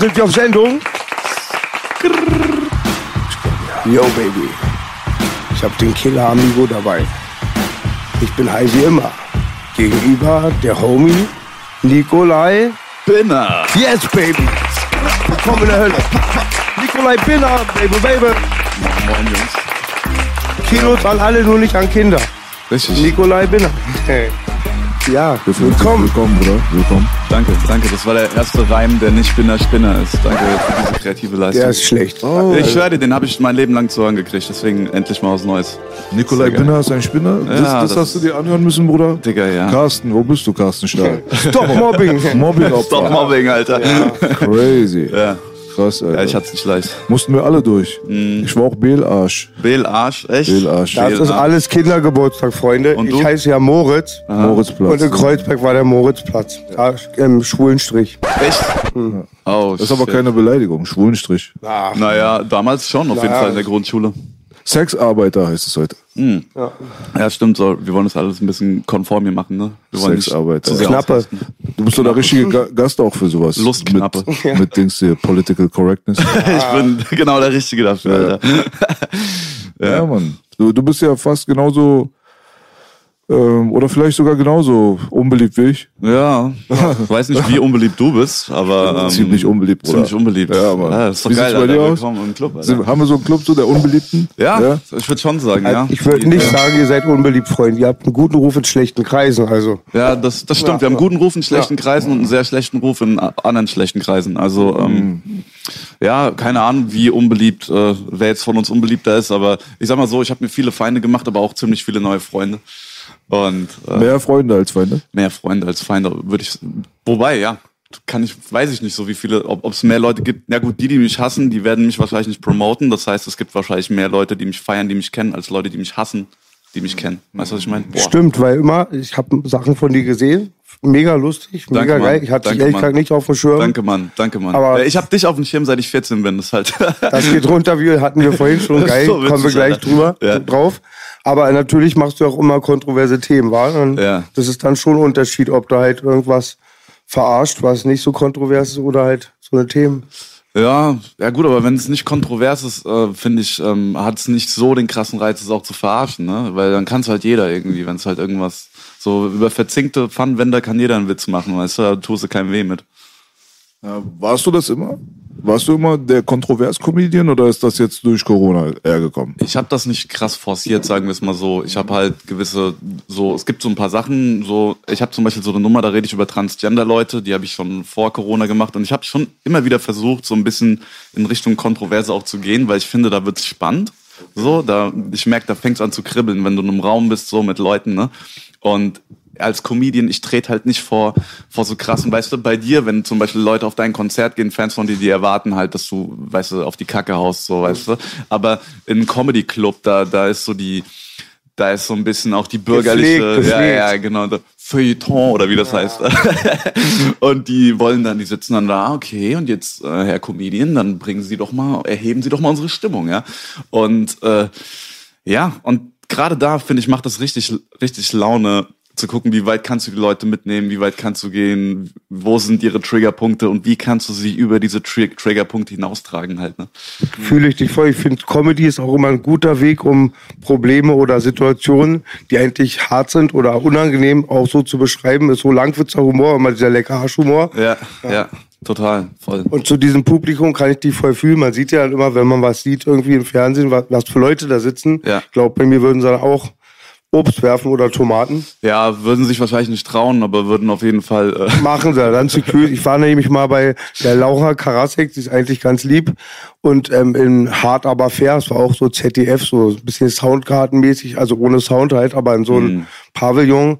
Sind wir auf Sendung? Yo, Baby. Ich hab den Killer Amigo dabei. Ich bin high wie immer. Gegenüber der Homie Nikolai Binner. Yes, Baby. Willkommen in der Hölle. Nikolai Binner, Baby, Baby. Moin, Jungs. Kilos an alle, nur nicht an Kinder. Richtig. Nikolai Binner. Hey. Ja, Definitiv. willkommen. Willkommen, Bruder. Willkommen. Danke, danke. Das war der erste Reim, der nicht Binner Spinner ist. Danke für diese kreative Leistung. Der ist schlecht. ich schwöre dir, den habe ich mein Leben lang zu hören gekriegt. Deswegen endlich mal was Neues. Nikolai. Binner ist ein Spinner. Das, Ja, das, das hast du dir anhören müssen, Bruder. Digga, ja. Carsten, wo bist du, Carsten Stahl? Stop Mobbing. Mobbing Stop Mobbing, Alter. Ja. Crazy. Krass, Alter. ja, ich hatte nicht leicht. Mussten wir alle durch. Ich war auch Belarsch. Bel Arsch, echt? Belarsch. Das ist alles Kindergeburtstag, Freunde. Und ich heiße ja Moritz. Moritzplatz. Und in Kreuzberg war der Moritzplatz. Da im Schwulenstrich. Echt? Oh, Das ist aber shit. keine Beleidigung. Schwulenstrich. Naja, damals schon, auf jeden Naja. Fall in der Grundschule. Sexarbeiter heißt es heute. Ja, stimmt so. Wir wollen das alles ein bisschen konform hier machen, ne? Wir wollen nicht Sexarbeiter. sehr Knappe. Du bist doch der richtige Ga Gast auch für sowas. Lustknappe. Mit, mit Dings hier, Political Correctness. Ich bin genau der Richtige dafür, Alter. ja, Mann. Du, du bist ja fast genauso, ähm, oder vielleicht sogar genauso unbeliebt wie ich. Ja, ich weiß nicht, wie unbeliebt du bist, aber. Ähm, Ziemlich unbeliebt, Bruder. Ziemlich unbeliebt. Ja, Mann. das ist doch Wie geil, bei dir aus? Im Club, Alter. Haben wir so einen Club, so der Unbeliebten? Ja, ich würde schon sagen, ja. Ich würde nicht sagen, ihr seid unbeliebt, Freunde. Ihr habt einen guten Ruf in schlechten Kreisen. Also Ja, das, das stimmt. Wir haben einen guten Ruf in schlechten Kreisen und einen sehr schlechten Ruf in anderen schlechten Kreisen. Also, ähm, ja, keine Ahnung, wie unbeliebt, äh, wer jetzt von uns unbeliebter ist, aber ich sag mal so, ich habe mir viele Feinde gemacht, aber auch ziemlich viele neue Freunde. Und äh, Mehr Freunde als Feinde. mehr Freunde als Feinde, würde ich. Wobei, ja, kann ich, weiß ich nicht so, wie viele, ob es mehr Leute gibt. Na gut, die, die mich hassen, die werden mich wahrscheinlich nicht promoten. Das heißt, es gibt wahrscheinlich mehr Leute, die mich feiern, die mich kennen, als Leute, die mich hassen, die mich kennen. Weißt du, was ich meine? Stimmt, weil immer, ich habe Sachen von dir gesehen. Mega lustig, mega Mann. geil. Ich hatte dich Danke, ehrlich Mann. gesagt nicht auf dem Schirm. Danke, Mann. Danke, Mann. Aber- Ja, ich habe dich auf dem Schirm, seit ich 14 bin. Das halt. Das geht runter, wie hatten wir vorhin schon. Geil, So kommen wir gleich drüber Ja. drauf. Aber natürlich machst du auch immer kontroverse Themen, wa? Und Ja. Das ist dann schon ein Unterschied, ob du halt irgendwas verarscht, was nicht so kontrovers ist oder halt so eine Themen. ja, ja gut, aber wenn es nicht kontrovers ist, äh, finde ich, ähm, hat es nicht so den krassen Reiz, es auch zu verarschen, ne? Weil dann kann es halt jeder irgendwie, wenn es halt irgendwas so über verzinkte Pfannenwender kann jeder einen Witz machen, weißt du, da tust du keinem weh mit. Ja, warst du das immer? Warst du immer der Kontrovers-Comedian oder ist das jetzt durch Corona eher gekommen? Ich habe das nicht krass forciert, sagen wir es mal so. Ich habe halt gewisse, so es gibt so ein paar Sachen, so ich habe zum Beispiel so eine Nummer, da rede ich über Transgender-Leute, die habe ich schon vor Corona gemacht und ich habe schon immer wieder versucht, so ein bisschen in Richtung Kontroverse auch zu gehen, weil ich finde, da wird's spannend. So, da ich merke, da fängt's an zu kribbeln, wenn du in einem Raum bist, so mit Leuten, ne? Und als Comedian, ich trete halt nicht vor, vor so krassen, weißt du, bei dir, wenn zum Beispiel Leute auf dein Konzert gehen, Fans von dir, die erwarten halt, dass du, weißt du, auf die Kacke haust, so, weißt du. Aber in einem Comedy-Club, da, da ist so die, da ist so ein bisschen auch die bürgerliche, ja, ja, genau, der Feuilleton oder wie das heißt. und die wollen dann, die sitzen dann da, okay, und jetzt, äh, Herr Comedian, dann bringen Sie doch mal, erheben Sie doch mal unsere Stimmung, ja. Und äh, ja, und gerade da, finde ich, macht das richtig, richtig Laune, zu gucken, wie weit kannst du die Leute mitnehmen, wie weit kannst du gehen, wo sind ihre Triggerpunkte und wie kannst du sie über diese Tri Triggerpunkte hinaustragen halt. Ne? Fühle ich dich voll. Ich finde, Comedy ist auch immer ein guter Weg, um Probleme oder Situationen, die eigentlich hart sind oder unangenehm, auch so zu beschreiben. Ist so Langwitzer Humor, immer dieser lecker Arschhumor. Ja, ja, total, voll. Und zu diesem Publikum kann ich die voll fühlen. Man sieht ja dann immer, wenn man was sieht, irgendwie im Fernsehen, was, was für Leute da sitzen. Ja. Ich glaube, bei mir würden sie dann auch Obst werfen oder Tomaten? Ja, würden sich wahrscheinlich nicht trauen, aber würden auf jeden Fall. Äh Machen sie, dann Security. Ich war nämlich mal bei der Laura Karasek, die ist eigentlich ganz lieb. Und ähm, in Hart aber fair, es war auch so ZDF, so ein bisschen Soundkartenmäßig, also ohne Sound halt, aber in so einem mhm. Pavillon.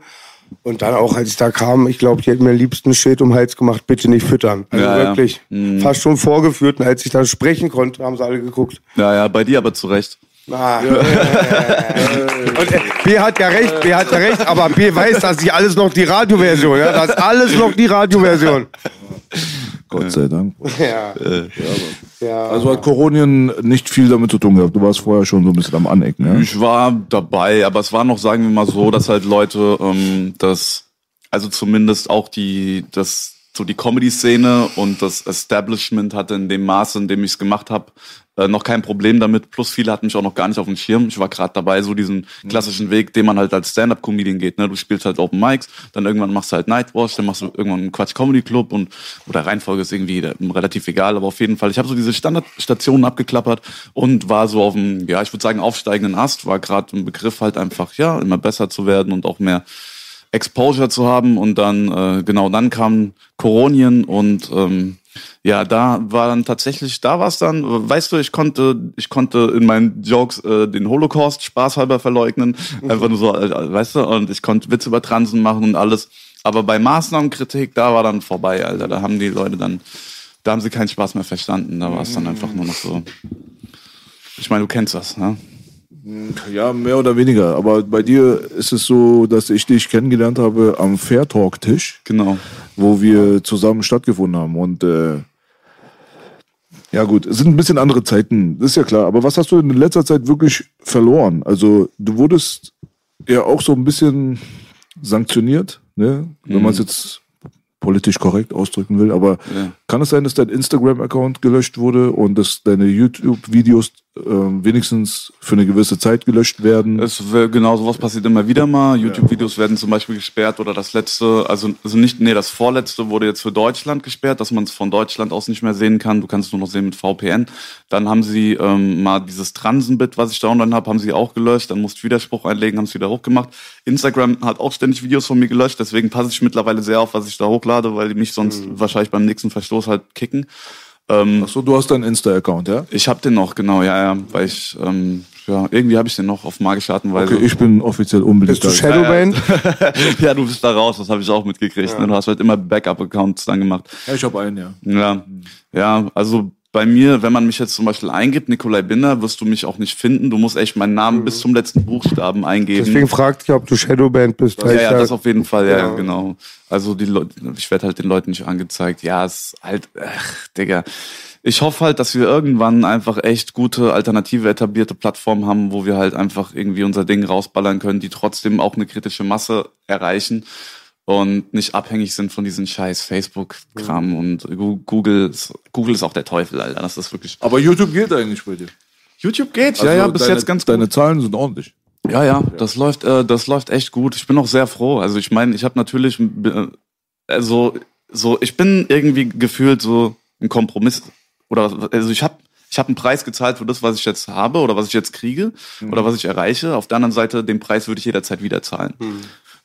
Und dann auch, als ich da kam, ich glaube, die hätten mir am liebsten ein Schild um den Hals gemacht, bitte nicht füttern. Also ja, wirklich ja. Mhm. fast schon vorgeführt. Und als ich dann sprechen konnte, haben sie alle geguckt. Ja, ja, bei dir aber zu Recht. Ah. Und äh, B hat ja recht, B hat ja recht, aber B weiß, dass ich alles noch die Radioversion, ja, das ist alles noch die Radioversion. Gott sei Dank. Ja. Äh, ja, also hat Koronien nicht viel damit zu tun gehabt. Du warst vorher schon so ein bisschen am Anecken, ja? Ich war dabei, aber es war noch, sagen wir mal so, dass halt Leute ähm, das, also zumindest auch die, das so die Comedy-Szene und das Establishment hatte in dem Maße, in dem ich es gemacht habe, äh, noch kein Problem damit. Plus viele hatten mich auch noch gar nicht auf dem Schirm. Ich war gerade dabei, so diesen klassischen Weg, den man halt als Stand-up-Comedian geht. Ne? Du spielst halt Open Mics, dann irgendwann machst du halt Nightwatch, dann machst du irgendwann einen Quatsch Comedy Club und oder Reihenfolge ist irgendwie relativ egal, aber auf jeden Fall. Ich habe so diese Standardstationen abgeklappert und war so auf dem, ja, ich würde sagen aufsteigenden Ast. War gerade im Begriff halt einfach, ja, immer besser zu werden und auch mehr Exposure zu haben und dann äh, genau dann kam Koronien und ähm, ja, da war dann tatsächlich, da war es dann, weißt du, ich konnte, ich konnte in meinen Jokes äh, den Holocaust spaßhalber verleugnen, einfach nur so, äh, weißt du, und ich konnte Witze über Transen machen und alles. Aber bei Maßnahmenkritik, da war dann vorbei, Alter. Da haben die Leute dann, da haben sie keinen Spaß mehr verstanden. Da war es dann einfach nur noch so. Ich meine, du kennst das, ne? Ja, mehr oder weniger. Aber bei dir ist es so, dass ich dich kennengelernt habe am Fair Talk Tisch. Genau. Wo wir zusammen stattgefunden haben. Und äh, ja gut, es sind ein bisschen andere Zeiten, das ist ja klar. Aber was hast du in letzter Zeit wirklich verloren? Also du wurdest ja auch so ein bisschen sanktioniert, ne? wenn mhm. man es jetzt politisch korrekt ausdrücken will. Aber ja. Kann es sein, dass dein Instagram-Account gelöscht wurde und dass deine YouTube-Videos äh, wenigstens für eine gewisse Zeit gelöscht werden? Es genau sowas passiert immer wieder mal. YouTube-Videos werden zum Beispiel gesperrt oder das letzte, also, also nicht, nee, das vorletzte wurde jetzt für Deutschland gesperrt, dass man es von Deutschland aus nicht mehr sehen kann. Du kannst es nur noch sehen mit VPN. Dann haben sie ähm, mal dieses Transenbit, was ich da online habe, haben sie auch gelöscht. Dann musste ich Widerspruch einlegen, haben es wieder hochgemacht. Instagram hat auch ständig Videos von mir gelöscht, deswegen passe ich mittlerweile sehr auf, was ich da hochlade, weil die mich sonst mhm. wahrscheinlich beim nächsten Verstoß halt kicken. Ähm, Ach du hast deinen Insta-Account, ja? Ich habe den noch, genau, ja, ja, weil ich, ähm, ja, irgendwie habe ich den noch auf magische Art und Weise. Okay, ich bin offiziell unbedingt. Bist du Shadowband? ja, du bist da raus, das habe ich auch mitgekriegt. Ja. Ne? Du hast halt immer Backup-Accounts dann gemacht. Ja, ich habe einen, ja. Ja, ja, also bei mir, wenn man mich jetzt zum Beispiel eingibt, Nikolai Binder, wirst du mich auch nicht finden. Du musst echt meinen Namen mhm. bis zum letzten Buchstaben eingeben. Deswegen fragt ich, ob du Shadowband bist. Ja, ja, das auf jeden Fall, ja, ja. genau. Also die Leute, ich werde halt den Leuten nicht angezeigt. Ja, es ist halt, ach, Digga. Ich hoffe halt, dass wir irgendwann einfach echt gute, alternative, etablierte Plattformen haben, wo wir halt einfach irgendwie unser Ding rausballern können, die trotzdem auch eine kritische Masse erreichen und nicht abhängig sind von diesen scheiß Facebook-Kram mhm. und Google. Google ist auch der Teufel, Alter. Das ist wirklich. Aber YouTube geht eigentlich bei dir. YouTube geht, also ja, ja, bis deine, jetzt ganz gut. Deine Zahlen sind ordentlich. Ja, ja, das läuft, äh, das läuft echt gut. Ich bin auch sehr froh. Also ich meine, ich habe natürlich, äh, also so, ich bin irgendwie gefühlt so ein Kompromiss oder also ich habe ich habe einen Preis gezahlt für das, was ich jetzt habe oder was ich jetzt kriege mhm. oder was ich erreiche. Auf der anderen Seite, den Preis würde ich jederzeit wieder zahlen. Mhm.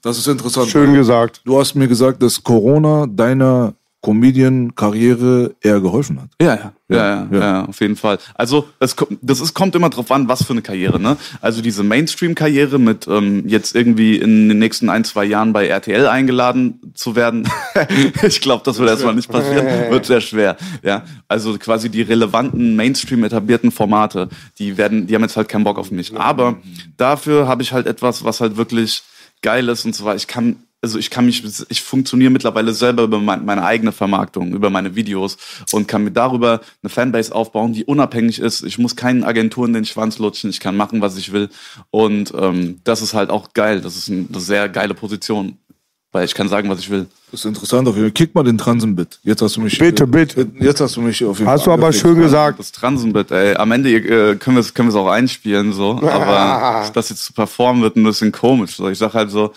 Das ist interessant. Schön gesagt. Du hast mir gesagt, dass Corona deiner Comedian-Karriere eher geholfen hat. Ja ja. ja, ja, ja, ja, auf jeden Fall. Also es, das ist, kommt immer drauf an, was für eine Karriere. Ne? Also diese Mainstream-Karriere mit ähm, jetzt irgendwie in den nächsten ein, zwei Jahren bei RTL eingeladen zu werden, ich glaube, das wird erstmal nicht passieren, wird sehr schwer. Ja, Also quasi die relevanten, Mainstream etablierten Formate, die werden, die haben jetzt halt keinen Bock auf mich. Aber dafür habe ich halt etwas, was halt wirklich geil ist und so weiter. Ich kann, also ich kann mich, ich funktioniere mittlerweile selber über mein, meine eigene Vermarktung, über meine Videos und kann mir darüber eine Fanbase aufbauen, die unabhängig ist. Ich muss keinen Agenturen den Schwanz lutschen, ich kann machen, was ich will. Und ähm, das ist halt auch geil. Das ist eine sehr geile Position. Weil ich kann sagen, was ich will. Das ist interessant auf jeden Fall. Kick mal den Transenbit. Jetzt hast du mich. Bitte, bitte. Jetzt hast du mich auf jeden Fall. Hast du aber schön gesagt. Das Transenbit, ey. Am Ende äh, können wir es können auch einspielen, so. Aber das jetzt zu performen wird ein bisschen komisch. So. Ich sag halt so,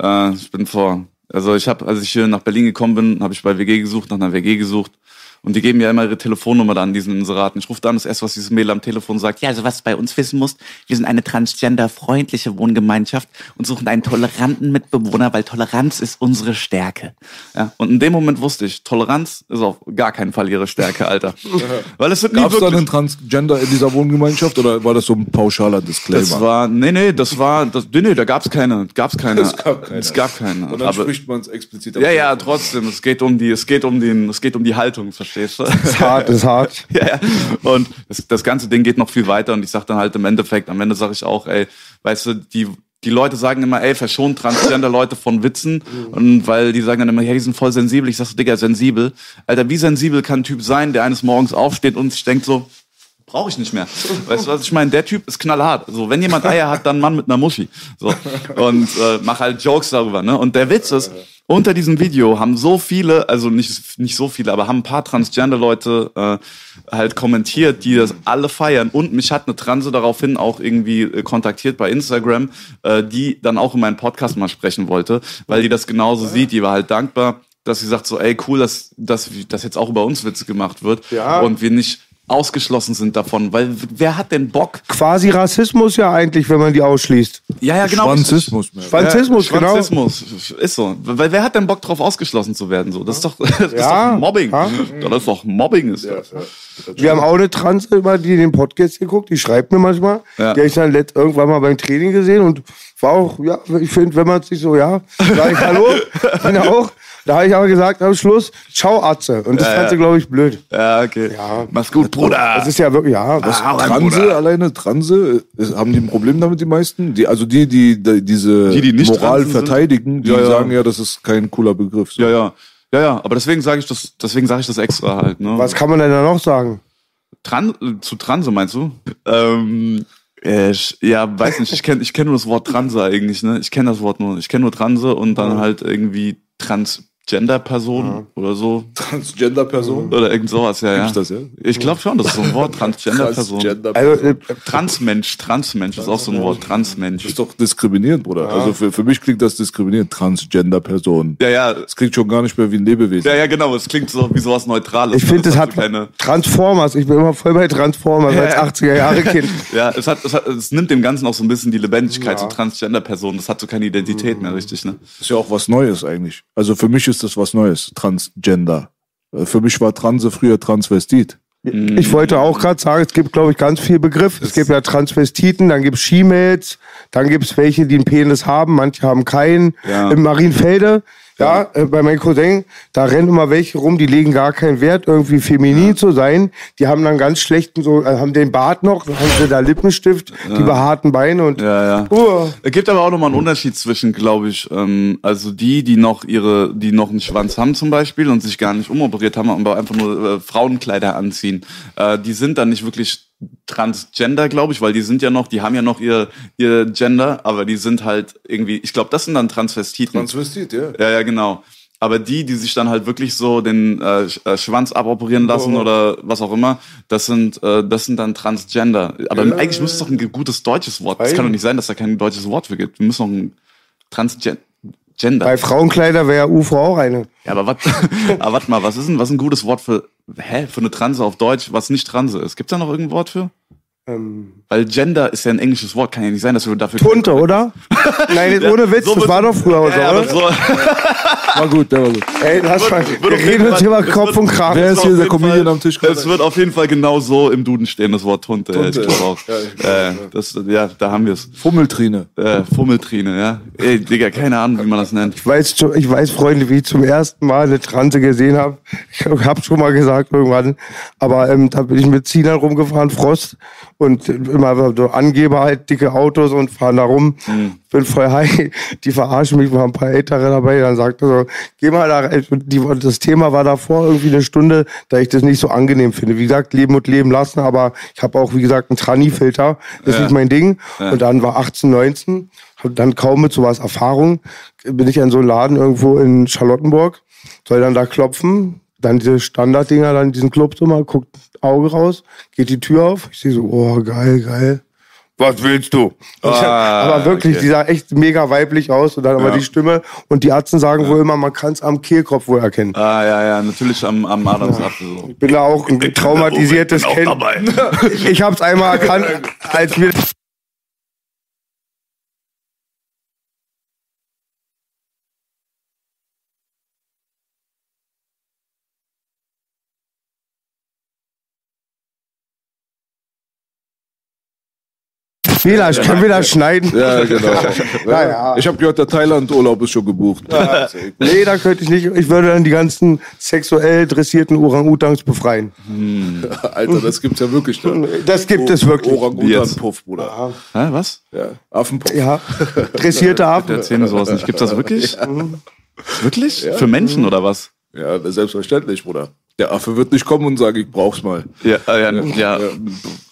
äh, ich bin vor. Also ich habe, als ich hier nach Berlin gekommen bin, habe ich bei WG gesucht, nach einer WG gesucht. Und die geben ja immer ihre Telefonnummer dann, diesen Inseraten. Ich rufe dann das erste, was dieses Mädel am Telefon sagt. Ja, also was du bei uns wissen musst, wir sind eine transgender-freundliche Wohngemeinschaft und suchen einen toleranten Mitbewohner, weil Toleranz ist unsere Stärke. Ja, und in dem Moment wusste ich, Toleranz ist auf gar keinen Fall ihre Stärke, Alter. weil es wird nie Gab es da wirklich... einen Transgender in dieser Wohngemeinschaft oder war das so ein pauschaler Disclaimer? Das war, nee, nee, das war, das, nee, nee, da gab's keine, gab's keine. Es gab keine. Es gab keine. Und dann aber, spricht man es explizit ja, ja, trotzdem, es geht um die, es geht um den, es geht um die Haltung, verstehst du? Ist hart, ist hart. ja, ja. Und das, das ganze Ding geht noch viel weiter und ich sag dann halt im Endeffekt, am Ende sage ich auch, ey, weißt du, die, die Leute sagen immer, ey, verschont Transgender-Leute von Witzen. Und weil die sagen dann immer, ja, die sind voll sensibel. Ich sag so, Digga, sensibel. Alter, wie sensibel kann ein Typ sein, der eines Morgens aufsteht und sich denkt so, brauche ich nicht mehr. Weißt du, was ich meine? Der Typ ist knallhart. So, wenn jemand Eier hat, dann Mann mit einer Muschi. So. Und äh, mach halt Jokes darüber, ne? Und der Witz ist, unter diesem Video haben so viele, also nicht, nicht so viele, aber haben ein paar Transgender-Leute äh, halt kommentiert, die das alle feiern. Und mich hat eine Transe daraufhin auch irgendwie äh, kontaktiert bei Instagram, äh, die dann auch in meinen Podcast mal sprechen wollte, weil die das genauso sieht. Die war halt dankbar, dass sie sagt so, ey, cool, dass, dass, dass jetzt auch über uns Witze gemacht wird Ja. und wir nicht ausgeschlossen sind davon, weil wer hat denn Bock? Quasi Rassismus ja eigentlich, wenn man die ausschließt. Ja, ja, genau. Schwanzismus mehr. Schwanzismus, ja, genau. Schwanzismus, ist so. Weil wer hat denn Bock drauf, ausgeschlossen zu werden? So, das ist doch, das ist doch Mobbing. ja. Das ist doch Mobbing ist das. Wir haben auch eine Trans über die den Podcast geguckt, die schreibt mir manchmal. Ja. Die habe ich dann let, irgendwann mal beim Training gesehen und war auch, ja, ich finde, wenn man sich so, ja, sag ich Hallo, bin auch. Da habe ich aber gesagt am Schluss, ciao Atze. Und das Ja, fand ja. sie, glaube ich, blöd. Ja, okay. Ja. Mach's gut, Bruder. Das ist ja wirklich, ja, das, Ah, Transe alleine, Transe, ist, haben die ein Problem damit, die meisten? Die, also die, die, die diese Die, die Moral verteidigen, die ja. sagen ja, das ist kein cooler Begriff. So. Ja, ja. Ja, ja, aber deswegen sage ich das, deswegen sage ich das extra halt, ne? was kann man denn da noch sagen? Tran zu Transe meinst du? Ähm, äh, ich- ja, weiß nicht. Ich kenne ich kenn nur das Wort Transe eigentlich. Ne? Ich kenne das Wort nur. Ich kenne nur Transe und dann halt irgendwie Transgender-Person oder so. Transgender-Person? Oder irgend sowas, ja, ja. Gibt's das, ja? Ich glaube schon, das ist so ein Wort. Transgender-Person. Transgender Also, äh, Transmensch, Transmensch ist auch so ein Wort. Transmensch. Das ist doch diskriminierend, Bruder. Also für, für mich klingt das diskriminierend. Transgender-Person. Ja, ja. Das klingt schon gar nicht mehr wie ein Lebewesen. Ja, ja, genau. Es klingt so wie sowas Neutrales. ich finde, es hat so keine. Transformers. Ich bin immer voll bei Transformers als 80er-Jahre-Kind. Ja, es hat, es hat, es nimmt dem Ganzen auch so ein bisschen die Lebendigkeit zu Transgender-Personen. Das hat so keine Identität mehr, richtig, ne? Das ist ja auch was Neues eigentlich. Also für mich ist das was Neues. Transgender. Äh, Für mich war Transe früher Transvestit. Ich wollte auch gerade sagen, es gibt, glaube ich, ganz viel Begriff. Es gibt ja Transvestiten, dann gibt es She-Mails, dann gibt es welche, die einen Penis haben, manche haben keinen. Ja. Im Marienfelde, ja, äh, bei meinem Cousin, da rennen immer welche rum, die legen gar keinen Wert, irgendwie feminin zu sein. Die haben dann ganz schlechten, so, äh, haben den Bart noch, dann haben sie da Lippenstift, die behaarten Beine und Ja, ja. Uh. Es gibt aber auch nochmal einen Unterschied zwischen, glaube ich, ähm, also die, die noch ihre, die noch einen Schwanz haben zum Beispiel und sich gar nicht umoperiert haben, aber einfach nur äh, Frauenkleider anziehen, äh, die sind dann nicht wirklich transgender, glaube ich, weil die sind ja noch, die haben ja noch ihr, ihr Gender, aber die sind halt irgendwie, ich glaube, das sind dann Transvestiten. Transvestit, ja. Ja, ja, genau. Aber die, die sich dann halt wirklich so den äh, äh, Schwanz aboperieren lassen oder was auch immer, das sind, äh, das sind dann Transgender. Aber eigentlich müsste es doch ein gutes deutsches Wort. Es kann doch nicht sein, dass da kein deutsches Wort für gibt. Wir müssen noch ein Transgender. bei Frauenkleider wäre ja UFO auch eine. Ja, aber warte mal, was ist denn, was ist ein gutes Wort für, hä, für eine Transe auf Deutsch, was nicht Transe ist? Gibt's da noch irgendein Wort für? Ähm, Weil Gender ist ja ein englisches Wort, kann ja nicht sein, dass wir dafür. Tunte, oder? Nein, ohne Witz, so das war doch früher auch so, ja, oder? so, War gut, der war gut. Ey, das war, wird wir reden uns mal Kopf wird- und Kragen. Wer ist hier der Comedian am Tisch? Es wird auf jeden Fall genau so im Duden stehen, das Wort Tunte. Ja, ich Tunte, glaube auch. ja, ich glaub, äh, das, ja, da haben wir es. Fummeltrine. Äh, Fummeltrine, ja. Ey, Digga, keine Ahnung, wie man das nennt. Ich weiß, ich weiß, Freunde, wie ich zum ersten Mal eine Transe gesehen habe. Ich habe schon mal gesagt irgendwann, aber ähm, da bin ich mit Zielern rumgefahren, Frost und immer so Angeber halt, dicke Autos und fahren da rum. Bin voll high. Die verarschen mich, waren ein paar Ältere dabei. Dann sagt er so, geh mal da rein. Die, das Thema war davor irgendwie eine Stunde, da ich das nicht so angenehm finde. Wie gesagt, leben und leben lassen, aber ich habe auch, wie gesagt, einen Trani-Filter. Das ist Ja. nicht mein Ding. Und dann war 18, 19, hab dann kaum mit sowas Erfahrung, bin ich an so einen Laden irgendwo in Charlottenburg, soll dann da klopfen, dann diese Standarddinger, dann diesen Clubzimmer, guckt Auge raus, geht die Tür auf, ich sehe so, oh, geil, geil. was willst du? Ah, aber wirklich, okay. die sah echt mega weiblich aus und dann aber die Stimme und die Arzten sagen wohl immer, man kann es am Kehlkopf wohl erkennen. Ah, ja, ja, natürlich am, am Adamsapfel. So. Ich bin da auch ein traumatisiertes Ich Kind. Ich hab's einmal erkannt, als wir Fehler, können wir das schneiden? Ja, genau. Ja, ja. Ich habe gehört, der Thailand-Urlaub ist schon gebucht. Nee, da könnte ich nicht. Ich würde dann die ganzen sexuell dressierten Orang-Utans befreien. Alter, das gibt's ja wirklich. Ne? Das gibt es wirklich. Orang-Utan-Puff, Bruder. Hä, was? Ja, Affenpuff. Ja, dressierte Affen. Erzähl mir sowas nicht. Gibt's das wirklich? Wirklich? Für Menschen oder was? Ja, selbstverständlich, Bruder. Der Affe wird nicht kommen und sagen, ich brauch's mal. Ja, äh, ja, ja.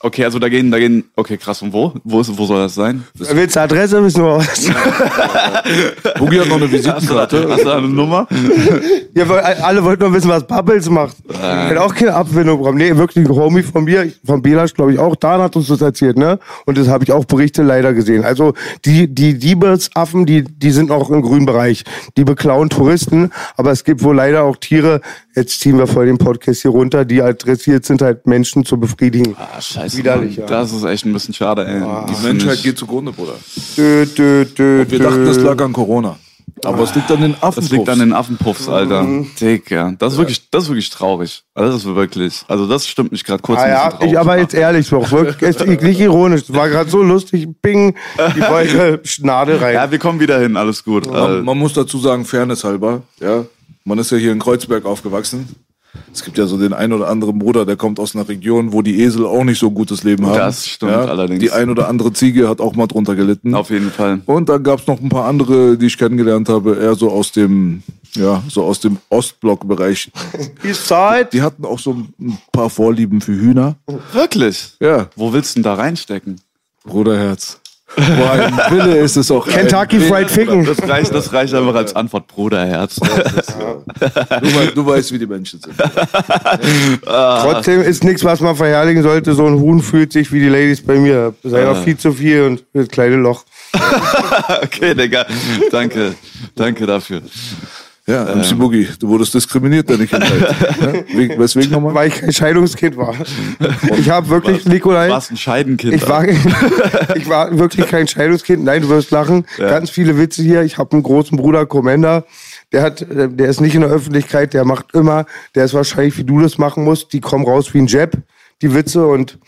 Okay, also da gehen, da gehen, okay, krass. Und wo? Wo, ist, wo soll das sein? Willst du Adresse wissen oder was? Boogie hat noch eine Visitenkarte. hast du da eine Nummer? Ja, weil alle wollten nur wissen, was Bubbles macht. Ich hätte auch keine Abfindung bekommen. Nee, wirklich ein Homie von mir, von Belasch, glaube ich auch, Dan hat uns das erzählt, ne? Und das habe ich auch Berichte leider gesehen. Also die, die Diebesaffen, die, die sind auch im grünen Bereich. Die beklauen Touristen, aber es gibt wohl leider auch Tiere, jetzt ziehen wir voll den Podcast hier runter, die halt dressiert sind, halt Menschen zu befriedigen. Ah, scheiße. Widerlich, Mann. ja. Das ist echt ein bisschen schade, ey. Die Menschheit geht zugrunde, Bruder. Dö, dö, dö, Wir dachten, das lag an Corona. Aber es liegt an den Affen. Das liegt an den Affenpuffs, Alter. Digga. Das ist wirklich, das ist wirklich traurig. Also das ist wirklich, also das stimmt mich gerade kurz Ah ein ja, traurig. ich, aber jetzt ehrlich, doch, wirklich, ist nicht ironisch. Es war gerade so lustig, ping, die Wolke, Schnade rein. Ja, wir kommen wieder hin, alles gut. Äh, Man, man muss dazu sagen, Fairness halber, ja. Man ist ja hier in Kreuzberg aufgewachsen. Es gibt ja so den ein oder anderen Bruder, der kommt aus einer Region, wo die Esel auch nicht so ein gutes Leben haben. Das stimmt ja? allerdings. Die ein oder andere Ziege hat auch mal drunter gelitten. auf jeden Fall. Und dann gab es noch ein paar andere, die ich kennengelernt habe, eher so aus dem, ja, so aus dem Ostblock-Bereich. Zeit. Die hatten auch so ein paar Vorlieben für Hühner. Wirklich? Ja, Wo willst du denn da reinstecken? Bruderherz. Wo ein Wille ist es auch. Kentucky. Fried Ficken. Das reicht, das reicht einfach als Antwort, Bruderherz. Du, wei- du weißt, wie die Menschen sind. Trotzdem ist nichts, was man verherrlichen sollte. So ein Huhn fühlt sich wie die Ladies bei mir. Sei doch viel zu viel und das kleine Loch. Okay, Digga. Danke. Danke dafür. Ja, MC Boogie, du wurdest diskriminiert deine Kindheit. ja? Wegen, weswegen nochmal? Weil ich kein Scheidungskind war. Ich habe wirklich, Nikolai, Du warst ein Scheidenkind. ich war, ich war wirklich kein Scheidungskind. Nein, du wirst lachen. Ganz viele Witze hier. Ich habe einen großen Bruder, Commander. Der hat, der ist nicht in der Öffentlichkeit. Der macht immer, der ist wahrscheinlich, wie du das machen musst. Die kommen raus wie ein Jab, die Witze und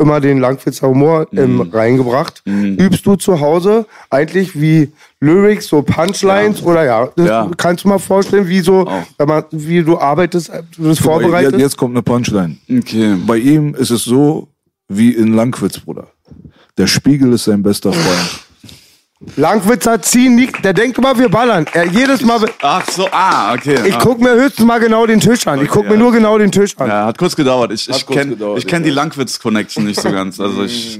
immer den Langwitzer Humor ähm, Mhm. reingebracht. Übst du zu Hause eigentlich wie Lyrics, so Punchlines oder ja? Das Ja. Kannst du mal vorstellen, wie so, man, wie du arbeitest, du das vorbereitest? jetzt kommt eine Punchline. Okay. Bei ihm ist es so wie in Langwitz, Bruder. Der Spiegel ist sein bester Freund. Langwitzer ziehen nicht, der denkt immer, wir ballern. Er, jedes Mal, Ach so, ah, okay. ich ah. guck mir höchstens mal genau den Tisch an. Ich guck mir ja. nur genau den Tisch an. Ja, hat kurz gedauert. Ich, ich kenne kenn ja. die Langwitz-Connection nicht so ganz. Also ich,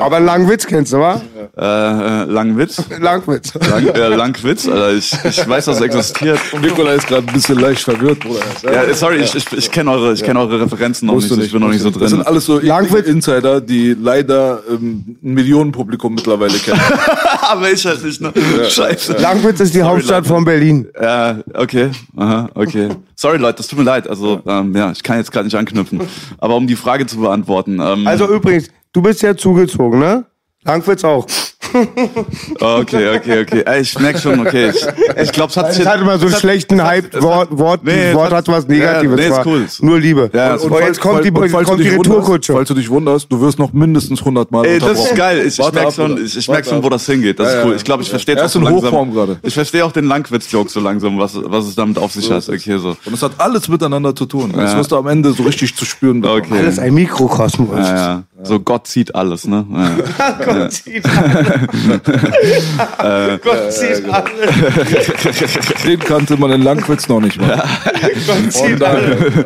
Aber einen Langwitz kennst du, wa? äh, äh, Langwitz? Langwitz. Lang, äh, Langwitz? Alter, ich, ich weiß, dass es existiert. Nikolai ist gerade ein bisschen leicht verwirrt, Bruder. Ja, sorry, ich, ich, ich kenne eure, ich kenn eure Referenzen noch nicht. Wusste Ich bin noch nicht so Das sind drin. alles so Langwitz- Insider, die leider ähm, ein Millionenpublikum mittlerweile kennen. Aber ich halt nicht, ne? Scheiße. Langwitz ist die Hauptstadt Leute. von Berlin. Ja, okay. Aha, okay. Sorry, Leute, das tut mir leid. Also, ähm, ja, ich kann jetzt gerade nicht anknüpfen. Aber um die Frage zu beantworten. Ähm, Also übrigens, du bist ja zugezogen, ne? Langwitz auch. okay, okay, okay. Ey, ich merk schon, okay. Ich, ich glaube, es hat sich Es hat immer so einen schlechten Hype. Wort, Wort, Nee, das Wort hat- was ja, Negatives. nee, ist cool. Nur Liebe. Ja, und, und und jetzt kommt die, und falls kommt du die dich wunderst- Retourkutsche. Falls du dich wunderst, du wirst noch mindestens 100 Mal Ey, das ist geil. Ich, ich Warte merk ab, schon, ich, ich merk schon, wo das hingeht. Das Ja, ist ja. cool. Ich glaube, ich verstehe Er auch ist so in langsam. Hochform gerade. Ich verstehe auch den Langwitz-Joke so langsam, was, was es damit auf sich hat. Okay, so. Und es hat alles miteinander zu tun. Das Ja. wirst du am Ende so richtig zu spüren bekommen. Okay. Alles ein Mikrokosmos. Ja, ja. So Gott zieht alles, ne? Ja. Gott sieht alles. Gott sieht alles. Den kannte man in Langwitz noch nicht mal. Gott sieht alles.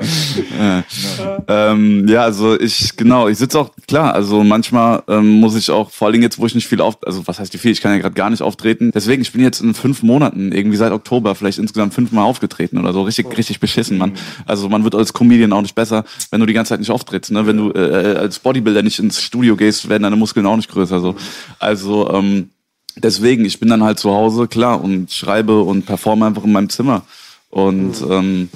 Ähm, ja, also ich, genau, ich sitze auch, klar, also manchmal ähm, muss ich auch, vor allem jetzt, wo ich nicht viel auf, also was heißt wie viel, ich kann ja gerade gar nicht auftreten. Deswegen, ich bin jetzt in fünf Monaten, irgendwie seit Oktober, vielleicht insgesamt fünfmal aufgetreten oder so, richtig, richtig beschissen, Mann. Also man wird als Comedian auch nicht besser, wenn du die ganze Zeit nicht auftrittst, ne? Wenn du äh, als Bodybuilder ich ins Studio gehst, werden deine Muskeln auch nicht größer. So. Also ähm, deswegen, ich bin dann halt zu Hause, klar, und schreibe und performe einfach in meinem Zimmer. Und ähm,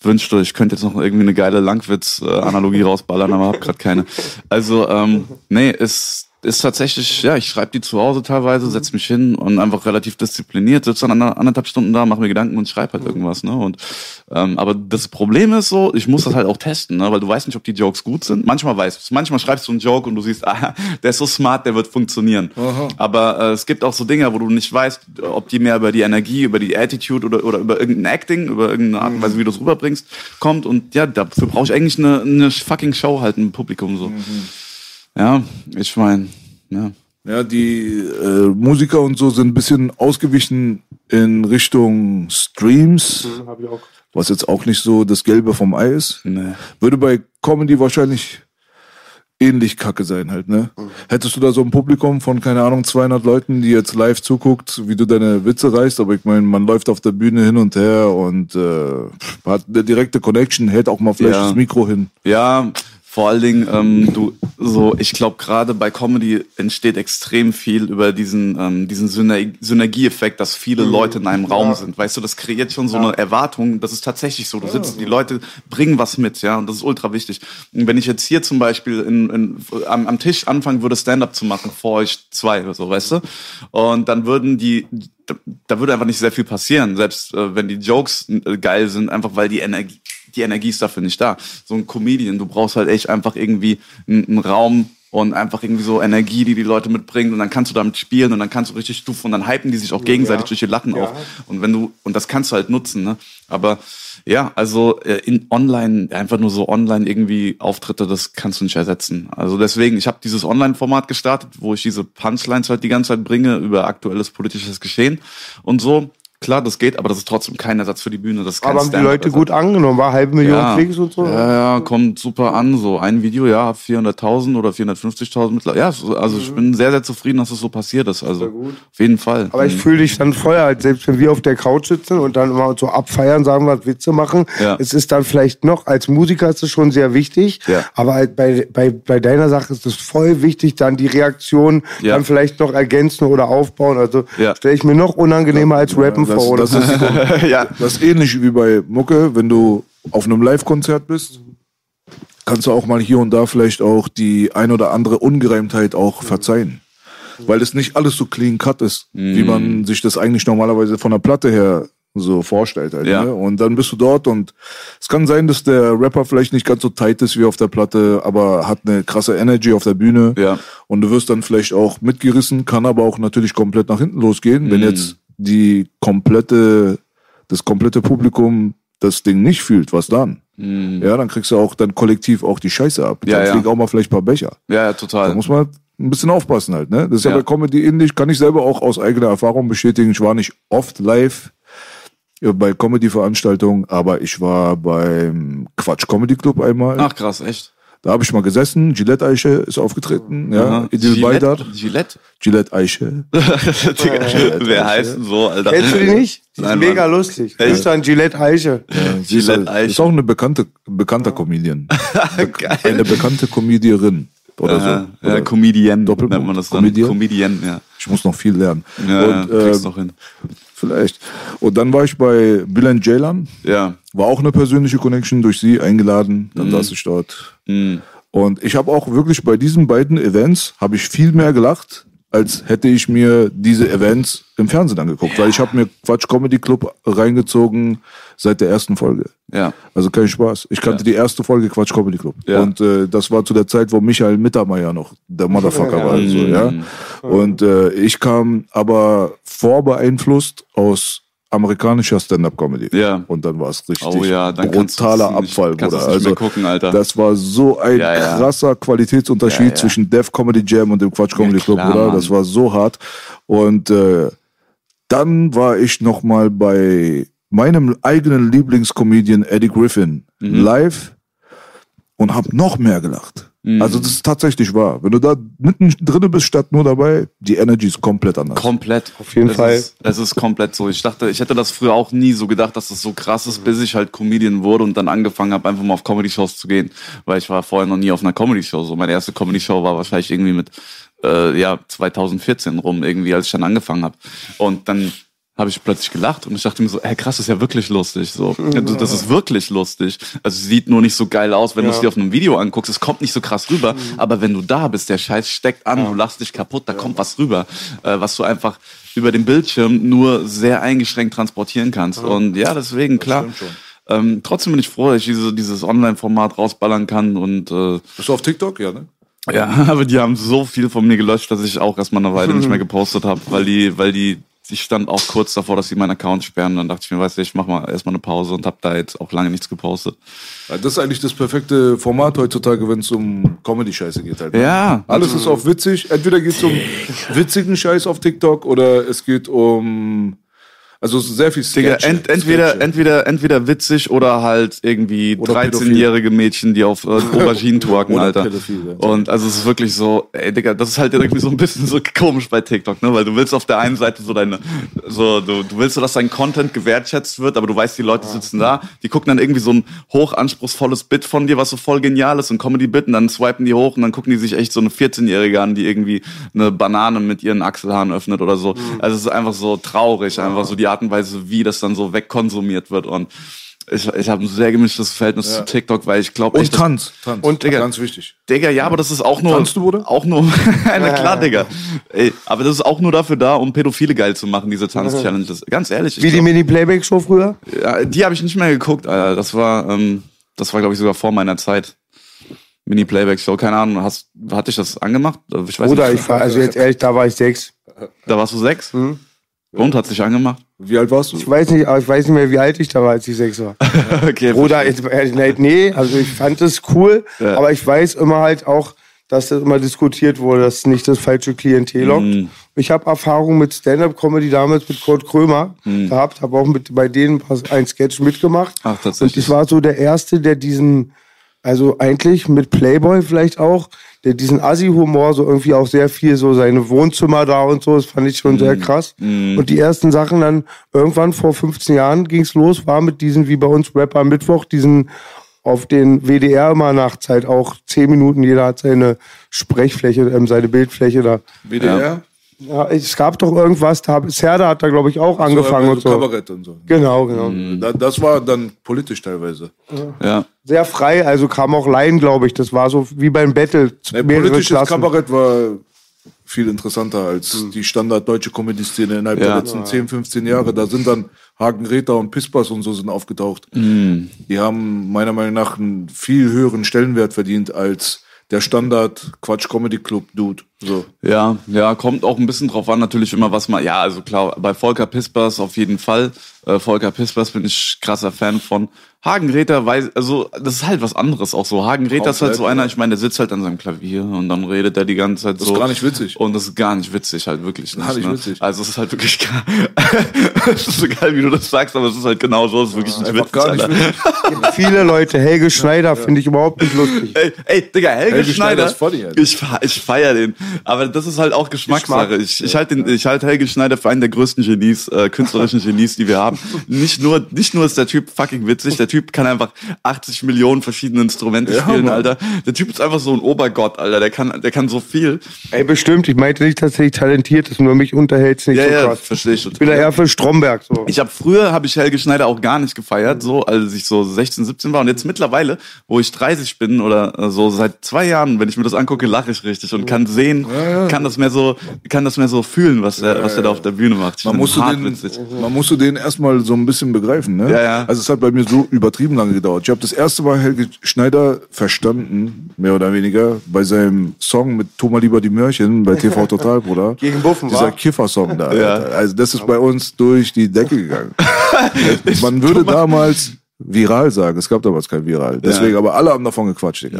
wünschte, ich könnte jetzt noch irgendwie eine geile Langwitz-Analogie rausballern, aber hab grad keine. Also, ähm, nee, ist ist tatsächlich, ja, ich schreibe die zu Hause teilweise, setz mich hin und einfach relativ diszipliniert, sitze dann anderthalb Stunden da, mache mir Gedanken und schreibe halt irgendwas, ne? Und ähm, aber das Problem ist so, ich muss das halt auch testen, ne? Weil du weißt nicht, ob die Jokes gut sind. Manchmal weißt du es. Manchmal schreibst du einen Joke und du siehst, ah, der ist so smart, der wird funktionieren. Aha. Aber äh, es gibt auch so Dinge, wo du nicht weißt, ob die mehr über die Energie, über die Attitude oder, oder über irgendein Acting, über irgendeine Art und Weise, wie du es rüberbringst, kommt. Und ja, dafür brauche ich eigentlich eine, eine fucking Show halt, ein Publikum so. Mhm. Ja, ich meine, ja. Ja, die äh, Musiker und so sind ein bisschen ausgewichen in Richtung Streams, mhm, was jetzt auch nicht so das Gelbe vom Ei ist. Nee. Würde bei Comedy wahrscheinlich ähnlich kacke sein halt, ne? Mhm. Hättest du da so ein Publikum von, keine Ahnung, 200 Leuten, die jetzt live zuguckt, wie du deine Witze reißt, aber ich meine, man läuft auf der Bühne hin und her und äh, hat eine direkte Connection, hält auch mal vielleicht ja. das Mikro hin. Ja, vor allen Dingen, ähm, du, so, ich glaube, gerade bei Comedy entsteht extrem viel über diesen, ähm, diesen Synerg Synergieeffekt, dass viele mhm. Leute in einem Raum ja. sind. Weißt du, das kreiert schon so ja. eine Erwartung. Das ist tatsächlich so. Du sitzt, die Leute bringen was mit, ja, und das ist ultra wichtig. Und wenn ich jetzt hier zum Beispiel in, in, am, am Tisch anfangen würde, Stand-up zu machen, vor euch zwei oder so, weißt du, und dann würden die, da würde einfach nicht sehr viel passieren, selbst äh, wenn die Jokes äh, geil sind, einfach weil die Energie, die Energie ist dafür nicht da. So ein Comedian, du brauchst halt echt einfach irgendwie einen, Raum und einfach irgendwie so Energie, die die Leute mitbringen und dann kannst du damit spielen und dann kannst du richtig stufen und dann hypen die sich auch gegenseitig ja. durch ihr Lachen ja. auf und wenn du und das kannst du halt nutzen, ne? Aber ja, also äh, in online einfach nur so online irgendwie Auftritte, das kannst du nicht ersetzen. Also deswegen, ich habe dieses Online-Format gestartet, wo ich diese Punchlines halt die ganze Zeit bringe über aktuelles politisches Geschehen und so Klar, das geht, aber das ist trotzdem kein Ersatz für die Bühne. Das ist aber haben die Leute gut angenommen? War halbe Million ja, Klicks und so? Ja, ja, kommt super an. So ein Video, ja, 400.000 oder 450.000 mittlerweile. Ja, also ich bin sehr, sehr zufrieden, dass es das so passiert ist. Also auf jeden Fall. Aber ich fühle dich dann vorher, halt, selbst wenn wir auf der Couch sitzen und dann immer so abfeiern, sagen wir, Witze machen. Ja. Es ist dann vielleicht noch, als Musiker ist es schon sehr wichtig. Ja. Aber halt bei, bei, bei deiner Sache ist es voll wichtig, dann die Reaktion ja. dann vielleicht noch ergänzen oder aufbauen. Also stelle ich mir noch unangenehmer als Rappen das, vor. Das ist, ja. das ist ähnlich wie bei Mucke, wenn du auf einem Live-Konzert bist, kannst du auch mal hier und da vielleicht auch die ein oder andere Ungereimtheit auch verzeihen. Weil es nicht alles so clean cut ist, mm. wie man sich das eigentlich normalerweise von der Platte her so vorstellt halt. Ja. Ne? Und dann bist du dort und es kann sein, dass der Rapper vielleicht nicht ganz so tight ist wie auf der Platte, aber hat eine krasse Energy auf der Bühne. Ja. Und du wirst dann vielleicht auch mitgerissen, kann aber auch natürlich komplett nach hinten losgehen, mm. wenn jetzt die komplette, das komplette Publikum das Ding nicht fühlt, was dann? Mhm. Ja, dann kriegst du auch dann kollektiv auch die Scheiße ab. Ja, dann ja. fliegen auch mal vielleicht ein paar Becher. Ja, ja, total. Da muss man ein bisschen aufpassen halt, ne? Das ist ja, ja bei Comedy ähnlich, kann ich selber auch aus eigener Erfahrung bestätigen. Ich war nicht oft live bei Comedy-Veranstaltungen, aber ich war beim Quatsch Comedy Club einmal. Ach krass, echt? Da habe ich mal gesessen. Gillette Eiche ist aufgetreten. Ja, Idil Baydar. Gillette? Gillette Eiche. Wer heißt denn so, Alter? Kennst du die nicht? Die Nein, ist mega Mann. lustig. Echt? Ist dann Gillette Eiche. Ja, Gillette Eiche. Ist auch eine bekannte, bekannter Comedian. Geil. Eine bekannte Comedierin. Oder Aha, so. Oder ja, Comedian nennt man das dann. Comedian? Comedian, ja. Ich muss noch viel lernen. Ja, Und, äh, noch hin. Vielleicht. Und dann war ich bei Bill Jaylan. Ja. War auch eine persönliche Connection durch sie eingeladen. Dann mhm. saß ich dort. Mhm. Und ich habe auch wirklich bei diesen beiden Events habe ich viel mehr gelacht, als hätte ich mir diese Events im Fernsehen angeguckt, weil ich habe mir Quatsch Comedy Club reingezogen seit der ersten Folge. Ja. Also kein Spaß. Ich kannte ja. die erste Folge Quatsch Comedy Club ja. und äh, das war zu der Zeit, wo Michael Mittermeier noch der Motherfucker ja. war, also, ja. Und äh, ich kam aber vorbeeinflusst aus amerikanischer Stand-up-Comedy. Ja. Und dann war es richtig oh, ja, brutaler Abfall, Bruder. Also gucken, Alter. das war so ein ja, ja. krasser Qualitätsunterschied zwischen Def Comedy Jam und dem Quatsch Comedy Club, klar, Bruder. Das war so hart. Und äh, dann war ich noch mal bei meinem eigenen Lieblingscomedian Eddie Griffin mhm. live und habe noch mehr gelacht. Also das ist tatsächlich wahr. Wenn du da mitten drinne bist, statt nur dabei, die Energy ist komplett anders. Komplett. Auf jeden es Fall. Ist, es ist komplett so. Ich dachte, ich hätte das früher auch nie so gedacht, dass das so krass ist, bis ich halt Comedian wurde und dann angefangen habe, einfach mal auf Comedy-Shows zu gehen. Weil ich war vorher noch nie auf einer Comedy-Show. So meine erste Comedy-Show war wahrscheinlich irgendwie mit äh, ja 2014 rum, irgendwie, als ich dann angefangen habe. Und dann habe ich plötzlich gelacht und ich dachte mir so, ey krass, das ist ja wirklich lustig. So, also, das ist wirklich lustig. Also es sieht nur nicht so geil aus, wenn du es dir auf einem Video anguckst. Es kommt nicht so krass rüber, aber wenn du da bist, der Scheiß steckt an, du lachst dich kaputt, da kommt was rüber, äh, was du einfach über den Bildschirm nur sehr eingeschränkt transportieren kannst. Und ja, deswegen klar. Ähm, trotzdem bin ich froh, dass ich diese, dieses Online-Format rausballern kann und äh, Bist du auf TikTok? Ja, ne? ja, aber die haben so viel von mir gelöscht, dass ich auch erstmal eine Weile nicht mehr gepostet habe, weil die, weil die, ich stand auch kurz davor, dass sie meinen Account sperren. Dann dachte ich mir, weißt du, ich mach mal erstmal eine Pause und habe da jetzt auch lange nichts gepostet. Das ist eigentlich das perfekte Format heutzutage, wenn es um Comedy-Scheiße geht halt. ne? Ja. Alles ist auf witzig. Entweder geht es um witzigen Scheiß auf TikTok oder es geht um also sehr viel Digga, Sketch, ent, entweder, Sketche. entweder, entweder witzig oder halt irgendwie Oder 13-jährige Mädchen, die auf äh, Auberginen twerken, Alter. pädophil, ja. Und also es ist wirklich so, ey Digga, das ist halt irgendwie so ein bisschen so komisch bei TikTok, ne? Weil du willst auf der einen Seite so deine, so, du, du willst so, dass dein Content gewertschätzt wird, aber du weißt, die Leute sitzen da, die gucken dann irgendwie so ein hochanspruchsvolles Bit von dir, was so voll genial ist, ein Comedy-Bit, und dann swipen die hoch und dann gucken die sich echt so eine 14-Jährige an, die irgendwie eine Banane mit ihren Achselhaaren öffnet oder so. Also es ist einfach so traurig, einfach so die Art und Weise, wie das dann so wegkonsumiert wird und ich, ich habe ein sehr gemischtes Verhältnis zu TikTok, weil ich glaube Und Tanz. Tanz. Und, Digga, ganz wichtig. Digga, ja, aber das ist auch nur. Tanzt du, Bruder? Auch nur. Na klar, Digga. Ey, aber das ist auch nur dafür da, um Pädophile geil zu machen, diese Tanz-Challenges. Ganz ehrlich. ich Wie die Mini-Playback-Show früher? ja, die habe ich nicht mehr geguckt, Alter. Das war, ähm, das war, glaube ich, sogar vor meiner Zeit. Mini-Playback-Show, keine Ahnung. Hast, hatte ich das angemacht? Ich weiß Oder nicht. ich war, also jetzt ehrlich, da war ich sechs. Da warst du sechs? Und hat sich angemacht? Wie alt warst du? Ich weiß nicht, ich weiß nicht mehr, wie alt ich da war, als ich sechs war. okay. Bruder, jetzt, ehrlich, nee, also ich fand es cool, Ja. aber ich weiß immer halt auch, dass das immer diskutiert wurde, dass es nicht das falsche Klientel lockt. Mhm. Ich habe Erfahrung mit Stand-Up-Comedy damals mit Kurt Krömer gehabt, habe auch mit bei denen ein Sketch mitgemacht. Ach, tatsächlich. Und ich war so der Erste, der diesen, also eigentlich mit Playboy vielleicht auch, der diesen Assi-Humor so irgendwie auch sehr viel so seine Wohnzimmer da und so, das fand ich schon Mhm. sehr krass. Und die ersten Sachen dann irgendwann vor 15 Jahren ging's los, war mit diesen, wie bei uns Rapper am Mittwoch, diesen auf den WDR immer nach Zeit auch 10 Minuten, jeder hat seine Sprechfläche, ähm, seine Bildfläche da. WDR? Ja, es gab doch irgendwas, da Serda hat da glaube ich auch angefangen so, und so. Kabarett und so. Genau, genau. Da, das war dann politisch teilweise. Ja. Sehr frei, also kam auch Laien, glaube ich. Das war so wie beim Battle. Nee, politisches Klassen. Kabarett war viel interessanter als die Standard deutsche Comedy-Szene innerhalb Ja. der letzten 10, 15 Jahre. Da sind dann Hagen Räther und Pispas und so sind aufgetaucht. Die haben meiner Meinung nach einen viel höheren Stellenwert verdient als der Standard Quatsch Comedy Club Dude. So. Ja, ja, kommt auch ein bisschen drauf an, natürlich immer, was man, ja, also klar, bei Volker Pispers auf jeden Fall. Äh, Volker Pispers bin ich krasser Fan von. Hagen Räther weiß, also, das ist halt was anderes auch so. Hagen Räther ist halt so einer, ja. ich meine, der sitzt halt an seinem Klavier und dann redet er die ganze Zeit Das so. ist gar nicht witzig. Und das ist gar nicht witzig, halt wirklich nicht. Gar nicht ne? witzig. Also, es ist halt wirklich gar, es ist so geil, wie du das sagst, aber es ist halt genau so, es ist wirklich nicht Einfach witzig, gar nicht witzig. Viele Leute, Helge Schneider finde ich überhaupt nicht lustig. Ey, ey, Digga, Helge, Helge Schneider, Schneider ist ich, ich feier den. Aber das ist halt auch Geschmackssache. Geschmack. Ich, ich halte ich halte Helge Schneider für einen der größten Genies, äh, künstlerischen Genies, die wir haben. Nicht nur, nicht nur ist der Typ fucking witzig, der Typ kann einfach 80 Millionen verschiedene Instrumente Ja, spielen, Mann. Alter. Der Typ ist einfach so ein Obergott, Alter. Der kann, der kann so viel. Ey, bestimmt. Ich meinte nicht, dass er nicht talentiert ist, nur mich unterhält's nicht Ja, so ja, krass. verstehe ich. Ich bin da eher für Stromberg. So. Ich habe früher habe ich Helge Schneider auch gar nicht gefeiert, so als ich so 16, 17 war und jetzt mittlerweile, wo ich 30 bin oder so seit zwei Jahren, wenn ich mir das angucke, lache ich richtig und kann sehen, kann das mehr so, kann das mehr so fühlen, was der, was der da auf der Bühne macht. Ich Man hart den, man musste den erstmal so ein bisschen begreifen. Ne? Ja, ja. Also es hat bei mir so übertrieben lange gedauert. Ich habe das erste Mal Helge Schneider verstanden, mehr oder weniger, bei seinem Song mit Thomas Lieber die Mörchen bei TV Total, Bruder. Gegen Buffen, Dieser? Kiffer-Song da. Ja. Also das ist bei uns durch die Decke gegangen. Man würde damals viral sagen. Es gab damals kein Viral. Deswegen, aber alle haben davon gequatscht, Digga.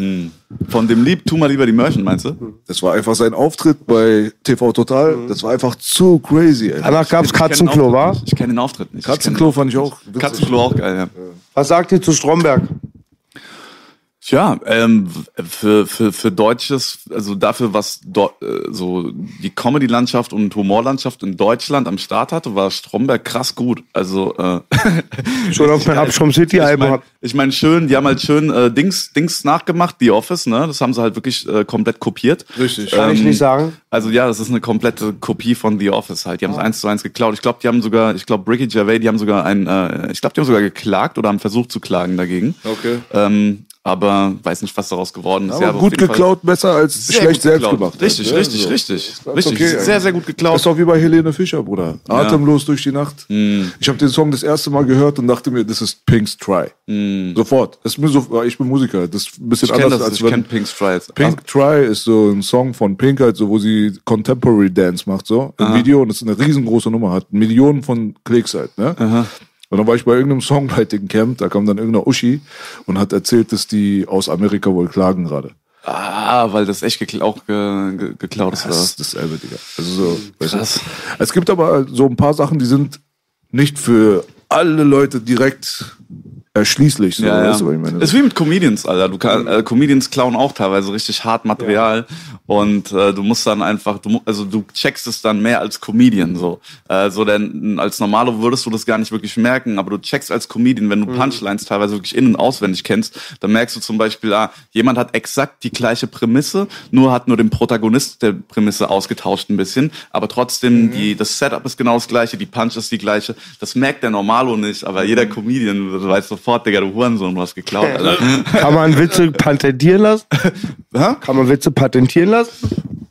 Von dem Lieb, tu mal lieber die Mörchen, meinst du? Das war einfach sein Auftritt bei TV Total. Das war einfach zu crazy, ey. Danach gab's Katzenklo, wa? Ich kenne den Auftritt nicht. Ich Katzenklo fand ich auch. Katzenklo auch geil, ja. Was sagt ihr zu Stromberg? Tja, ähm, für, für, für Deutsches, also dafür, was do, äh, so die Comedy-Landschaft und Humorlandschaft in Deutschland am Start hatte, war Stromberg krass gut. Also äh, Schon auf mein Abschirm City ich Album. meine, hab- ich mein, schön, die haben halt schön äh, Dings, Dings nachgemacht, The Office, ne? Das haben sie halt wirklich äh, komplett kopiert. Richtig. Kann ich nicht sagen. Also ja, das ist eine komplette Kopie von The Office halt. Die haben es eins zu eins geklaut. Ich glaube, die haben sogar, ich glaube, Ricky Gervais, die haben sogar ein, äh, ich glaube, die haben sogar geklagt oder haben versucht zu klagen dagegen. Okay. Ähm, aber weiß nicht, was daraus geworden ist. Aber Ja, auf gut jeden Fall geklaut, besser als sehr schlecht selbst geklaut. gemacht. Richtig, Ja, richtig, so. richtig. Richtig. okay sehr, sehr gut Das geklaut. ist doch wie bei Helene Fischer, Bruder. Atemlos durch die Nacht. Hm. Ich habe den Song das erste Mal gehört und dachte mir, das ist Pink's Try. Sofort. Das ist mir so, ich bin Musiker. Das ist ein bisschen. Ich anders das, als ich wenn kenne Pink Strides. Pink Try ist so ein Song von Pink halt, so, wo sie Contemporary Dance macht, so im Video und das ist eine riesengroße Nummer, hat Millionen von Klicks halt, ne? Und dann war ich bei irgendeinem Songwriting Camp, da kam dann irgendeiner Uschi und hat erzählt, dass die aus Amerika wohl klagen gerade. Ah, weil das echt gekla auch ge ge geklaut ist. Das ist dasselbe, Digga. Also so, weißt du? Krass. Es gibt aber so ein paar Sachen, die sind nicht für alle Leute direkt erschließlich. So, Ja, ja. du, ich meine? Ist wie mit Comedians, Alter. Du kann, äh, Comedians klauen auch teilweise richtig hart Material und äh, du musst dann einfach, du, also du checkst es dann mehr als Comedian so. Äh, so denn als Normalo würdest du das gar nicht wirklich merken, aber du checkst als Comedian, wenn du Mhm. Punchlines teilweise wirklich in und auswendig kennst, dann merkst du zum Beispiel, ah, jemand hat exakt die gleiche Prämisse, nur hat nur den Protagonist der Prämisse ausgetauscht ein bisschen, aber Mhm. trotzdem die das Setup ist genau das gleiche, die Punch ist die gleiche. Das merkt der Normalo nicht, aber Mhm. jeder Comedian du weißt sofort, Digga, du Hurensohn, du hast geklaut, Alter. Kann man Witze patentieren lassen? Hä? Kann man Witze patentieren lassen?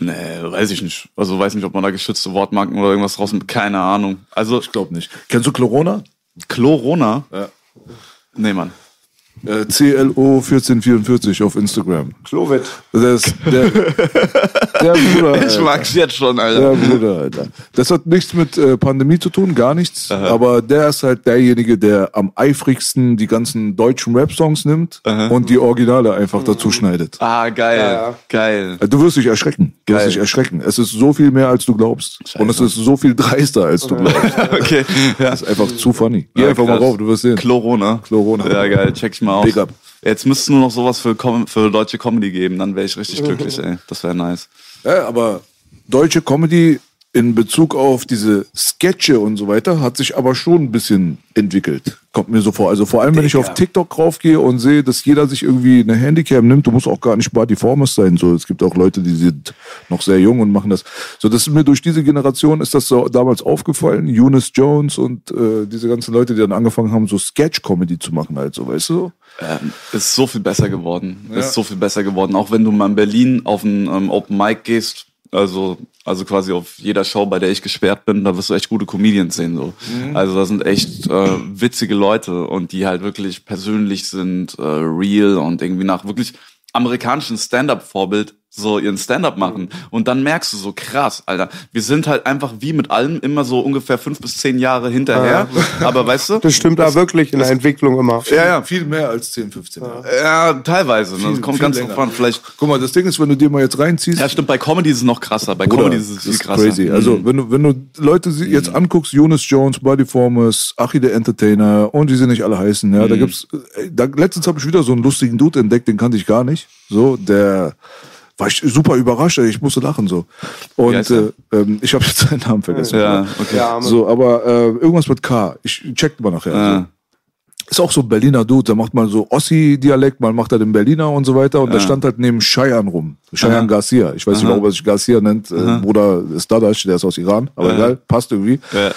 Nee, weiß ich nicht. Also weiß nicht, ob man da geschützte Wortmarken oder irgendwas raus mit. Keine Ahnung. Also ich glaube nicht. Kennst du Corona? Chlorona? Ja. Nee, Mann. Äh, CLO 1444 auf Instagram. Klovet. Das ist der, der Bruder. Ich mag's jetzt schon, Der Alter. Bruder, Alter. Das hat nichts mit äh, Pandemie zu tun, gar nichts. Aber der ist halt derjenige, der am eifrigsten die ganzen deutschen Rap-Songs nimmt und die Originale einfach dazu schneidet. Ah, geil. ja. Geil. Äh, Du wirst dich erschrecken. Du Geil. wirst dich erschrecken. Es ist so viel mehr, als du glaubst. Und es ist so viel dreister, als du glaubst. Okay. Ja. Das ist einfach zu funny. Geh Ja, einfach mal krass. rauf, du wirst sehen. Chlorona. Chlorona. Ja, geil. Check ich mal aus. Big up. Jetzt müsste nur noch sowas für, Com für deutsche Comedy geben, dann wäre ich richtig glücklich, ey. Das wäre nice. Ja, aber deutsche Comedy in Bezug auf diese Sketche und so weiter hat sich aber schon ein bisschen entwickelt. Kommt mir so vor. Also vor allem, wenn ich auf TikTok raufgehe und sehe, dass jeder sich irgendwie eine Handycam nimmt, du musst auch gar nicht Barty Formers sein. So, es gibt auch Leute, die sind noch sehr jung und machen das. So, das ist mir durch diese Generation ist das so damals aufgefallen. Eunice Jones und äh, diese ganzen Leute, die dann angefangen haben, so Sketch-Comedy zu machen, halt so, weißt du? Ähm, ist so viel besser geworden. Ist so viel besser geworden. Auch wenn du mal in Berlin auf ein ähm, Open Mic gehst, also, also quasi auf jeder Show, bei der ich gesperrt bin, da wirst du echt gute Comedians sehen. So. Also da sind echt äh, witzige Leute und die halt wirklich persönlich sind, äh, real und irgendwie nach wirklich amerikanischen Stand-up-Vorbild so ihren Stand-up machen. Und dann merkst du so, krass, Alter, wir sind halt einfach wie mit allem immer so ungefähr fünf bis zehn Jahre hinterher. Aber weißt du? Das stimmt da wirklich in der Entwicklung immer. Ja, ja. Viel mehr als 10, 15 Jahre. Ja, teilweise. Ne? Viel- Das kommt viel ganz länger. drauf an. Vielleicht. Guck mal, das Ding ist, wenn du dir mal jetzt reinziehst, Ja, stimmt. Bei Comedy ist es noch krasser. Bei Bruder, Comedy ist es viel krasser. crazy. Also, Mhm. wenn du, wenn du Leute jetzt anguckst, Jonas Jones, Buddy Formers, Achi der Entertainer und wie sie nicht alle heißen, ja, Mhm. da gibt's, äh, da, letztens habe ich wieder so einen lustigen Dude entdeckt, den kannte ich gar nicht. So, der, war ich super überrascht, ey, ich musste lachen, so. Und, äh, ähm, ich habe jetzt seinen Namen vergessen. ja, okay. Ja. So, aber äh, irgendwas mit K. Ich check mal nachher. Ja. So. Ist auch so ein Berliner Dude, der macht mal so Ossi-Dialekt, mal macht er den Berliner und so weiter. Und der stand halt neben Cheyenne rum. Cheyenne Garcia. Ich weiß nicht, warum er sich Garcia nennt. Äh, Bruder ist Dadash, der ist aus Iran. Aber egal, passt irgendwie. Ja.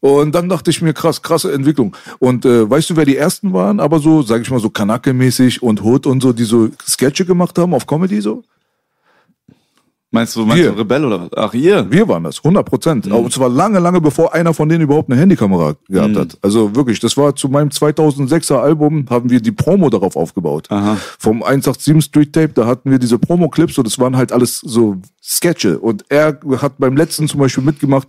Und dann dachte ich mir, krass, krasse Entwicklung. Und äh, weißt du, wer die ersten waren? Aber so, sag ich mal, so Kanake-mäßig und Hood und so, die so Sketche gemacht haben auf Comedy so? Meinst du, meinst Wir. du Rebell oder was? Ach, ihr? Wir waren das, 100 Prozent. Mhm. Und zwar lange, lange bevor einer von denen überhaupt eine Handykamera gehabt hat. Also wirklich, das war zu meinem 2006er Album, haben wir die Promo darauf aufgebaut. Aha. Vom 187 Street Tape, da hatten wir diese Promo-Clips und das waren halt alles so Sketche. Und er hat beim letzten zum Beispiel mitgemacht,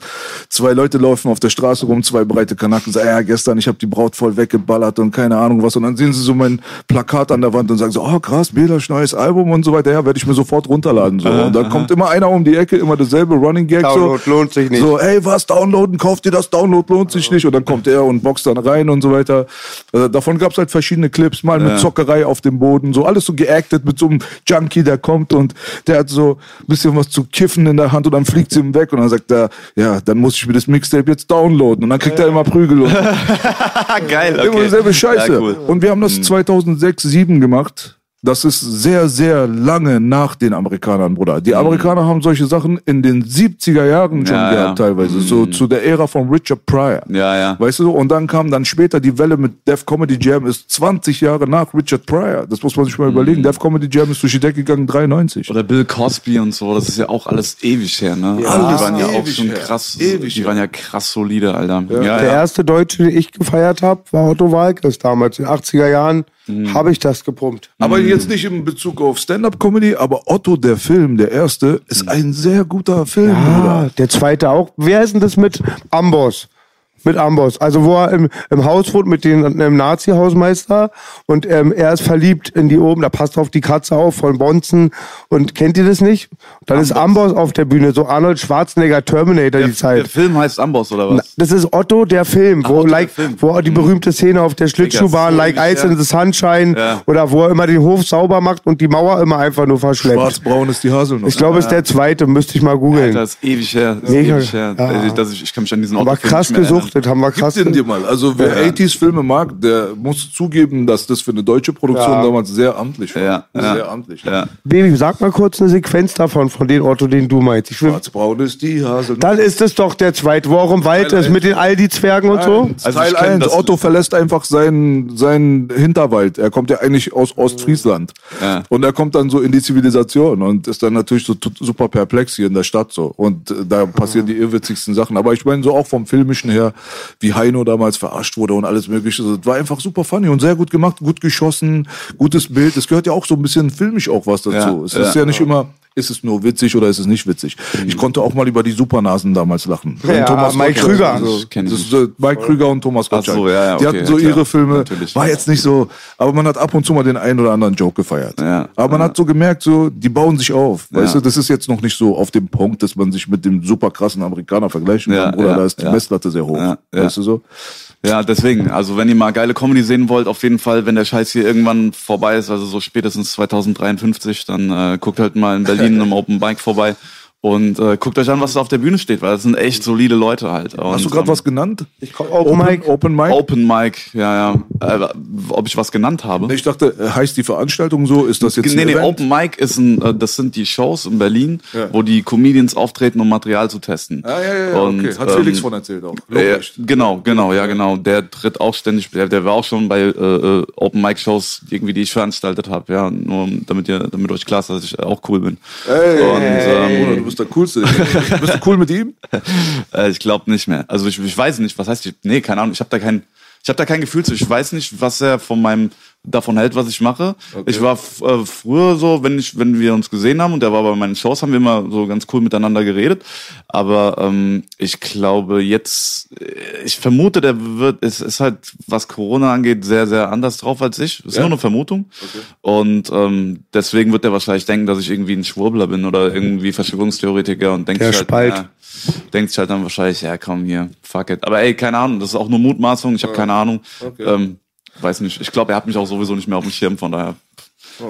zwei Leute laufen auf der Straße rum, zwei breite Kanaken, sagen, ja, gestern, ich habe die Braut voll weggeballert und keine Ahnung was. Und dann sehen sie so mein Plakat an der Wand und sagen so, oh krass, Belasch, neues Album und so weiter. Ja, werde ich mir sofort runterladen. So. Und dann kommt immer einer um die Ecke, immer dasselbe Running Gag. Download so, lohnt sich nicht. So, ey, was, downloaden, kauft ihr das, Download lohnt sich nicht. Und dann kommt er und boxt dann rein und so weiter. Also davon gab's halt verschiedene Clips, mal mit Zockerei auf dem Boden, so alles so geactet mit so einem Junkie, der kommt und der hat so ein bisschen was zu kiffen in der Hand und dann fliegt sie ihm weg und dann sagt er, ja, dann muss ich mir das Mixtape jetzt downloaden und dann kriegt er immer Prügel und Geil, immer okay. dieselbe Scheiße. Ja, cool. Und wir haben das 2006, 2007 gemacht. Das ist sehr, sehr lange nach den Amerikanern, Bruder. Die Amerikaner haben solche Sachen in den 70er Jahren schon Ja, gehabt, ja. teilweise. So zu der Ära von Richard Pryor. Ja, ja. Weißt du, und dann kam dann später die Welle mit Def Comedy Jam, ist 20 Jahre nach Richard Pryor. Das muss man sich mal überlegen. Def Comedy Jam ist durch die Decke gegangen, 93. Oder Bill Cosby und so, das ist ja auch alles ewig her, ne? Ja, alles die waren ja auch schon her. krass, Ewig die waren ja krass solide, Alter. Ja, ja. Der erste Deutsche, den ich gefeiert habe, war Otto Walkes damals. In den 80er Jahren habe ich das gepumpt. Aber jetzt nicht in Bezug auf Stand-Up-Comedy, aber Otto, der Film, der erste, ist ein sehr guter Film, Ah, Bruder. der zweite auch. Wer ist denn das mit Amboss? Mit Amboss. Also wo er im, im Haus wohnt mit dem, dem Nazi-Hausmeister und ähm, er ist verliebt in die oben, da passt auf die Katze auf von Bonzen und kennt ihr das nicht? Dann ist Amboss auf der Bühne, so Arnold Schwarzenegger Terminator Der, die der Zeit. Film heißt Amboss, oder was? Das ist Otto, der Film, wo, Otto, der like, Film. wo die berühmte Szene auf der Schlittschuhbahn, so like Ice her. in the Sunshine, Ja. oder wo er immer den Hof sauber macht und die Mauer immer einfach nur verschleppt. Schwarz-braun ist die Haselnuss. Ich glaube, es ist der zweite, müsste ich mal googeln. Alter, das ist ewig her. Das ist ewig her. Ja. Ich, das, ich, ich kann mich an diesen Aber Autofilm krass nicht gesuchtet, haben wir krass Gib den dir mal. Also wer 80s-Filme mag, der muss zugeben, dass das für eine deutsche Produktion Ja. damals sehr amtlich war. Ja, ja. Sehr amtlich. Ja. Baby, sag mal kurz eine Sequenz davon, von dem Otto, den du meinst. Ich will, Schwarz-braun ist die Haselnuss. dann ist es doch der zweite, wo auch im Wald Teil ist mit den Aldi-Zwergen und so. Also Teil ich kenn 1, das- Otto verlässt einfach seinen, seinen Hinterwald. Er kommt ja eigentlich aus Ostfriesland. Ja. Und er kommt dann so in die Zivilisation und ist dann natürlich so super perplex hier in der Stadt so. Und äh, da passieren die irrwitzigsten Sachen. Aber ich meine so auch vom Filmischen her, wie Heino damals verarscht wurde und alles mögliche. Also, Es war einfach super funny und sehr gut gemacht, gut geschossen, gutes Bild. Es gehört ja auch so ein bisschen filmisch auch was dazu. Ja, es ist ja. ja nicht immer, ist es nur witzig oder ist es nicht witzig. Ich konnte auch mal über die Supernasen damals lachen. Ja, Mike Gottschalk- Krüger. Also, das ist, äh, Mike Krüger und Thomas Gottschalk. so, ja, ja, die okay, hatten so ja, ihre Filme. Natürlich. War jetzt nicht so, aber man hat ab und zu mal den einen oder anderen Joke gefeiert. Aber man hat so gemerkt, so, die bauen sich auf. Weißt du, das ist jetzt noch nicht so auf dem Punkt, dass man sich mit dem super krassen Amerikaner vergleichen kann. Oder da ist die. Messlatte sehr hoch. Weißt du so? Ja, deswegen, also wenn ihr mal geile Comedy sehen wollt, auf jeden Fall, wenn der Scheiß hier irgendwann vorbei ist, also so spätestens 2053, dann äh, guckt halt mal in Berlin im Open Bike vorbei und äh, guckt euch an, was da auf der Bühne steht, weil das sind echt solide Leute halt. Und, Hast du gerade ähm, was genannt? Ich komm, Open Mic. Open Mic? Open Mic, ja, ja. Äh, ob ich was genannt habe? Ich dachte, äh, heißt die Veranstaltung so? Ist das jetzt Nee, ein nee, Event? Open Mic ist ein, äh, das sind die Shows in Berlin, Ja. wo die Comedians auftreten, um Material zu testen. Ah, ja, ja, ja, Und, okay. Hat ähm, Felix von erzählt auch. Äh, Logisch. genau, genau, ja, genau. Der tritt auch ständig, der, der war auch schon bei äh, äh, Open Mic Shows, irgendwie, die ich veranstaltet habe, ja, nur um- damit ihr, damit euch klar ist, dass ich auch cool bin. Ey, Und, ähm, Bruder, du bist der Coolste. bist du cool mit ihm? Äh, ich glaube nicht mehr. Also ich, ich weiß nicht, was heißt ich, nee, keine Ahnung, ich habe da kein ich habe da kein Gefühl zu. Ich weiß nicht, was er von meinem davon hält, was ich mache. Ich war äh, früher so, wenn ich wenn wir uns gesehen haben und der war bei meinen Shows, haben wir immer so ganz cool miteinander geredet, aber ähm, ich glaube jetzt äh, ich vermute, der wird es ist halt was Corona angeht sehr sehr anders drauf als ich. Ist Ja. nur eine Vermutung. Und ähm, deswegen wird er wahrscheinlich denken, dass ich irgendwie ein Schwurbler bin oder irgendwie Verschwörungstheoretiker und denkt Der sich halt, Spalt. ja, denkt sich halt dann wahrscheinlich, ja komm hier, fuck it. Aber ey, keine Ahnung, das ist auch nur Mutmaßung, ich habe keine Ahnung. Okay. Ähm, weiß nicht, ich glaube, er hat mich auch sowieso nicht mehr auf dem Schirm, von daher,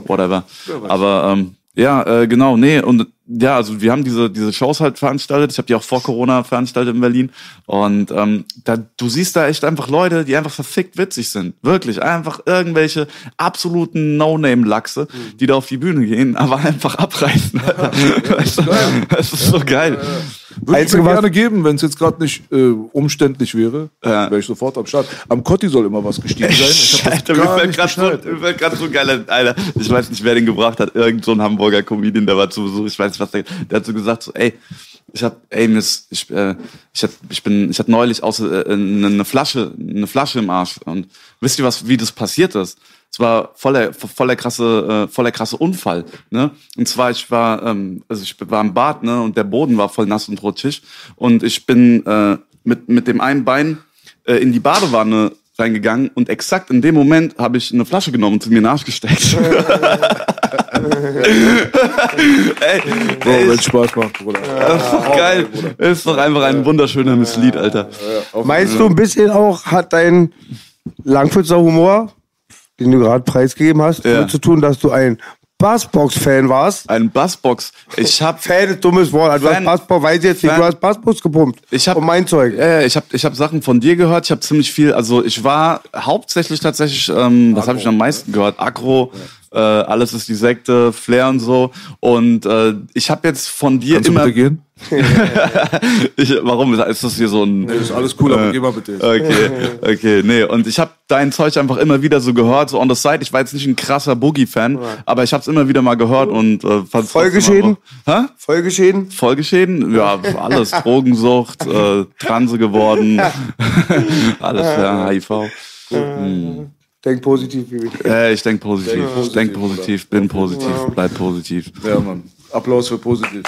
whatever. Aber ähm, ja, äh, genau, nee, und ja, also wir haben diese, diese Shows halt veranstaltet. Ich habe die auch vor Corona veranstaltet in Berlin. Und ähm, da, du siehst da echt einfach Leute, die einfach verfickt witzig sind. Wirklich. Einfach irgendwelche absoluten No-Name-Lachse, die da auf die Bühne gehen, aber einfach abreißen. Alter. Weißt du? Das ist so geil. Würde ich mir gerne geben, wenn es jetzt gerade nicht äh, umständlich wäre, Ja. wäre ich sofort am Start. Am Kotti soll immer was gestiegen sein. Ich hab Alter, mir fällt gerade so, so ein geiler, Alter, ich weiß nicht, wer den gebracht hat, irgend so ein Hamburger Comedian, der war zu Besuch, ich weiß nicht, was der, der hat so gesagt, so, ey, Ich hab, ey, mir ist, ich, äh, ich, hab, ich bin, ich hatte neulich aus äh, eine, eine Flasche, eine Flasche im Arsch. Und wisst ihr was, wie das passiert ist? Es war voller, voller krasse, äh, voller krasse Unfall. Ne? Und zwar, ich war, ähm, also ich war im Bad, ne, und der Boden war voll nass und rutschig. Und ich bin äh, mit mit dem einen Bein äh, in die Badewanne reingegangen und exakt in dem Moment habe ich eine Flasche genommen und sie mir in den Arsch gesteckt. ey, Bro, ey, wenn Spaß macht, Bruder. das ist doch geil. Das ist doch einfach ein wunderschönes Lied, Alter. Meinst du ein bisschen auch, hat dein Langwitzer Humor, den du gerade preisgegeben hast, Ja. damit zu tun, dass du ein Bassbox-Fan warst? Ein Bassbox. Ich hab Fan ist dummes Wort. Also du Fan- hast Bassbox, weiß ich jetzt nicht, Fan- du hast Bassbox gepumpt. Ich hab- Und mein Zeug. Ja, ja, ich habe ich hab Sachen von dir gehört. Ich habe ziemlich viel, also ich war hauptsächlich tatsächlich, ähm, was habe ich am meisten gehört? Agro, äh, alles ist die Sekte, Flair und so. Und äh, ich habe jetzt von dir Kannst du immer. bitte gehen? ich, warum ist das hier so ein? Nee, ist alles cool, aber geh mal bitte. Okay, okay, nee. Und ich habe dein Zeug einfach immer wieder so gehört, so on the side. Ich war jetzt nicht ein krasser Boogie-Fan, aber ich habe es immer wieder mal gehört und äh, Folgeschäden? trotzdem einfach- Hä? Folgeschäden? Folgeschäden? Ja, alles. Drogensucht, äh, Transe geworden. alles, ja, HIV. Denk positiv, wie ich. Äh, ich denk positiv. Denk Ich positiv, denk positiv, bin positiv, bleib positiv. Ja, Mann. Applaus für positiv.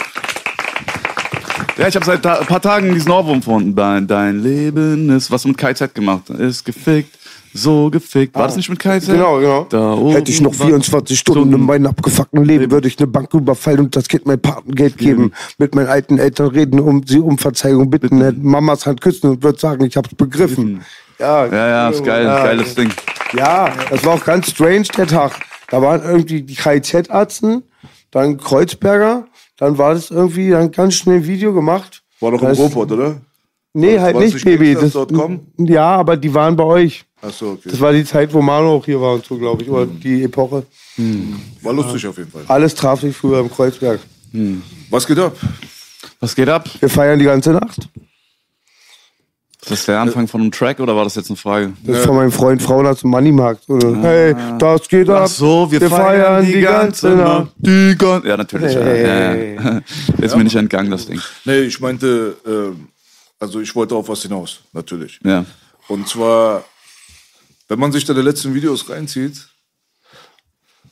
Ja, ich habe seit ein paar Tagen diesen Ohrwurm gefunden. Dein, dein Leben ist, was mit KZ gemacht ist gefickt, so gefickt. War das nicht mit KZ? Genau, genau. Da Hätte ich noch war- 24 Stunden in meinem abgefuckten Leben, würde ich eine Bank überfallen und das Kind mein Patengeld geben, mit meinen alten Eltern reden, um sie um Verzeihung bitten, hätte Mamas Hand küssen und würde sagen, ich hab's begriffen. Ja, Ja, ja, ist geil, Ja. geiles Ding. Ja, das war auch ganz strange, der Tag. Da waren irgendwie die KIZ-Arzten, dann Kreuzberger, dann war das irgendwie dann ganz schnell ein Video gemacht. War doch im Das- Robot, oder? Nee, War das- halt nicht, Baby. Das, ja, aber die waren bei euch. Achso, okay. Das war die Zeit, wo Manu auch hier war und so, glaube ich, oder die Epoche. War lustig auf jeden Fall. Alles traf sich früher im Kreuzberg. Was geht ab? Was geht ab? Wir feiern die ganze Nacht. Ist das der Anfang von einem Track oder war das jetzt eine Frage? Das ist von meinem Freund Frauenarzt im Moneymarkt. Oder, Hey, das geht ab. Ach so, wir, feiern, die ganze Nacht. Die ganze Ja, natürlich. Hey. Ja, ja. Ist mir nicht entgangen, das Ding. Nee, ich meinte, ähm, also ich wollte auf was hinaus, natürlich. Ja. Und zwar, wenn man sich da die letzten Videos reinzieht,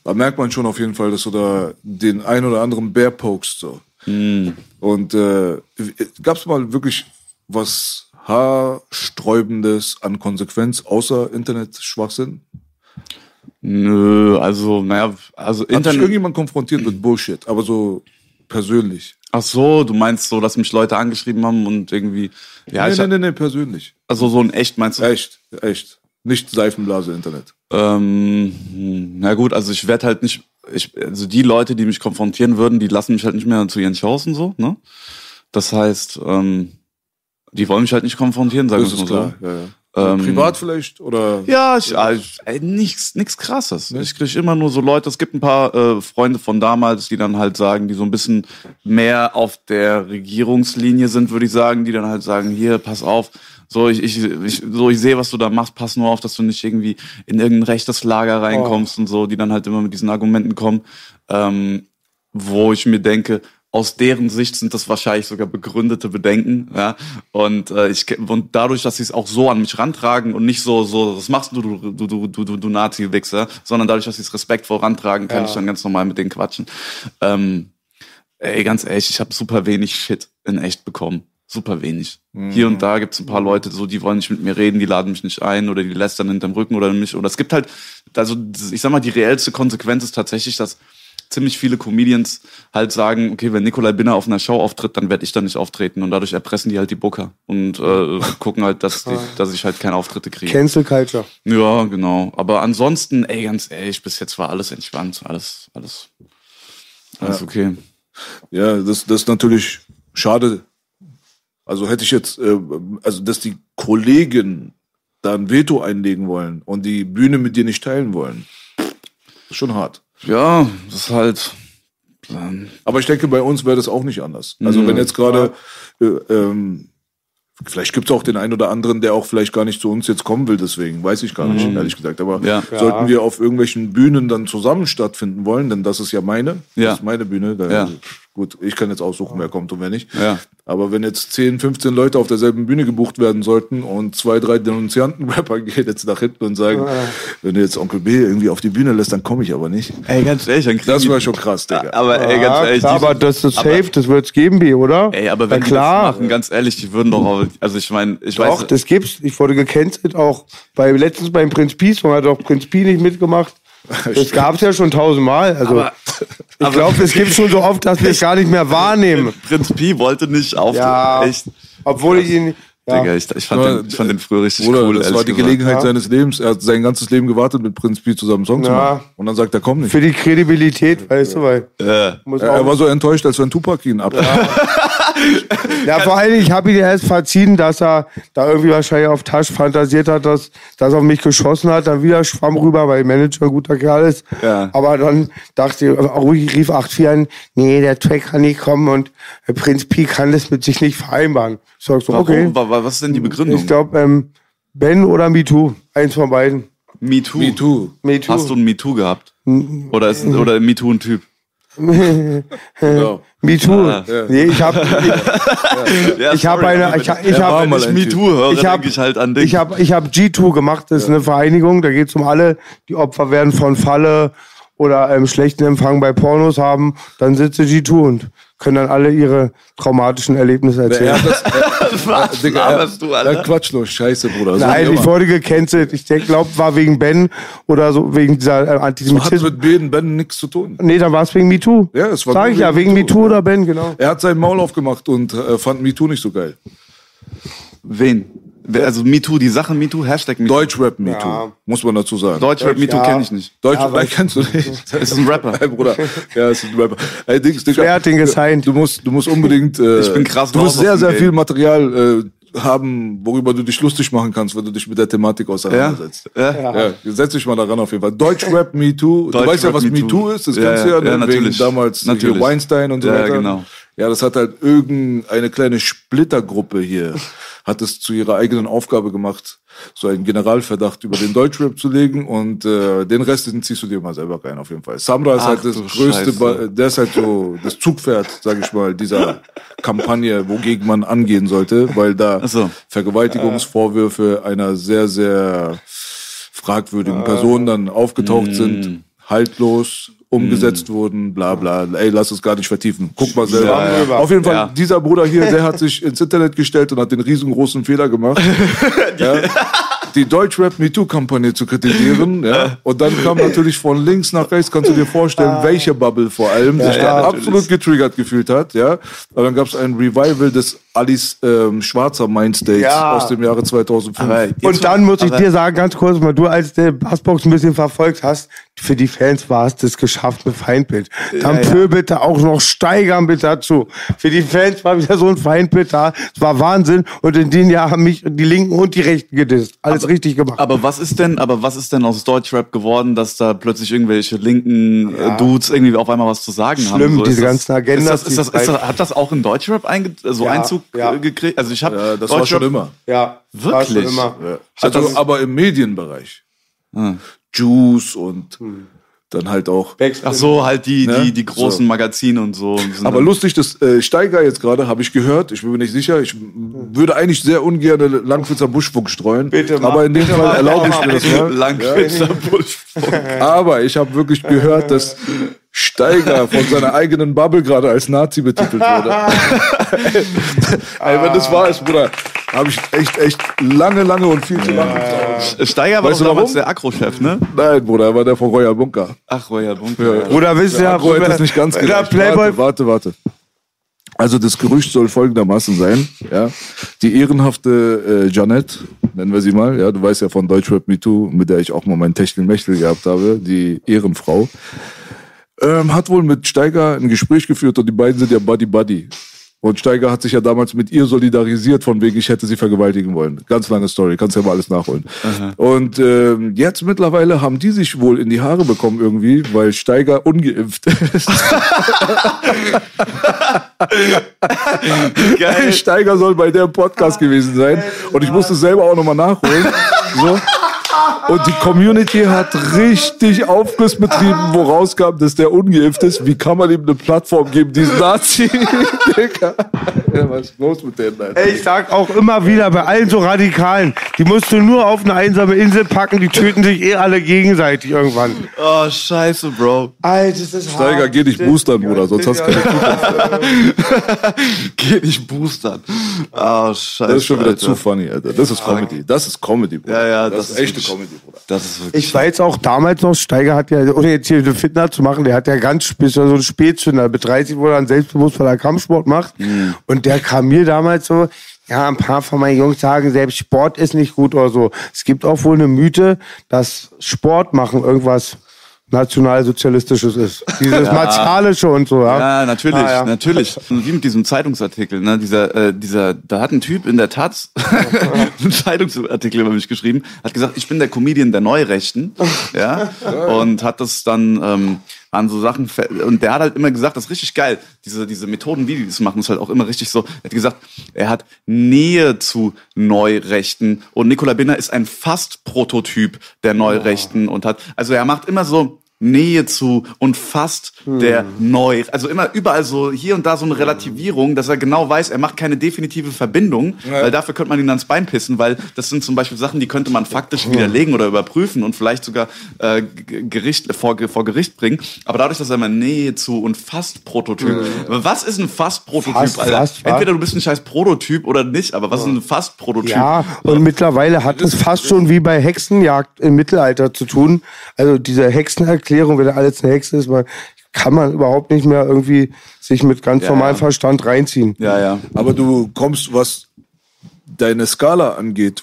da merkt man schon auf jeden Fall, dass du da den ein oder anderen Bär pokst. So. Und äh, gab es mal wirklich was haarsträubendes an Konsequenz außer Internet-Schwachsinn? Nö, also, naja, also Hat dich Internet. irgendjemand konfrontiert mit Bullshit, aber so persönlich? Ach so, du meinst so, dass mich Leute angeschrieben haben und irgendwie. Ja, nee, ich nee, nee, nee, persönlich. also so ein echt meinst du? Echt, echt. Nicht Seifenblase Internet. Ähm, hm, na gut, also ich werde halt nicht, ich, also die Leute, die mich konfrontieren würden, die lassen mich halt nicht mehr zu ihren und so, ne? Das heißt, ähm, die wollen mich halt nicht konfrontieren, sagen wir mal so. Ja, ja. Ähm, Privat vielleicht? Oder? Ja, ich, ich- ey, nichts, nichts krasses. Ich krieg immer nur so Leute, es gibt ein paar äh, Freunde von damals, die dann halt sagen, die so ein bisschen mehr auf der Regierungslinie sind, würde ich sagen, die dann halt sagen, hier, pass auf, so ich, ich, ich, so ich sehe, was du da machst, pass nur auf, dass du nicht irgendwie in irgendein rechtes Lager reinkommst und so, die dann halt immer mit diesen Argumenten kommen, ähm, wo ich mir denke, aus deren Sicht sind das wahrscheinlich sogar begründete Bedenken, ja. Und äh, ich und dadurch, dass sie es auch so an mich rantragen und nicht so so, was machst du du du du du, du, du Nazi-Wichser, sondern dadurch, dass sie es respektvoll rantragen, kann ich dann ganz normal mit denen quatschen. Ähm, ey, ganz ehrlich, ich habe super wenig Shit in echt bekommen. Super wenig. Hier und da gibt's ein paar Leute, so die wollen nicht mit mir reden, die laden mich nicht ein oder die lästern hinterm Rücken oder mich. Oder es gibt halt, also ich sag mal, die reellste Konsequenz ist tatsächlich, dass ziemlich viele Comedians halt sagen, okay, wenn Nikolai Binner auf einer Show auftritt, dann werde ich da nicht auftreten und dadurch erpressen die halt die Booker und äh, gucken halt, dass, die, dass ich halt keine Auftritte kriege. Cancel Culture. Ja, genau. Aber ansonsten, ey, ganz ehrlich, bis jetzt war alles entspannt, alles, alles, alles okay. Ja, das, das ist natürlich schade. Also hätte ich jetzt, äh, also dass die Kollegen da ein Veto einlegen wollen und die Bühne mit dir nicht teilen wollen. Ist schon hart. Ja, das ist halt. Ähm, Aber ich denke, bei uns wäre das auch nicht anders. Also wenn jetzt gerade, äh, ähm, vielleicht gibt es auch den einen oder anderen, der auch vielleicht gar nicht zu uns jetzt kommen will, deswegen, weiß ich gar nicht, ehrlich gesagt. Aber Ja. sollten wir auf irgendwelchen Bühnen dann zusammen stattfinden wollen, denn das ist ja meine, Ja. das ist meine Bühne, da Ja. Gut, ich kann jetzt aussuchen, wer kommt und wer nicht. Ja. Aber wenn jetzt 10, 15 Leute auf derselben Bühne gebucht werden sollten und zwei, drei Denunzianten-Rapper gehen jetzt nach hinten und sagen, wenn du jetzt Onkel B irgendwie auf die Bühne lässt, dann komme ich aber nicht. Ey, ganz ehrlich, dann Das war schon krass, Digga. Aber ey, ganz Ja, ehrlich, aber das ist aber- safe, das wird's geben, B, oder? Ey, aber Na wenn die klar. das machen, ganz ehrlich, die würden doch, auch- also ich meine, ich Doch, weiß, das gibt's. Ich wurde gecancelt auch bei letztens beim Prinz Pi Song hat auch Prinz Pi nicht mitgemacht. Das gab's ja schon tausendmal. Also Aber- ich glaube, es gibt schon so oft, dass wir es gar nicht mehr wahrnehmen. Prinz Pi wollte nicht auf, Ja, echt, obwohl ich ihn. Ja. Digga, ich, ich, fand Ja, den, ich fand den früher richtig Bruder, cool, das war die gesagt. Gelegenheit Ja. seines Lebens. Er hat sein ganzes Leben gewartet, mit Prinz Pi zusammen einen Song zu Ja. machen. Und dann sagt er, komm nicht. Für die Kredibilität, weißt du, weil Er, er war so enttäuscht, als wenn Tupac ihn ab. ja, vor allem, ich habe ihn erst verziehen, dass er da irgendwie wahrscheinlich auf Tasch fantasiert hat, dass, dass er auf mich geschossen hat, dann wieder schwamm rüber, weil Manager ein guter Kerl ist. Ja. Aber dann dachte ich, auch ich rief 8-4 an, nee, der Track kann nicht kommen und Prinz Pi kann das mit sich nicht vereinbaren. Ich sag so, Warum? okay. Wa- Was ist denn die Begründung? Ich glaube, ähm, Ben oder MeToo, eins von beiden. Me Too. Me too. MeToo. Hast du ein Me Too gehabt? Oder ist oder Me Too ein Typ? Genau. MeToo. Ah. Nee, ich habe Ja, ich hab sorry, eine, aber ich, ich habe mal Wenn ich Ich hab- ich halt an dich. Ich habe ich hab G2 gemacht, das ist eine Vereinigung, da geht es um alle, die Opfer werden von Falle oder ähm, schlechten Empfang bei Pornos haben. Dann sitze G2 und können dann alle ihre traumatischen Erlebnisse Er erzählen. hat das, er, Was Digga, er, laberst du, Alter? er Quatsch los, scheiße, Bruder. So Nein, ich wurde gecancelt. Ich glaube, war wegen Ben oder so, wegen dieser äh, Hat Antisemitismus. mit Ben, Ben nichts zu tun. Nee, dann war es wegen MeToo. Ja, es war Sag ich ja, wegen MeToo oder Ben, genau. Er hat sein Maul aufgemacht und äh, fand MeToo nicht so geil. Wen? Also Me Too, die Sache Me Too, Hashtag Me Too. Deutschrap MeToo, Ja. muss man dazu sagen. Deutschrap Me Too Ja. kenne ich nicht. Deutschrap, Ja, kennst du nicht. Ist es ein Rapper? Hey, Bruder. Ja, ist ein Rapper. Ey, Dings, hat den gesigned? Du musst, du musst unbedingt. Äh, Ich bin krass Du musst sehr, sehr Game. viel Material äh, haben, worüber du dich lustig machen kannst, wenn du dich mit der Thematik Ja? auseinandersetzt. Ja? Ja, setz dich mal daran auf jeden Fall. Deutschrap Me Too. Du weißt ja, was Me Me ist. Das Ja, kennst du ja, ja, ne? wegen natürlich. damals Natürlich. Weinstein und so Ja, weiter. genau. Ja, das hat halt irgendeine kleine Splittergruppe hier, hat es zu ihrer eigenen Aufgabe gemacht, so einen Generalverdacht über den Deutschrap zu legen und äh, den Rest den ziehst du dir mal selber rein auf jeden Fall. Samra ist Ach, halt das größte. Ba- der ist halt so das Zugpferd, sage ich mal, dieser Kampagne, wogegen man angehen sollte, weil da so. Vergewaltigungsvorwürfe einer sehr, sehr fragwürdigen Person dann aufgetaucht Mm. sind, haltlos umgesetzt wurden, bla bla. Ey, lass es gar nicht vertiefen. Guck mal selber. Ja, ja. Auf jeden Fall, Ja. dieser Bruder hier, der hat sich ins Internet gestellt und hat den riesengroßen Fehler gemacht. die Deutschrap MeToo-Kampagne zu kritisieren. Ja. Und dann kam natürlich von links nach rechts, kannst du dir vorstellen, welche Bubble vor allem sich da natürlich. absolut getriggert gefühlt hat. Ja. Und dann gab es ein Revival des Alice ähm, Schwarzer Mindstates Ja. aus dem Jahre 2005. Aber jetzt Und dann muss ich dir sagen, ganz kurz mal, du als der Bassbox ein bisschen verfolgt hast, für die Fans war es das geschaffte Feindbild. Dann Ja, ja. Bitte auch noch steigern bitte dazu. Für die Fans war wieder so ein Feindbild da. Es war Wahnsinn. Und in dem Jahr haben mich die Linken und die Rechten gedisst. Alles richtig gemacht. Aber was ist denn, aber was ist denn aus Deutschrap geworden, dass da plötzlich irgendwelche linken äh, Dudes irgendwie auf einmal was zu sagen haben? Schlimm, ist diese das- ganzen Agendas, Ist das, ist das, ist das, hat das auch in Deutschrap einge so Ja, Einzug ja. gekriegt? Also ich habe Ja, das war schon immer. ja, war schon Wirklich? immer. Ja. Also, das- aber im Medienbereich. Ah. Juice und dann halt auch. Ach so, halt die, Ne? die, die großen So. Magazine und so. Aber lustig, das äh, Steiger jetzt gerade, habe ich gehört. Ich bin mir nicht sicher. Ich würde eigentlich sehr ungern Langwitzer Buschfunk streuen. Bitte mach, aber in dem Fall erlaube ich mir das mal. Langwitzer Buschfunk. Aber ich habe wirklich gehört, dass Steiger von seiner eigenen Bubble gerade als Nazi betitelt wurde. Ey, wenn das wahr ist, Bruder, habe ich echt, echt lange, lange und viel zu lange. Steiger war Weißt doch du damals warum? der Akro-Chef, ne? Nein, Bruder, er war der von Royal Bunker. Ach, Royal Bunker. Oder wisst ihr, Agro hätte es nicht ganz gereicht. Playboy, Warte, warte, warte. Also das Gerücht soll folgendermaßen sein, ja. Die ehrenhafte äh, Janette, nennen wir sie mal, ja, du weißt ja von Deutschrap Me Too, mit der ich auch mal mein Techtelmechtel gehabt habe, die Ehrenfrau, ähm, hat wohl mit Steiger ein Gespräch geführt und die beiden sind ja Buddy Buddy. Und Steiger hat sich ja damals mit ihr solidarisiert, von wegen, ich hätte sie vergewaltigen wollen. Ganz lange Story, kannst ja mal alles nachholen. Und ähm, jetzt mittlerweile haben die sich wohl in die Haare bekommen irgendwie, weil Steiger ungeimpft ist. Geil. Steiger soll bei der im Podcast gewesen sein. Und ich musste selber auch nochmal nachholen. So. Und die Community hat richtig Aufguss betrieben, wo rauskam, dass der ungeimpft ist. Wie kann man ihm eine Plattform geben, diesen Nazi? Digga. Ja, was ist los mit denen, Alter? Ey, ich sag auch immer wieder bei allen so Radikalen, die musst du nur auf eine einsame Insel packen, die töten sich eh alle gegenseitig irgendwann. Oh, scheiße, Bro. Alter, das ist Steiger, geh dich boostern, Bruder, sonst hast du keine Zukunft. Geh nicht boostern. Oh, scheiße. Das ist schon wieder Alter. zu funny, Alter. Das ist Comedy. Das ist Comedy, Bruder. Ja, ja, das, das ist ist echte wirklich- Comedy, Bruder. Das ist wirklich. Ich weiß auch damals noch, Steiger hat ja, ohne jetzt hier eine Fitner zu machen, der hat ja ganz speziell so einen Spätzünder. Mit 30 wurde er dann selbstbewusst, weil er Kampfsport macht. Und der kam mir damals so, ja, ein paar von meinen Jungs sagen, selbst Sport ist nicht gut oder so. Es gibt auch wohl eine Mythe, dass Sport machen irgendwas nationalsozialistisches ist. Dieses Martialische und so, ja. Ja, natürlich, Ah, ja. natürlich. Wie mit diesem Zeitungsartikel, ne? Dieser, äh, dieser, da hat ein Typ in der Taz einen Zeitungsartikel über mich geschrieben, hat gesagt, ich bin der Comedian der Neurechten, ja, und hat das dann ähm, an so Sachen und der hat halt immer gesagt, das ist richtig geil. Diese diese Methoden, wie die das machen, ist halt auch immer richtig so. Er hat gesagt, er hat Nähe zu Neurechten und Nicola Binner ist ein fast Prototyp der Neurechten und hat also er macht immer so Nähe zu und fast der neu, also immer überall so hier und da so eine Relativierung, dass er genau weiß, er macht keine definitive Verbindung, weil dafür könnte man ihn ans Bein pissen, weil das sind zum Beispiel Sachen, die könnte man faktisch widerlegen oder überprüfen und vielleicht sogar äh, Gericht, vor, vor Gericht bringen. Aber dadurch, dass er immer Nähe zu und fast Prototyp. Aber Was ist ein fast Prototyp, Fast, Alter? fast? Entweder du bist ein scheiß Prototyp oder nicht, aber was ist ein fast Prototyp? Ja, und mittlerweile hat es fast schon wie bei Hexenjagd im Mittelalter zu tun. Also diese Hexenerklärung, wenn da alles eine Hexe ist, man, kann man überhaupt nicht mehr irgendwie sich mit ganz Ja, normalem ja. Verstand reinziehen. Ja, ja. Aber du kommst, was deine Skala angeht,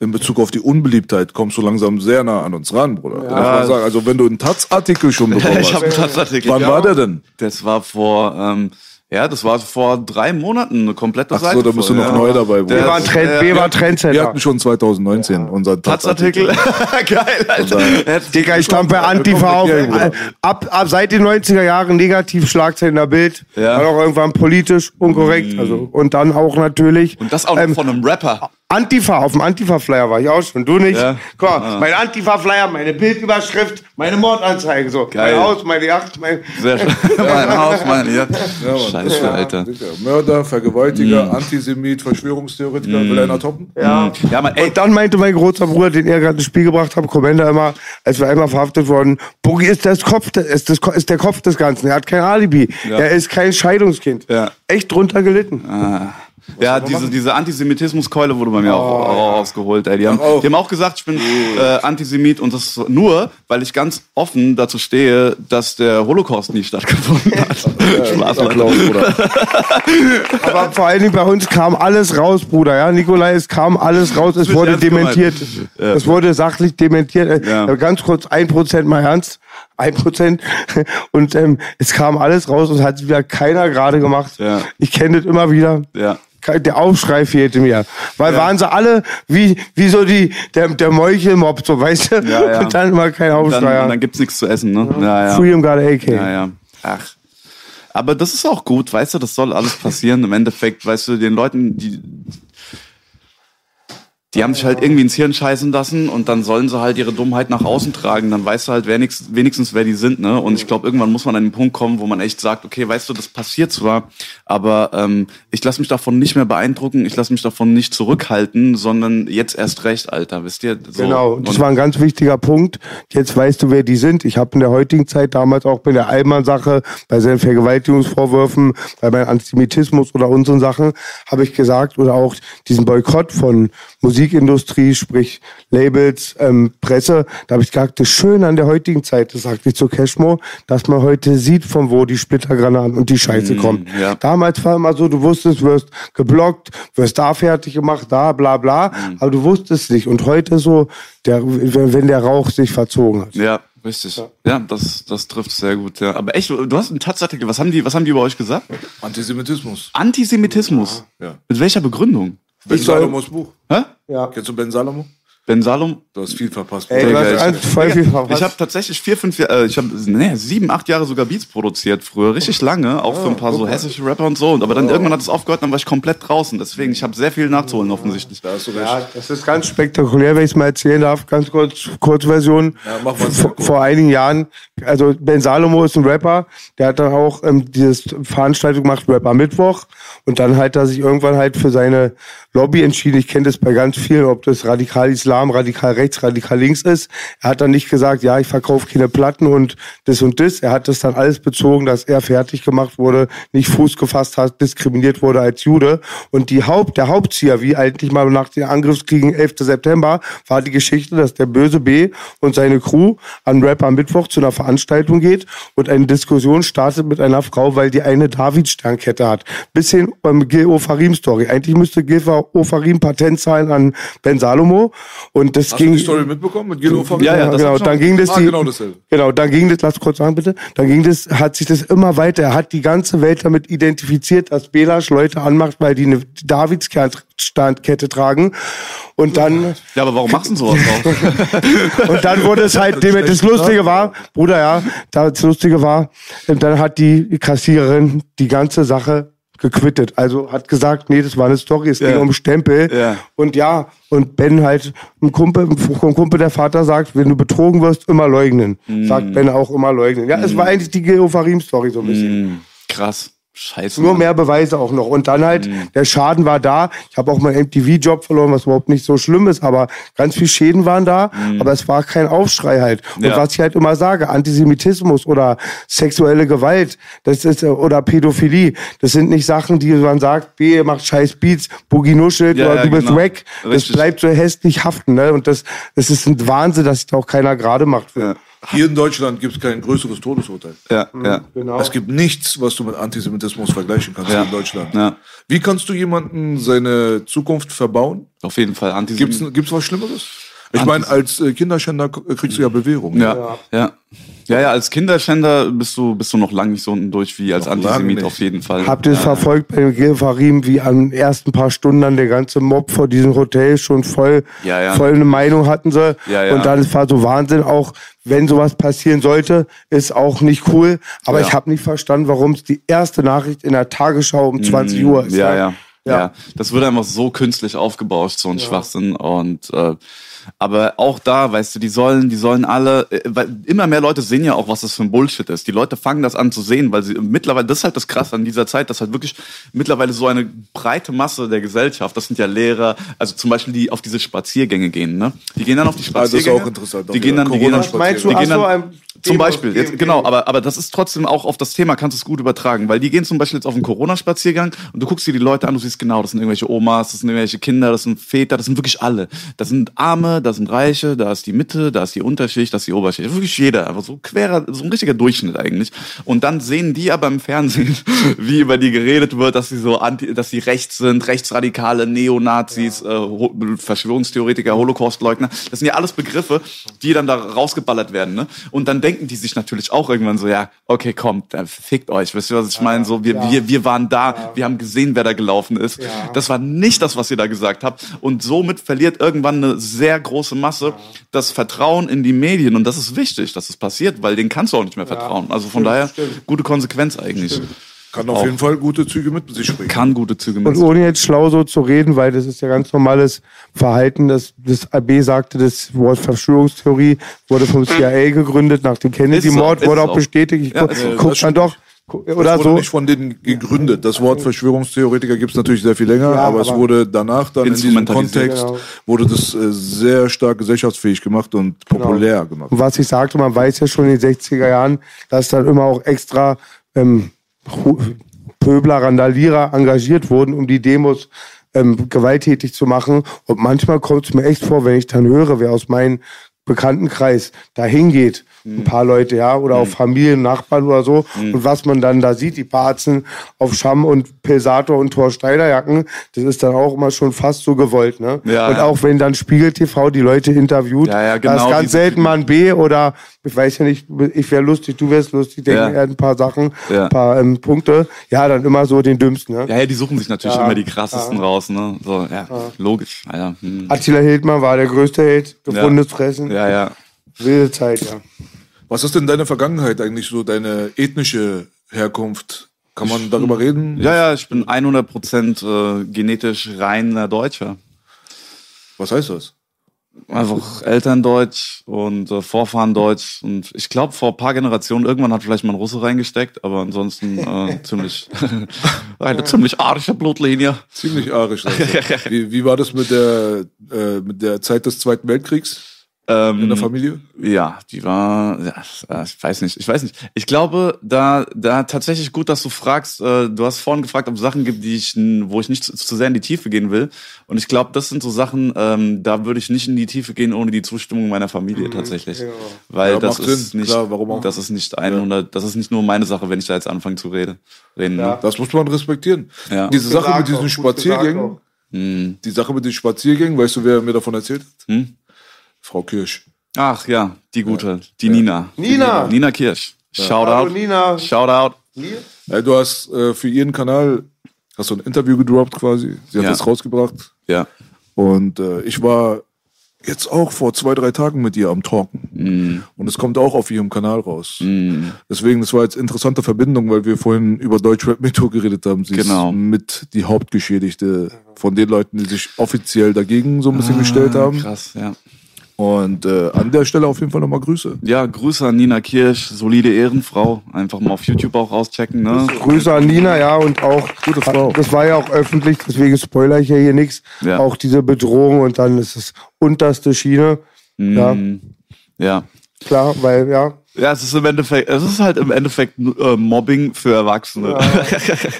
in Bezug auf die Unbeliebtheit, kommst du langsam sehr nah an uns ran, Bruder. Sagen. Also wenn du einen Taz-Artikel schon bekommen Ich habe einen hast. Taz-Artikel. Wann war der denn? Das war vor, ähm, ja, das war vor drei Monaten eine komplette Ach Seite. so, da bist du voll, noch ja. neu dabei, Der- Wir waren. Trend, wir waren Wir Trendsetter. hatten schon 2019 unseren Taz-Artikel. Taz-Artikel. Geil, Alter. Digga, ich stand bei Antifa auf. Ja. Ab, ab seit den 90er Jahren negativ Schlagzeilen in der Bild. Ja. Dann auch irgendwann politisch unkorrekt. Also, und dann auch natürlich. Und das auch ähm, von einem Rapper. Antifa, auf dem Antifa-Flyer war ich auch schon, du nicht. Ja. Guck mal, mein Antifa-Flyer, meine Bildüberschrift, meine Mordanzeige, so. Geil. Mein Haus, meine Yacht, mein... Sehr schön. mein Haus, mein, ja. Scheiße, Alter. Sicher. Mörder, Vergewaltiger, Antisemit, Verschwörungstheoretiker. Will einer toppen? Ja. Ja, man, ey, Und dann meinte mein großer Bruder, den er gerade ins Spiel gebracht hat, Commander immer, als wir einmal verhaftet wurden, Boogie ist, das Kopf, ist, das, ist der Kopf des Ganzen. Er hat kein Alibi. Er ist kein Scheidungskind. Ja. Echt drunter gelitten. Ja, diese, diese Antisemitismuskeule wurde bei mir auch, Oh. auch ausgeholt, ey. Die haben, auch. die haben auch gesagt, ich bin äh, Antisemit und das nur, weil ich ganz offen dazu stehe, dass der Holocaust nie stattgefunden hat. Spaß, Leute. Applaus, Bruder. Aber vor allen Dingen bei uns kam alles raus, Bruder. Ja, Nikolai, es kam alles raus. Es wurde dementiert. Es wurde sachlich dementiert. Äh, Ja. Ganz kurz, ein Prozent mal ernst. Ein Prozent. Und ähm, es kam alles raus und hat wieder keiner gerade gemacht. Ja. Ich kenne das immer wieder. Ja. Der Aufschrei fehlte mir. Weil waren sie alle wie, wie so die, der, der Meuchelmob, so, weißt du? Ja, ja. Und dann immer kein Und dann, Aufschrei. und dann gibt's nichts zu essen, ne? Ja, ja. Freedom got AK. Ja, ja. Ach. Aber das ist auch gut, weißt du, das soll alles passieren. Im Endeffekt, weißt du, den Leuten, die, die haben sich halt irgendwie ins Hirn scheißen lassen und dann sollen sie halt ihre Dummheit nach außen tragen. Dann weißt du halt wenigstens, wenigstens wer die sind, ne? Und ich glaube, irgendwann muss man an den Punkt kommen, wo man echt sagt, okay, weißt du, das passiert zwar, aber ähm, ich lasse mich davon nicht mehr beeindrucken, ich lasse mich davon nicht zurückhalten, sondern jetzt erst recht, Alter, wisst ihr? So. Genau, das war ein ganz wichtiger Punkt. Jetzt weißt du, wer die sind. Ich habe in der heutigen Zeit damals auch bei der Allmann-Sache, bei seinen Vergewaltigungsvorwürfen, bei meinem Antisemitismus oder unseren Sachen, habe ich gesagt, oder auch diesen Boykott von Musikindustrie, sprich Labels, ähm, Presse, da habe ich gesagt, das Schöne an der heutigen Zeit, das sagte ich zu Cashmo, dass man heute sieht, von wo die Splittergranaten und die Scheiße kommen. ja. Damals war immer so, du wusstest, wirst geblockt, wirst da fertig gemacht, da, bla bla, aber du wusstest nicht. Und heute so, der, wenn, der Rauch sich verzogen hat. Ja, richtig. Ja, das, das trifft sehr gut. Ja. Aber echt, du hast einen Taz-Artikel. Was haben die, was haben die über euch gesagt? Antisemitismus. Antisemitismus. Ja. Mit welcher Begründung? Soll- Salomos Buch. Hä? Ja. Kennst du Ben Salomo? Ben Salom, Du hast viel verpasst. Ey, du hast ich- ganz voll viel verpasst. Ich habe tatsächlich vier, fünf Jahre, äh, ich habe nee, sieben, acht Jahre sogar Beats produziert früher, richtig lange, auch für ein paar so hessische Rapper und so. Aber dann irgendwann hat es aufgehört, dann war ich komplett draußen. Deswegen, ich habe sehr viel nachzuholen offensichtlich. Da hast du recht. Ja, das ist ganz spektakulär, wenn ich es mal erzählen darf. Ganz kurz, Kurzversion. Ja, mach mal. vor, vor einigen Jahren, also Ben Salomo ist ein Rapper, der hat dann auch ähm, dieses Veranstaltung gemacht, Rapper Mittwoch. Und dann hat er sich irgendwann halt für seine Lobby entschieden. Ich kenne das bei ganz vielen, ob das radikal Islam, radikal rechts, radikal links ist. Er hat dann nicht gesagt, ja, ich verkaufe keine Platten und das und das. Er hat das dann alles bezogen, dass er fertig gemacht wurde, nicht Fuß gefasst hat, diskriminiert wurde als Jude. Und die Haupt, der Hauptzieher, wie eigentlich mal nach den Angriffskriegen 11. September, war die Geschichte, dass der böse B und seine Crew an Rapper Mittwoch zu einer Veranstaltung geht und eine Diskussion startet mit einer Frau, weil die eine David-Sternkette hat. Bis hin beim Gil Ofarim-Story. Eigentlich müsste Gil Ofarim Patent zahlen an Ben Salomo. Und das Hast ging. du die Story mitbekommen mit Gilo Ja, ja, das genau. Dann ging das Ah, die, genau dasselbe. Genau, dann ging das, lass kurz sagen bitte, dann ging das, hat sich das immer weiter, er hat die ganze Welt damit identifiziert, dass Belasch Leute anmacht, weil die eine Davidskette tragen. Und dann, Ja, aber warum machst du sowas auch? und dann wurde es halt, dem, das Lustige war, Bruder, ja, das Lustige war, dann hat die Kassiererin die ganze Sache gequittet. Also hat gesagt, nee, das war eine Story, es ging um Stempel. Ja. Und ja, und Ben halt, ein Kumpel, ein Kumpel der Vater sagt, wenn du betrogen wirst, immer leugnen. Mm. Sagt Ben auch immer leugnen. Ja, es war eigentlich die Geofarim-Story so ein bisschen. Hm, krass. Scheiße. Nur Mann. mehr Beweise auch noch. Und dann halt, Mhm. der Schaden war da. Ich habe auch meinen MTV-Job verloren, was überhaupt nicht so schlimm ist, aber ganz viel Schäden waren da. Aber es war kein Aufschrei halt. Und Mhm. Ja. was ich halt immer sage, Antisemitismus oder sexuelle Gewalt, das ist, äh, oder Pädophilie, das sind nicht Sachen, die man sagt, B, ihr macht scheiß Beats, Boogie nuschelt Ja, oder ja, du bist genau. wack. Das Richtig. bleibt so hässlich haften. Ne? Und das, das ist ein Wahnsinn, dass sich da auch keiner gerade macht. Für. Ja, Hier in Deutschland gibt es kein größeres Todesurteil. ja, ja. Genau. Es gibt nichts, was du mit Antisemitismus vergleichen kannst Ja. hier in Deutschland. Ja. Wie kannst du jemanden seine Zukunft verbauen? Auf jeden Fall Gibt's Antisemitismus. gibt's was Schlimmeres? Ich meine, als äh, Kinderschänder k- kriegst du ja Bewährung. Ja, ja. Ja, ja, als Kinderschänder bist du, bist du noch lange nicht so unten durch wie als Noch Antisemit auf jeden Fall. Habt ihr es ja. verfolgt bei dem Gil Farim, wie an den ersten paar Stunden dann der ganze Mob vor diesem Hotel schon voll, Ja, ja. voll eine Meinung hatten sie. Ja, ja. Und dann es war so Wahnsinn, auch wenn sowas passieren sollte, ist auch nicht cool. Aber Ja. ich habe nicht verstanden, warum es die erste Nachricht in der Tagesschau um 20 Uhr ist. Mm, Ja, ja, Ja. ja. Das wird einfach so künstlich aufgebauscht, so ein Schwachsinn. Und äh, aber auch da, weißt du, die sollen, die sollen alle, äh, weil immer mehr Leute sehen ja auch, was das für ein Bullshit ist. Die Leute fangen das an zu sehen, weil sie mittlerweile, das ist halt das Krasse an dieser Zeit, dass halt wirklich mittlerweile so eine breite Masse der Gesellschaft, das sind ja Lehrer, also zum Beispiel die auf diese Spaziergänge gehen, ne? Die gehen dann auf die Ah, das ist Spaziergänge. auch interessant. Die gehen dann, die gehen dann, die gehen dann, zum Beispiel, jetzt, genau, aber, aber das ist trotzdem auch auf das Thema, kannst du es gut übertragen, weil die gehen zum Beispiel jetzt auf einen Corona-Spaziergang und du guckst dir die Leute an, du siehst genau, das sind irgendwelche Omas, das sind irgendwelche Kinder, das sind Väter, das sind wirklich alle. Das sind Arme, das sind Reiche, da ist die Mitte, da ist die Unterschicht, das ist die Oberschicht. Wirklich jeder, aber so querer, so ein richtiger Durchschnitt eigentlich. Und dann sehen die aber im Fernsehen, wie über die geredet wird, dass sie so anti, dass sie rechts sind, rechtsradikale, Neonazis, äh, Ho- Verschwörungstheoretiker, Holocaustleugner. Das sind ja alles Begriffe, die dann da rausgeballert werden, ne? Und dann denken die sich natürlich auch irgendwann so, ja, okay, komm, dann fickt euch. Wisst ihr, was ich meine? So, wir, Ja. wir, wir waren da, wir haben gesehen, wer da gelaufen ist. Das war nicht das, was ihr da gesagt habt. Und somit verliert irgendwann eine sehr große Masse das Vertrauen in die Medien. Und das ist wichtig, dass es passiert, weil denen kannst du auch nicht mehr vertrauen. Also von Stimmt, daher, stimmt. gute Konsequenz eigentlich. Kann auf Auch. jeden Fall gute Züge mit sich bringen. Kann gute Züge mit Und sich ohne jetzt schlau so zu reden, weil das ist ja ganz normales Verhalten, das, das AB sagte, das Wort Verschwörungstheorie wurde vom CIA gegründet, nach dem Kennedy-Mord so, wurde auch bestätigt. Ich Ja, gu ist so. guck Das dann doch, gu- Das oder wurde so. nicht von denen gegründet. Das Wort Verschwörungstheoretiker gibt es natürlich sehr viel länger, Ja, aber, es aber- wurde danach dann in diesem. Kontext, Genau. wurde das äh, sehr stark gesellschaftsfähig gemacht und populär gemacht. Und was ich sagte, man weiß ja schon in den 60er Jahren, dass dann immer auch extra ähm, Pöbler, Randalierer engagiert wurden, um die Demos ähm, gewalttätig zu machen. Und manchmal kommt es mir echt vor, wenn ich dann höre, wer aus meinem Bekanntenkreis da hingeht ein paar Leute, ja, oder auch Familien, Nachbarn oder so. Und was man dann da sieht, die Parzen auf Scham und Pelsator und Torsteinerjacken, das ist dann auch immer schon fast so gewollt, ne? Ja, und ja. auch wenn dann Spiegel TV die Leute interviewt, Ja, ja, da genau, ist ganz diese selten mal ein B oder ich weiß ja nicht, ich wäre lustig, du wärst lustig, denken Ja. hat ein paar Sachen, ein paar ähm, Punkte. Ja, dann immer so den dümmsten, ne? Ja, ja, die suchen sich natürlich immer die krassesten raus, ne? So, ja, logisch. Alter. Hm. Attila Hildmann war der größte Held, gefundenes Fressen. Ja, ja. Wilde Zeit, ja. Was ist denn deine Vergangenheit eigentlich so, deine ethnische Herkunft? Kann man darüber reden? Ja, ja, ich bin 100% äh, genetisch reiner Deutscher. Was heißt das? Einfach Eltern Deutsch und äh, Vorfahren Deutsch. Und ich glaube, vor ein paar Generationen, irgendwann hat vielleicht mal ein Russe reingesteckt, aber ansonsten äh, ziemlich, eine ziemlich arische Blutlinie. Ziemlich arisch. Also. wie, wie war das mit der, äh, mit der Zeit des Zweiten Weltkriegs Ähm, in der Familie? Ja, die war, ja, äh, ich weiß nicht, ich weiß nicht. Ich glaube, da, da tatsächlich gut, dass du fragst. Äh, du hast vorhin gefragt, ob es Sachen gibt, die ich, wo ich nicht zu, zu sehr in die Tiefe gehen will. Und ich glaube, das sind so Sachen, ähm, da würde ich nicht in die Tiefe gehen ohne die Zustimmung meiner Familie tatsächlich, weil Ja, das macht ist Sinn. nicht, Klar, warum auch? das ist nicht 100, das ist nicht nur meine Sache, wenn ich da jetzt anfange zu reden. reden ne? Das muss man respektieren. Ja. Diese Sache mit diesen Spaziergängen. Hm. die Sache mit den Spaziergängen, weißt du, wer mir davon erzählt hat? Hm? Frau Kirsch. Ach ja, die gute, die Nina. Nina. Nina Kirsch. Shout Hallo, out. Nina. Shout out. Ja, du hast äh, für ihren Kanal hast du ein Interview gedroppt quasi. Sie hat Ja. das rausgebracht. Ja. Und äh, ich war jetzt auch vor zwei, drei Tagen mit ihr am Talken. Mm. Und es kommt auch auf ihrem Kanal raus. Mm. Deswegen, das war jetzt interessante Verbindung, weil wir vorhin über Deutschrap Metro geredet haben. Sie Genau. ist mit die Hauptgeschädigte von den Leuten, die sich offiziell dagegen so ein bisschen gestellt haben. Ah, Krass, ja. Und äh, an der Stelle auf jeden Fall nochmal Grüße. Ja, Grüße an Nina Kirsch, solide Ehrenfrau. Einfach mal auf YouTube auch rauschecken, ne? Grüße an Nina, ja, und auch, Gute Frau. das war ja auch öffentlich, deswegen spoiler ich ja hier nichts. Ja. Auch diese Bedrohung und dann ist es unterste Schiene. Ja, Mm, Ja. klar, weil, ja, Ja, es ist im Endeffekt, es ist halt im Endeffekt äh, Mobbing für Erwachsene.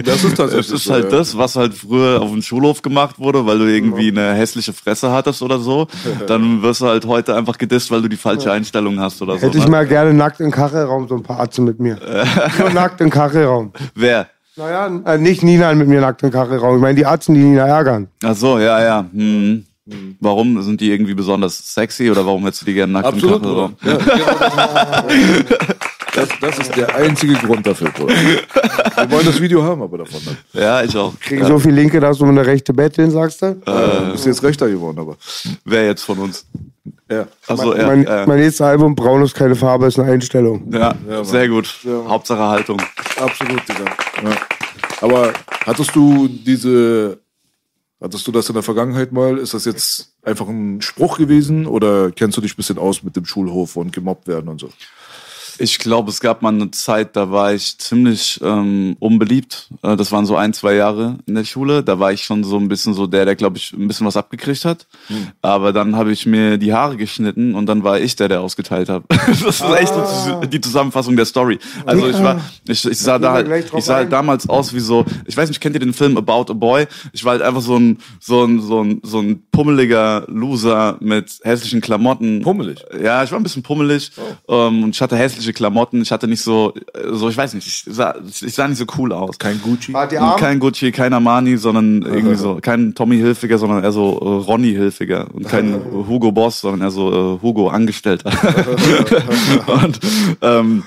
Das ist tatsächlich Es ist so, halt ja. das, was halt früher auf dem Schulhof gemacht wurde, weil du irgendwie eine hässliche Fresse hattest oder so. Dann wirst du halt heute einfach gedisst, weil du die falsche Einstellung hast oder so. hätte ich ne? mal gerne nackt im Kachelraum, so ein paar Atzen mit mir. Nur nackt im Kachelraum. Wer? Naja, äh, nicht Nina mit mir nackt im Kachelraum. Ich meine, die Atzen, die Nina ärgern. Ach so, ja, ja. Hm. Warum sind die irgendwie besonders sexy oder warum hättest du die gerne nackt Absolut, im Kachelraum? Ja, genau. das, das ist der einzige Grund dafür, Bruder. Wir wollen das Video haben, aber davon. Ne? Ja, ich auch. Kriegen so viel Linke, dass du eine rechte betteln, sagst du? Äh, bist jetzt rechter geworden, aber. Wer jetzt von uns? Ja. Also er. mein, äh, mein nächstes Album, Braun ist keine Farbe, ist eine Einstellung. ja, Mann. sehr gut. Hauptsache Haltung. Absolut, Digga. Ja. Aber hattest du diese, hattest du das in der Vergangenheit mal? Ist das jetzt einfach ein Spruch gewesen oder kennst du dich ein bisschen aus mit dem Schulhof und gemobbt werden und so? Ich glaube, es gab mal eine Zeit, da war ich ziemlich ähm, unbeliebt. Äh, das waren so ein, zwei Jahre in der Schule. Da war ich schon so ein bisschen so der, der, glaube ich, ein bisschen was abgekriegt hat. Aber dann habe ich mir die Haare geschnitten und dann war ich der, der ausgeteilt hat. das ist echt so die Zusammenfassung der Story. Also ich war, ich, ich sah da halt, ich sah halt damals aus wie so, ich weiß nicht, kennt ihr den Film About a Boy? Ich war halt einfach so ein, so ein, so ein, so ein pummeliger Loser mit hässlichen Klamotten. Pummelig? Ja, ich war ein bisschen pummelig ähm, und ich hatte hässliche Klamotten. Ich hatte nicht so, so ich weiß nicht, ich sah, ich sah nicht so cool aus. Kein Gucci? Kein Gucci, kein Armani, sondern irgendwie so, kein Tommy Hilfiger, sondern eher so äh, Ronny Hilfiger und kein Hugo Boss, sondern eher so äh, Hugo Angestellter. und ähm,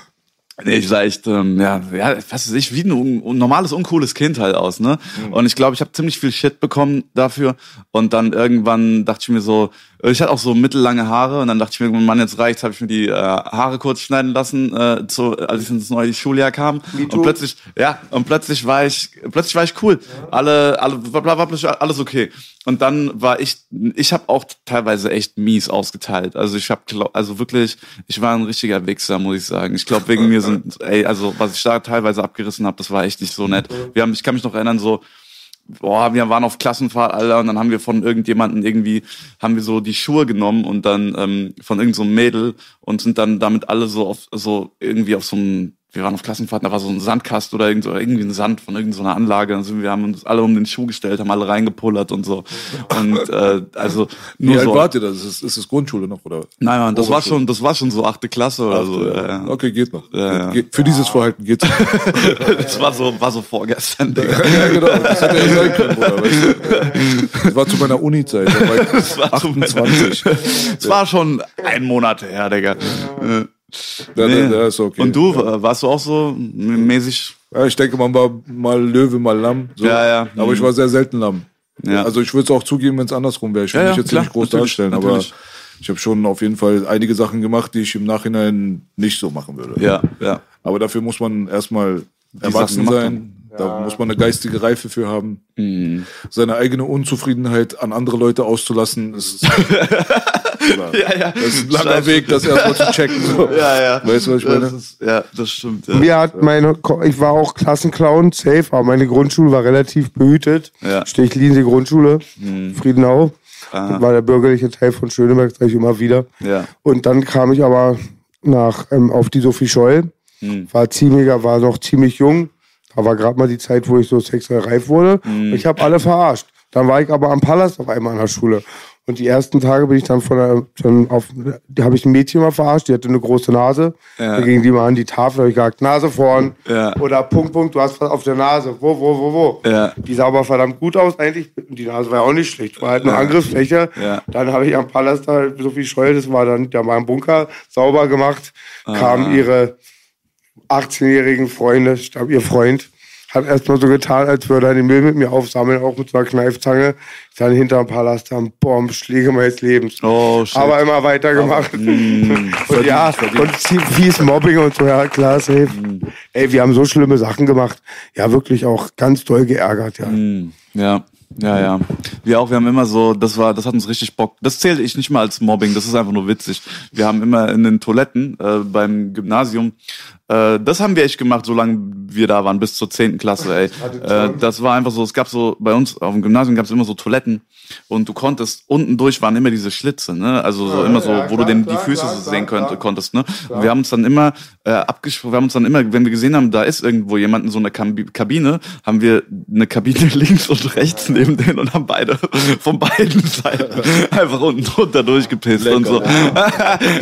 Nee, ich sah echt, ähm, ja, ja, was weiß ich, wie ein, un normales, uncooles Kind halt aus, ne? Und ich glaube, ich habe ziemlich viel Shit bekommen dafür. Und dann irgendwann dachte ich mir so, ich hatte auch so mittellange Haare und dann dachte ich mir, Mann, jetzt reicht's, habe ich mir die äh, Haare kurz schneiden lassen, äh, zu, als ich ins neue Schuljahr kam. Und plötzlich, ja, und plötzlich war ich, plötzlich war ich cool. Alle, alle, war, war plötzlich alles okay. Und dann war ich, ich habe auch teilweise echt mies ausgeteilt. Also ich habe, also wirklich, ich war ein richtiger Wichser, muss ich sagen. Ich glaube, wegen mir sind, ey, also was ich da teilweise abgerissen habe, das war echt nicht so nett. Wir haben, ich kann mich noch erinnern, so, boah, wir waren auf Klassenfahrt, Alter, und dann haben wir von irgendjemanden irgendwie, haben wir so die Schuhe genommen und dann ähm, von irgendeinem so Mädel und sind dann damit alle so auf, so irgendwie auf so einem wir waren auf Klassenfahrt, da war so ein Sandkast oder irgend, irgendwie ein Sand von irgendeiner Anlage. Dann sind wir haben uns alle um den Schuh gestellt, haben alle reingepullert und so. Und äh, also nur Wie alt so. wart ihr da? Ist es, ist es Grundschule noch, oder? Nein, Mann, das war schon, das war schon so achte Klasse oder so. Ja, ja. Okay, geht noch. Ja, ja. Geht, für dieses Verhalten geht's. Das war so, war so vorgestern, Digga. ja, genau. Das hätte ja sein können, Bruder. Du? Das war zu meiner Uni-Zeit. Da war ich war zu 28. Es war schon ein Monat her, Digga. Äh, Ja, nee. ja, ist okay. Und du, äh, warst du auch so mäßig? Ja, ich denke, man war mal Löwe, mal Lamm. So. Ja, ja. Aber ich war sehr selten Lamm. Ja. Also ich würde es auch zugeben, wenn es andersrum wäre. Ich will Ja, mich ja, jetzt klar, nicht groß darstellen, natürlich. aber ich habe schon auf jeden Fall einige Sachen gemacht, die ich im Nachhinein nicht so machen würde. Ja, ja. Aber dafür muss man erstmal erwachsen gemacht Da muss man eine geistige Reife für haben. Mhm. Seine eigene Unzufriedenheit an andere Leute auszulassen, ist, Ja, ja. das ist ein langer Scheiße. Weg, das erstmal zu checken. So. Ja, ja. Weißt du, was ich meine? Das ist, ja, das stimmt. Ja. Mir hat meine, ich war auch Klassenclown, safe, aber meine Grundschule war relativ behütet. Ja. Mhm. Stechlinsee Grundschule, Friedenau. Das war der bürgerliche Teil von Schöneberg, sage ich immer wieder. Ja. Und dann kam ich aber nach, ähm, auf die Sophie Scholl. Mhm. War ziemlicher, war noch ziemlich jung. Da war gerade mal die Zeit, wo ich so sexuell reif wurde. Mhm. Ich habe alle verarscht. Dann war ich aber am Palast auf einmal an der Schule. Und die ersten Tage bin ich dann von der, dann auf, da habe ich ein Mädchen mal verarscht, die hatte eine große Nase. Ja. Da ging die mal an die Tafel, habe ich gesagt, Nase vorn. Ja. Oder Punkt, Punkt, du hast was auf der Nase. Wo, wo, wo, wo. Ja. Die sah aber verdammt gut aus eigentlich. Die Nase war ja auch nicht schlecht. War halt eine Angriffsfläche. Ja. Dann habe ich am Palast da so viel Scheu, das war dann, da war ein Bunker, sauber gemacht. Kamen ihre 18-jährigen Freunde, ich glaube, ihr Freund, hat erstmal so getan, als würde er den Müll mit mir aufsammeln, auch mit so einer Kneifzange. Dann hinterm Palast haben Bombschläge meines Lebens. Oh, shit. Aber immer weitergemacht. und ja, und zie- fies Mobbing und so, ja, klar, safe. Ey, wir haben so schlimme Sachen gemacht. Ja, wirklich auch ganz doll geärgert, ja. Ja, ja, ja. Wir auch, wir haben immer so, das war, das hat uns richtig Bock. Das zähle ich nicht mal als Mobbing, das ist einfach nur witzig. Wir haben immer in den Toiletten äh, beim Gymnasium, äh, das haben wir echt gemacht, solange wir da waren, bis zur zehnten Klasse, ey. Äh, das war einfach so, es gab so, bei uns auf dem Gymnasium gab es immer so Toiletten und du konntest, unten durch waren immer diese Schlitze, ne? Also so immer so, ja, wo du den, klar, die Füße klar, so klar, sehen könnt, klar. konntest, ne? Wir haben uns dann immer äh, abgesprochen, wir haben uns dann immer, wenn wir gesehen haben, da ist irgendwo jemand in so einer Kabine, haben wir eine Kabine links und rechts neben denen und haben beide von beiden Seiten einfach unten drunter durchgepisst und so.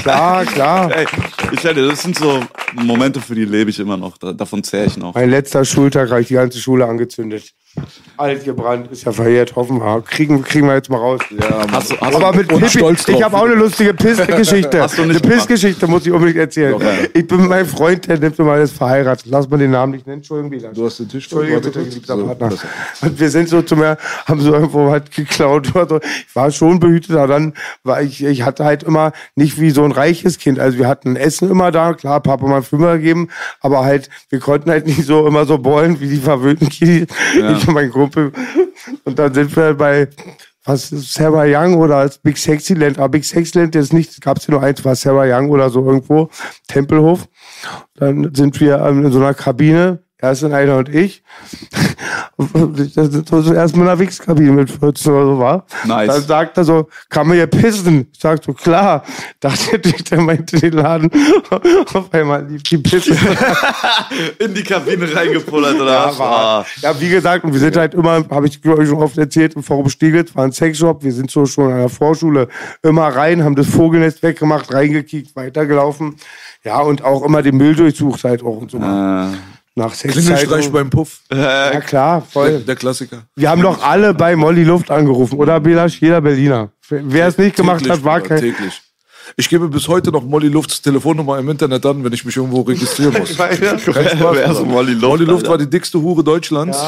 Klar, klar. Ey, ich hätte, das sind so Momente, für die lebe ich immer noch. Da, davon zähre ich noch. Mein letzter Schultag habe ich die ganze Schule angezündet. Alt gebrannt, ist ja verjährt, hoffen wir. Kriegen, kriegen wir jetzt mal raus. Ja, Hast du, hast Aber mit Pippi, ich habe auch eine lustige Pissgeschichte. Eine. Pissgeschichte muss ich unbedingt erzählen. Doch, ja. Ich bin mit meinem Freund, der nimmt mal ist verheiratet. Lass mal den Namen nicht nennen. Entschuldigung, wieder. Du hast den Tisch Warte bitte, geliebter So, Partner. Und wir sind so zu mir, haben so irgendwo was geklaut oder so. Ich war schon behütet, aber dann war ich, ich hatte halt immer nicht wie so ein reiches Kind. Also wir hatten Essen immer da, klar, Papa mal Fünfer gegeben, aber halt, wir konnten halt nicht so immer so bollen wie die verwöhnten Kiddies. Ich und mein Kumpel. Und dann sind wir bei, was Sarah Young oder Big Sexy Land, aber Big Sexy Land ist nicht, gab es nur eins, war Sarah Young oder so irgendwo, Tempelhof. Dann sind wir ähm, in so einer Kabine, erst in einer und ich. Das so erst mal in einer Wichskabine mit 14 oder so war. Nice. Dann sagt er so, kann man hier pissen? Ich sag so, klar. Dachte ich, der meinte den Laden. Auf einmal lief die Pisse. in die Kabine reingepullert oder Ja, was? war, Ah. ja, wie gesagt, und wir sind halt immer, habe ich glaube ich schon oft erzählt, im Forum Stiegels war ein Sexshop. Wir sind so schon an der Vorschule immer rein, haben das Vogelnest weggemacht, reingekickt, weitergelaufen. Ja, und auch immer den Müll durchsucht halt auch und so. Äh, Nach Sexzeiten. beim Puff. Ja, klar, voll. Der Klassiker. Wir haben doch alle bei Molly Luft angerufen, oder Belasch? Jeder Berliner. Wer es nicht gemacht Täglich, hat, war kein. täglich. Ich gebe bis heute noch Molly Lufts Telefonnummer im Internet an, wenn ich mich irgendwo registrieren muss. Kein Spaß. Molly Luft, Molly Luft war die dickste Hure Deutschlands.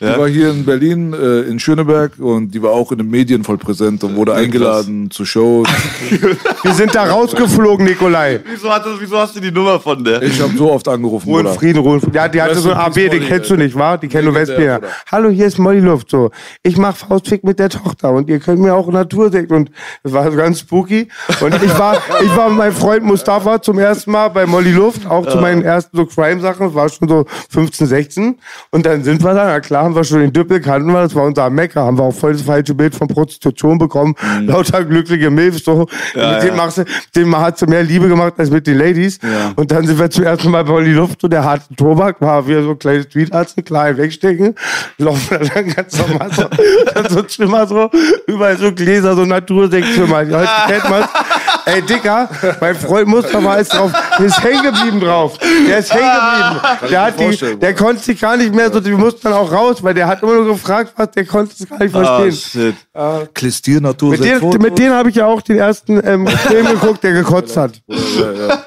Die Ja. war hier in Berlin, äh, in Schöneberg und die war auch in den Medien voll präsent und wurde eingeladen zu Shows. Wir sind da rausgeflogen, Nikolai. wieso, hat das, wieso hast du die Nummer von der? Ich habe so oft angerufen, Ruhe in. Frieden, Ruhe. Ja, die hatte so in ein AB, den kennst du nicht, wa? Die kennen nur. Bruder. Hallo, hier ist Molly Luft, so. Ich mach Faustfick mit der Tochter und ihr könnt mir auch Natursekt und das war so ganz spooky. Und ich war war, ich war mit meinem Freund Mustafa zum ersten Mal bei Molly Luft, auch zu meinen ersten so Crime-Sachen, war schon so 15, 16. Und dann sind wir da, na klar, haben wir schon den Düppel, kannten wir, das war unser Mecker, haben wir auch voll das falsche Bild von Prostitution bekommen, lauter glückliche Milfs, so. mit denen machst du, dem hat sie mehr Liebe gemacht als mit den Ladies. Und dann sind wir zum ersten Mal bei Molly Luft und der harte Tobak war wieder so ein kleines Tweetarzt, klar wegstecken, laufen dann ganz normal so, dann so Zimmer so, überall so Gläser, so Natursektzimmer. Heute kennt man's. Ey, Dicker, mein Freund Mustafa ist drauf, der ist hängen geblieben drauf. Der ist hängen geblieben. Der, hat die, der konnte sich gar nicht mehr so, wir mussten dann auch raus, weil der hat immer nur gefragt, was, der konnte es gar nicht Ah, verstehen. shit. Klistier Natur. mit, denen, mit denen habe ich ja auch den ersten ähm, Film geguckt, der gekotzt hat. Ja, ja.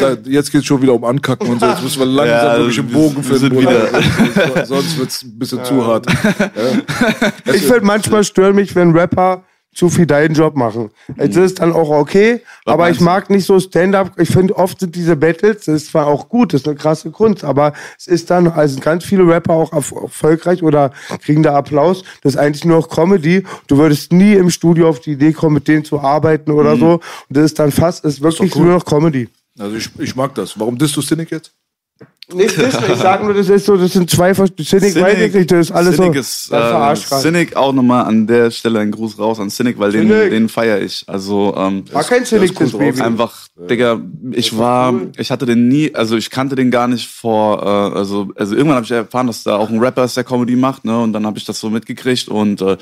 Da, jetzt geht es schon wieder um Ankacken und so. Jetzt müssen wir langsam Ja, wirklich im Bogen wir finden. Bruder. Sonst wird es ein bisschen zu hart. Ja. Ich finde, manchmal stören mich, wenn Rapper zu viel deinen Job machen. Es ist dann auch okay, aber ich mag nicht so Stand-up. Ich finde, oft sind diese Battles, das ist zwar auch gut, das ist eine krasse Kunst, aber es ist dann, also ganz viele Rapper auch erf- erfolgreich oder kriegen da Applaus. Das ist eigentlich nur noch Comedy. Du würdest nie im Studio auf die Idee kommen, mit denen zu arbeiten oder so. Und das ist dann fast, ist wirklich cool. nur noch Comedy. Also ich, ich mag das. Warum disst du Cynic jetzt? Nicht wissen, ich sag nur, das ist so, das sind zwei, Vers- Cynic, weiß ich nicht, das ist alles Cynic so. ist, das äh. Cynic auch nochmal an der Stelle ein Gruß raus an Cynic, weil den, Cynic. den feiere ich. Also, ähm, War kein Cynic, cool das drauf. Baby. einfach, Digga, ich war, ich hatte den nie, also ich kannte den gar nicht vor, äh, also, also irgendwann habe ich erfahren, dass da auch ein Rapper ist, der Comedy macht, ne, und dann habe ich das so mitgekriegt und äh,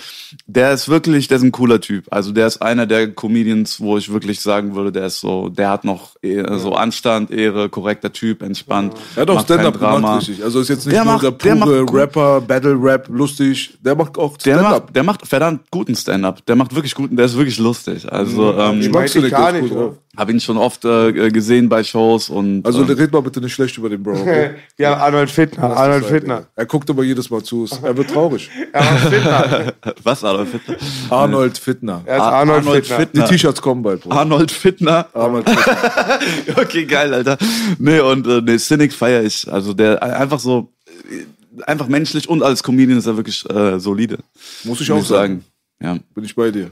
der ist wirklich, der ist ein cooler Typ. Also der ist einer der Comedians, wo ich wirklich sagen würde, der ist so, der hat noch eh- so Anstand, Ehre, korrekter Typ, entspannt. Hat auch Stand-up gemacht, richtig. Also ist jetzt nicht Der nur macht- der der pure macht gut. Rapper, Battle-Rap, lustig. Der macht auch Der Stand-up. macht, der macht verdammt guten Stand-up. Der macht wirklich guten, der ist wirklich lustig. Also ähm, Ich mag Cynic, gar der ist nicht. drauf. Habe ihn schon oft äh, gesehen bei Shows und Also ähm, red mal bitte nicht schlecht über den Bro. Okay? Ja, Arnold Fittner, Arnold Fittner. Er guckt aber jedes Mal zu. Er wird traurig. Arnold Fittner. was Adolf Hitler? Arnold Fittner. Er ist Ar- Arnold, Arnold Fittner. Fittner. Die T-Shirts kommen bald, Bro. Arnold Fittner. Arnold Fittner. okay, geil, Alter. Nee, und äh, nee, Cynic feiere ich. Also der äh, einfach so, äh, einfach menschlich und als Comedian ist er wirklich äh, solide. Muss ich auch sagen. Ja. Bin ich bei dir.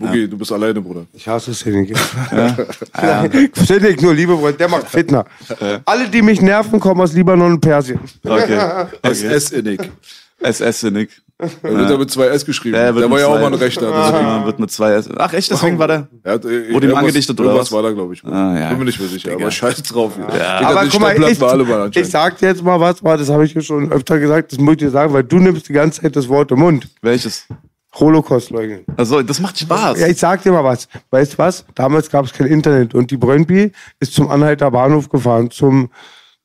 Okay, du bist alleine, Bruder. Ich hasse Cynic. Cynic, nur liebe Freunde, der macht Fitner. Alle, die mich nerven, kommen aus Libanon und Persien. Okay. SS-Innig. SS Cynic. Er wird ja mit zwei S geschrieben. Ja, er der mit war ja auch mal ein Rechter. Also, deswegen- man wird mit zwei S. Ach echt, deswegen war der. Er hat, äh, Wurde ihm angedichtet oder was? war da, glaube ich. Ah, ja. Bin mir nicht mehr sicher, Digga. aber scheiß drauf. Ja. Aber guck mal, ich, mal ich sag dir jetzt mal was, das habe ich dir schon öfter gesagt, das muss ich dir sagen, weil du nimmst die ganze Zeit das Wort im Mund. Welches? Holocaust leugnen. Also, das macht Spaß. Ja, ich sag dir mal was. Weißt du was? Damals gab es kein Internet und die Brøndby ist zum Anhalter Bahnhof gefahren, zum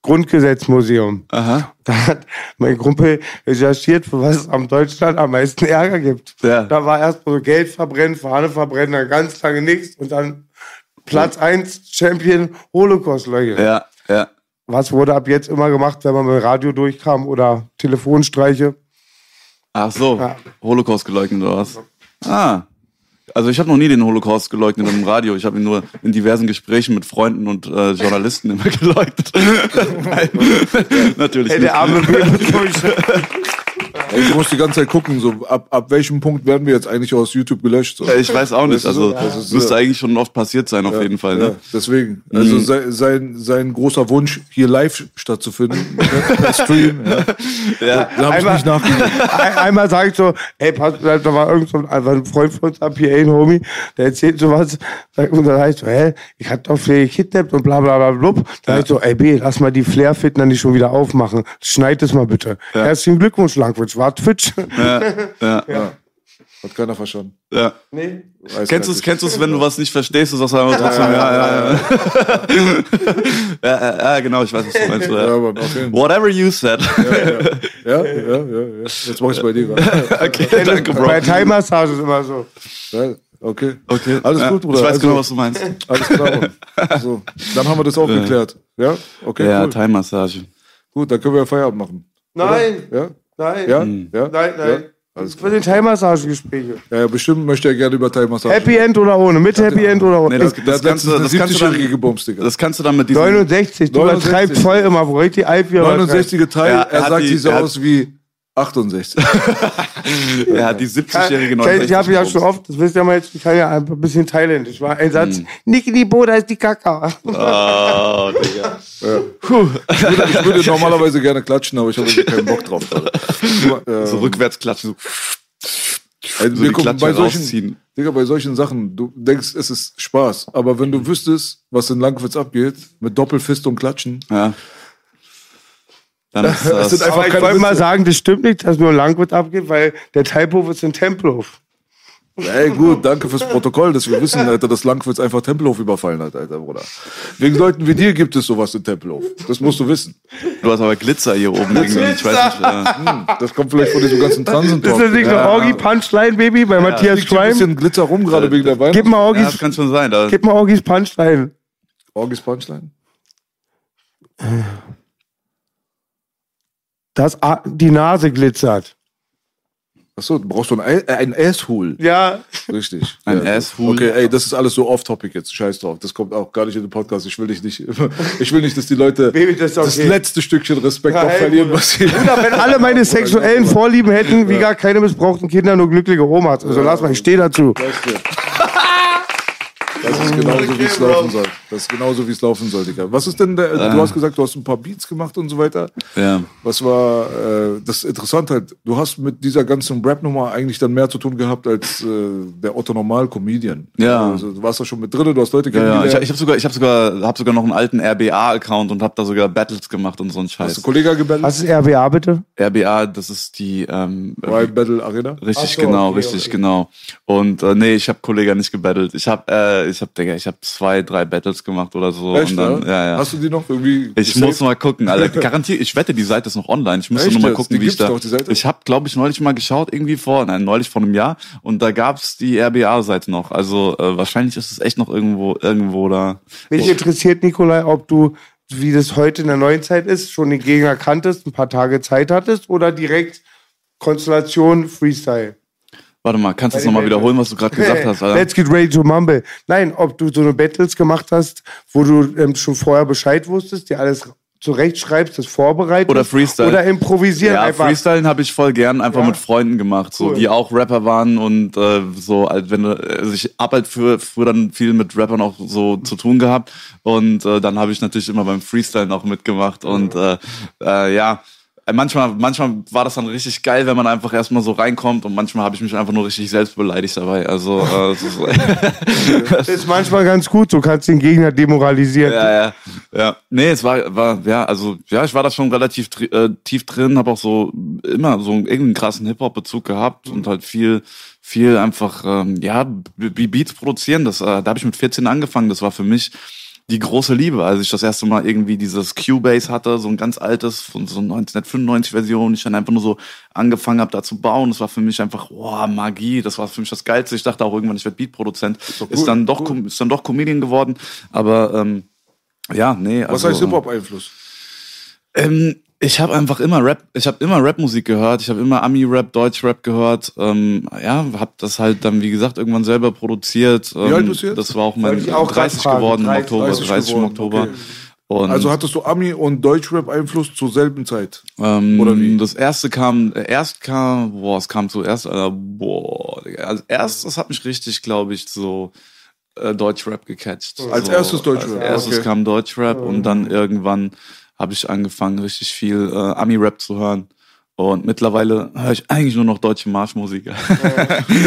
Grundgesetzmuseum. Aha. Da hat mein Kumpel recherchiert, für was es am Deutschland am meisten Ärger gibt. Ja. Da war erst so Geld verbrennen, Fahne verbrennen, dann ganz lange nichts und dann Platz 1 Champion Holocaust leugnen. Ja, ja. Was wurde ab jetzt immer gemacht, wenn man mit Radio durchkam oder Telefonstreiche? Ach so, Ja. Holocaust geleugnet oder was? Ah. Also ich habe noch nie den Holocaust geleugnet im Radio. Ich habe ihn nur in diversen Gesprächen mit Freunden und äh, Journalisten immer geleugnet. Nein, natürlich Ey, nicht. der arme Baby. Ey, Ich muss die ganze Zeit gucken, so ab, ab welchem Punkt werden wir jetzt eigentlich aus YouTube gelöscht? So. Ich weiß auch nicht. Also das ist, müsste eigentlich schon oft passiert sein, auf jeden Fall. Ja, Ne? deswegen. Also Mhm. sein, sein, großer Wunsch, hier live stattzufinden, per Stream, ja, Ja. da habe ich Einmal- nicht nachgedacht. Ein, einmal sag ich so, ey, pass, da war irgend so ein, einfach ein Freund von uns, ein PA, ein Homie, der erzählt sowas, und dann heißt so, hä, ich hab doch viel gekidnappt und bla bla bla blub. Da heißt so, ey B, lass mal die Flair-Fitner nicht schon wieder aufmachen. Schneid es mal bitte. Herzlichen Glückwunsch, Langwitz, Wartwitsch. Ja, ja, Hat keiner verstanden. ja. Nee. Weiß Kennst du es, kennst du's, wenn du was nicht verstehst, du sagst einfach trotzdem, ja, ja, ja. Ja, ja, ja, genau, ich weiß, was du meinst. Ja, Ja. Mann. Whatever you said. Ja, ja, ja, ja. Jetzt mach ich's bei dir. Okay, danke, Bro. Bei Thai-Massage ist immer so. Ja, okay. Okay. Alles ja, gut, Bruder. Ich weiß Also- genau, was du meinst. Alles klar. Mann. So, dann haben wir das auch geklärt. Ja, okay, Ja, cool. Thai-Massage. Gut, dann können wir Feierabend machen. Nein, Ja, nein, ja, Hm. ja. nein, Ja, nein. alles Für den Thai-Massage-Gespräche. Ja, ja, bestimmt möchte er gerne über Thai-Massage. Happy End oder ohne? Mit Happy End oder ohne? Nee, das, das, hat kannst du, das, kannst du 70-jährige dann, gebumst, Digga. das kannst du dann mit diesem... 69, du 69. übertreibst voll immer, wo richtig alt wir 69. Teil, Ja, er er sagt, die- sie so aus wie 68. Ja, die 70-jährige Ich, ich habe ja schon oft, das wisst ihr mal jetzt, ich kann ja ein bisschen thailändisch. War ein Satz, Hm. Niki die Boda ist die Kaka. Oh, Digga. Ich würde, ich würde normalerweise gerne klatschen, aber ich habe keinen Bock drauf. Alter. Ähm, So rückwärts klatschen, so, Also so wir gucken, bei solchen. Digga, bei solchen Sachen, du denkst, es ist Spaß. Aber wenn du wüsstest, was in Langwitz abgeht, mit Doppelfist und Klatschen, Ja. Dann ist das. sind einfach Aber ich wollte mal sagen, das stimmt nicht, dass nur Langwitz abgeht, weil der Teilhof ist in Tempelhof. ey gut, danke fürs Protokoll, dass wir wissen, Alter, dass Langwitz einfach Tempelhof überfallen hat, Alter, Bruder. Wegen Leuten wie dir gibt es sowas in Tempelhof. Das musst du wissen. Du hast aber Glitzer hier oben irgendwie. Ich weiß nicht. Ja. Hm, das kommt vielleicht von diesem ganzen Transentalk. Ist das nicht Ja. eine Orgi Punchline, Baby, bei Matthias liegt hier ein bisschen Glitzer rum, gerade wegen der Gib Weihnachten. mal ja, Orgis, das kann schon sein. Da, gib mal Orgis Punchline. Orgis Punchline. Dass A- die Nase glitzert. Achso, du brauchst so ein, Ei- äh, ein Asshole. Ja, Richtig. Ein ja. Asshole. Okay, ey, das ist alles so off-topic jetzt. Scheiß drauf. Das kommt auch gar nicht in den Podcast. Ich will dich nicht, ich will nicht, dass die Leute Baby, das okay. letzte Stückchen Respekt Ja, noch ey, verlieren, Bruder. was sie. Bruder, wenn alle meine sexuellen Vorlieben hätten, wie gar keine missbrauchten Kinder, nur glückliche Omas. Also lass mal, ich stehe dazu. Weißt du. Das ist genauso, wie es laufen soll. Das ist genauso, wie es laufen soll, Digga. Was ist denn der, du hast gesagt, du hast ein paar Beats gemacht und so weiter. ja. Was war äh, das Interessante halt, du hast mit dieser ganzen Rap-Nummer eigentlich dann mehr zu tun gehabt als äh, der Otto Normal-Comedian. Ja. Also, du warst da schon mit drin, du hast Leute Ja, ja. kennengelernt. Ich, ich habe sogar, ich hab sogar, hab sogar noch einen alten RBA-Account und habe da sogar Battles gemacht und so einen hast du Scheiß. Kollega gebettelt? Was ist RBA bitte? RBA, das ist die ähm, Rap Battle Arena? Richtig, so, genau, okay, richtig, okay. genau. Und äh, nee, ich habe Kollege nicht gebettelt. Ich habe, äh, ich habe, Digga, ich habe zwei, drei Battles gemacht oder so. Echt, und dann, ja? ja, ja. Hast du die noch irgendwie ich gesaved? muss mal gucken, Alter. Garantiert, ich wette, die Seite ist noch online. Ich Echt nur mal gucken, Die wie ich da. doch, die Seite? Ich habe, glaube ich, neulich mal geschaut, irgendwie vor, nein, neulich vor einem Jahr. Und da gab's die RBA-Seite noch. Also äh, wahrscheinlich ist es echt noch irgendwo, irgendwo da. Mich interessiert, Nikolai, ob du, wie das heute in der neuen Zeit ist, schon den Gegner kanntest, ein paar Tage Zeit hattest oder direkt Konstellation Freestyle. Warte mal, kannst du das nochmal wiederholen, was du gerade gesagt hast, Alter? Let's get ready to mumble. Nein, ob du so eine Battles gemacht hast, wo du ähm, schon vorher Bescheid wusstest, dir alles zurechtschreibst, das vorbereitest. Oder Freestyle. Oder improvisieren Ja, einfach. Freestylen habe ich voll gern einfach Ja? mit Freunden gemacht, so Cool. die auch Rapper waren und äh, so, halt, wenn du- also ich hab halt für früher dann viel mit Rappern auch so zu tun gehabt und äh, dann habe ich natürlich immer beim Freestylen auch mitgemacht und äh, äh, ja. Äh, Manchmal, manchmal war das dann richtig geil, wenn man einfach erstmal so reinkommt und manchmal habe ich mich einfach nur richtig selbst beleidigt dabei. Also äh, ist, Das ist manchmal ganz gut, so kannst du den Gegner demoralisieren. Ja, ja, ja. Nee, es war, war, ja, also, ja, ich war da schon relativ äh, tief drin, habe auch so immer so einen irgendeinen krassen Hip-Hop-Bezug gehabt und halt viel, viel einfach, ähm, ja, Beats produzieren. Das, äh, da habe ich mit 14 angefangen. Das war für mich die große Liebe, als ich das erste Mal irgendwie dieses Cubase hatte, so ein ganz altes, von so 1995-Version, ich dann einfach nur so angefangen habe, da zu bauen. Das war für mich einfach, boah, Magie, das war für mich das Geilste. Ich dachte auch irgendwann, ich werde Beatproduzent. Ist, dann doch, Com- ist dann doch Comedian geworden, aber ähm, ja, nee. Was also, heißt Hip-Hop-Einfluss? Ähm, ich habe einfach immer Rap, ich habe immer Rapmusik gehört, ich habe immer Ami-Rap, Deutsch-Rap gehört. Ähm, ja, habe das halt dann, wie gesagt, irgendwann selber produziert. Ähm, alt bist du jetzt? Das war auch mein auch 30 grad fragen. geworden im 30 Oktober, 30, 30 im Oktober. okay. Also hattest du Ami- und Deutschrap-Einfluss zur selben Zeit? ähm, oder wie? Das erste kam, äh, erst kam, boah, es kam zuerst, äh, boah, als erstes hat mich richtig, glaube ich, so äh, Deutschrap gecatcht. Als so, erstes Deutschrap, Als erstes okay. kam Deutschrap und dann irgendwann habe ich angefangen, richtig viel äh, Ami-Rap zu hören. Und mittlerweile höre ich eigentlich nur noch deutsche Marschmusik.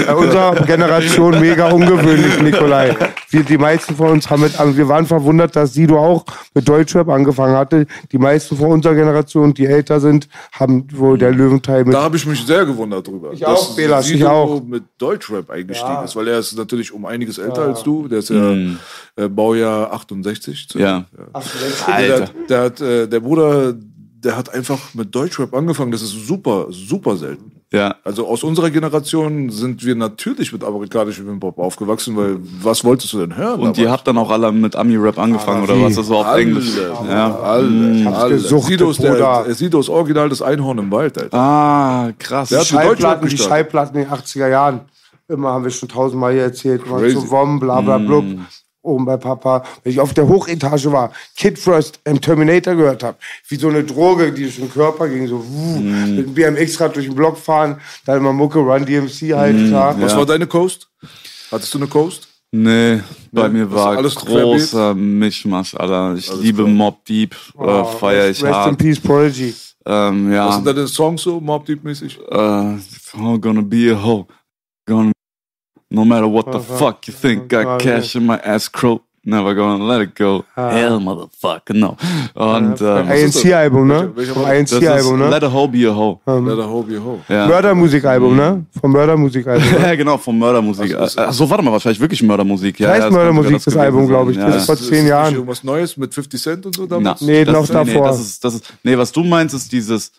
Bei unserer Generation mega ungewöhnlich, Nikolai. Wir, die meisten von uns haben mit, also wir waren verwundert, dass Sido auch mit Deutschrap angefangen hatte. Die meisten von unserer Generation, die älter sind, haben wohl der Löwenteil mit. Da habe ich mich sehr gewundert drüber. Ich auch, Belas, ich Sido auch. mit Deutschrap eingestiegen Ja. ist, weil er ist natürlich um einiges älter als du. Der ist ja äh, Baujahr 68. Mhm. ja. Der, Alter. hat- der, hat, äh, der Bruder, der hat einfach mit Deutschrap angefangen. Das ist super, super selten. Ja. Also aus unserer Generation sind wir natürlich mit amerikanischem Hip-Hop aufgewachsen, weil was wolltest du denn hören? Und ihr habt dann auch alle mit Ami-Rap angefangen, oder wie? was? Das war auf alle, Englisch. ja, alle, alle. gesuchtet, Sido ist, der, Bruder. Sido ist original das Einhorn im Wald, Alter. Ah, krass. Der mit Schallplatten, die. Schallplatten in den 80er Jahren. Immer haben wir schon tausendmal hier erzählt, Crazy. zu WOM, bla bla blub. Oben bei Papa, wenn ich auf der Hochetage war, Kid First im Terminator gehört habe, wie so eine Droge, die durch den Körper ging, so wuh, Mhm. mit dem BMX-Rad durch den Block fahren, dann immer Mucke, Run DMC halt, Mhm. klar. Was war deine Coast? Hattest du eine Coast? Nee, bei Nee, mir war alles großer Mischmasch, Alter. Ich liebe klar. Mob Deep, Oh, äh, feier ich Rest in hart. Peace, Prodigy. Ähm, Was ja, sind deine Songs so, Mob Deep mäßig? äh, oh, gonna be a hoe. Gonna, no matter what the fuck you think, got Okay. cash in my ass crow. Never gonna let it go. Ah. Hell, motherfucker, no. Und, ähm, ANC-Album, ne? Vom war das? das ANC-Album, ne? Let a hoe be a hoe. Let a Hoe Be a Hoe. Ja. Mördermusikalbum, ne? Vom Mördermusikalbum. ne? Ja, genau, von Mördermusik. Also das- Ach so, warte mal, wahrscheinlich wirklich Mördermusik. Ja, Heißt ja, das Mördermusik, das gewesen Album, sein. glaub ich. Ja, Das ist vor zehn das Jahren. Irgendwas Neues mit 50 Cent und so Na, damals? Nee, das noch davor. das ist, das ist, nee, was du meinst, ist dieses.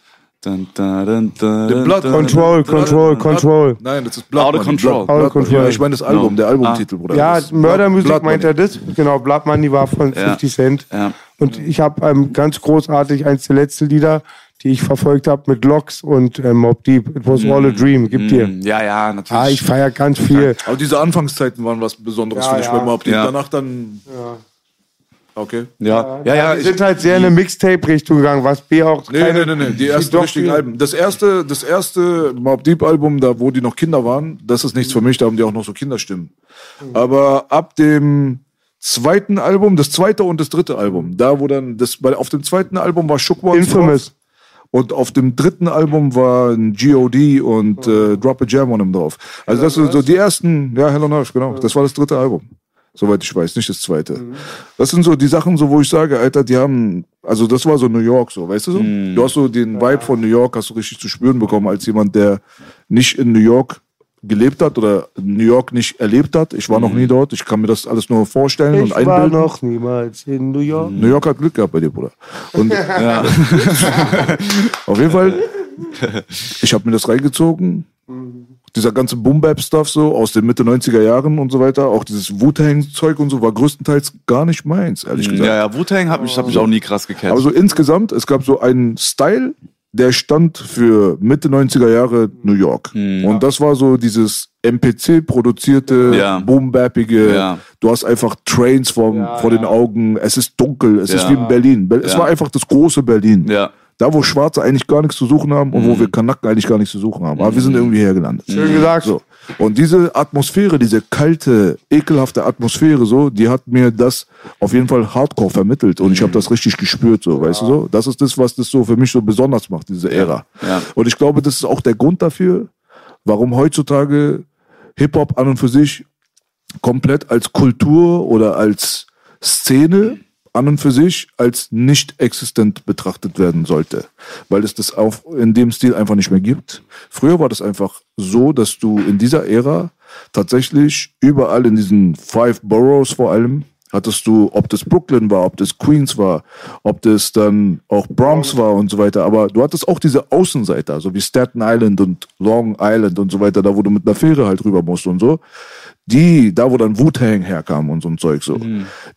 Dun, dun, dun, dun, The Blood dun, Control, dun, dun, Control, dun. Control. Nein, das ist Blood Out of. Control. Blood, Out of. Control. Ja, ich meine das Album, No. der Albumtitel, Bruder. Ja, Das ist Mördermusik Blood meint Money. er das. Genau, Blood Money war von Ja. 50 Cent. Ja. Und ich habe ähm, ganz großartig eins der letzten Lieder, die ich verfolgt habe mit Locks und ähm, Mob Deep. It was all a dream. Gib dir. Mm, Ja, ja, natürlich. Ah, ich feier ganz viel. Aber diese Anfangszeiten waren was Besonderes Ja, für dich ja. bei Mob Deep. Ja. Danach dann. Okay. ja, ja, ja, Wir ich, sind halt sehr in eine Mixtape-Richtung gegangen, was B auch Nee, keine, nee, nee, nee, die ersten richtigen Alben. Das erste, das erste Mob Deep Album, da wo die noch Kinder waren, das ist nichts für mich, da haben die auch noch so Kinderstimmen. Aber ab dem zweiten Album, das zweite und das dritte Album, da wo dann, das, weil auf dem zweiten Album war Shook Ones Infamous. drauf und auf dem dritten Album war ein G.O.D. und äh, Drop a Jam on him drauf. Also das sind so die ersten, ja, Hell on Earth, genau. Das war das dritte Album. Soweit ich weiß, nicht das zweite. Das sind so die Sachen, so wo ich sage, Alter, die haben, also das war so New York, so, weißt du so? Du hast so den Vibe von New York, hast du richtig zu spüren bekommen, als jemand, der nicht in New York gelebt hat oder New York nicht erlebt hat. Ich war noch nie dort, ich kann mir das alles nur vorstellen und Ich war einbilden. noch niemals in New York. New York hat Glück gehabt bei dir, Bruder. Und auf jeden Fall, ich habe mir das reingezogen. Dieser ganze Boom-Bap-Stuff so aus den Mitte 90er Jahren und so weiter, auch dieses Wu-Tang-Zeug und so, war größtenteils gar nicht meins, ehrlich gesagt. ja, ja, Wu-Tang hat mich, hat mich auch nie krass gecatcht. Aber so insgesamt, es gab so einen Style, der stand für Mitte 90er Jahre New York. Und das war so dieses MPC-produzierte, Ja. boom-bappige, Ja. du hast einfach Trains vor, vor den Augen, es ist dunkel, es ist Ja. wie in Berlin. Be- Es Ja. war einfach das große Berlin. ja. Da, wo Schwarze eigentlich gar nichts zu suchen haben und wo wir Kanaken eigentlich gar nichts zu suchen haben. Aber wir sind irgendwie hergelandet. Schön gesagt. So. Und diese Atmosphäre, diese kalte, ekelhafte Atmosphäre, so, die hat mir das auf jeden Fall hardcore vermittelt. Und ich habe das richtig gespürt, so, weißt du so? Das ist das, was das so für mich so besonders macht, diese Ära. Ja. Und ich glaube, das ist auch der Grund dafür, warum heutzutage Hip-Hop an und für sich komplett als Kultur oder als Szene an und für sich als nicht existent betrachtet werden sollte, weil es das auch in dem Stil einfach nicht mehr gibt. Früher war das einfach so, dass du in dieser Ära tatsächlich überall in diesen Five Boroughs vor allem hattest du, ob das Brooklyn war, ob das Queens war, ob das dann auch Bronx war und so weiter, aber du hattest auch diese Außenseiter, so wie Staten Island und Long Island und so weiter, da wo du mit einer Fähre halt rüber musst und so. Die, da wo dann Wu-Tang herkam und so ein Zeug so,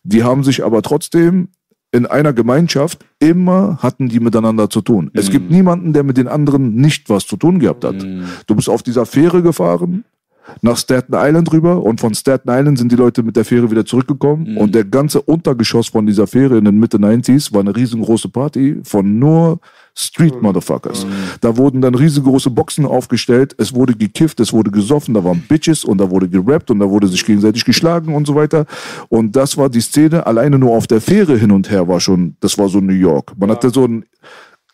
die haben sich aber trotzdem in einer Gemeinschaft immer hatten die miteinander zu tun. Es gibt niemanden, der mit den anderen nicht was zu tun gehabt hat. Du bist auf dieser Fähre gefahren, nach Staten Island rüber und von Staten Island sind die Leute mit der Fähre wieder zurückgekommen und der ganze Untergeschoss von dieser Fähre in den Mitte 90s war eine riesengroße Party von nur Street Motherfuckers. Da wurden dann riesengroße Boxen aufgestellt, es wurde gekifft, es wurde gesoffen, da waren Bitches und da wurde gerappt und da wurde sich gegenseitig geschlagen und so weiter. Und das war die Szene, alleine nur auf der Fähre hin und her war schon, das war so New York. Man hatte so ein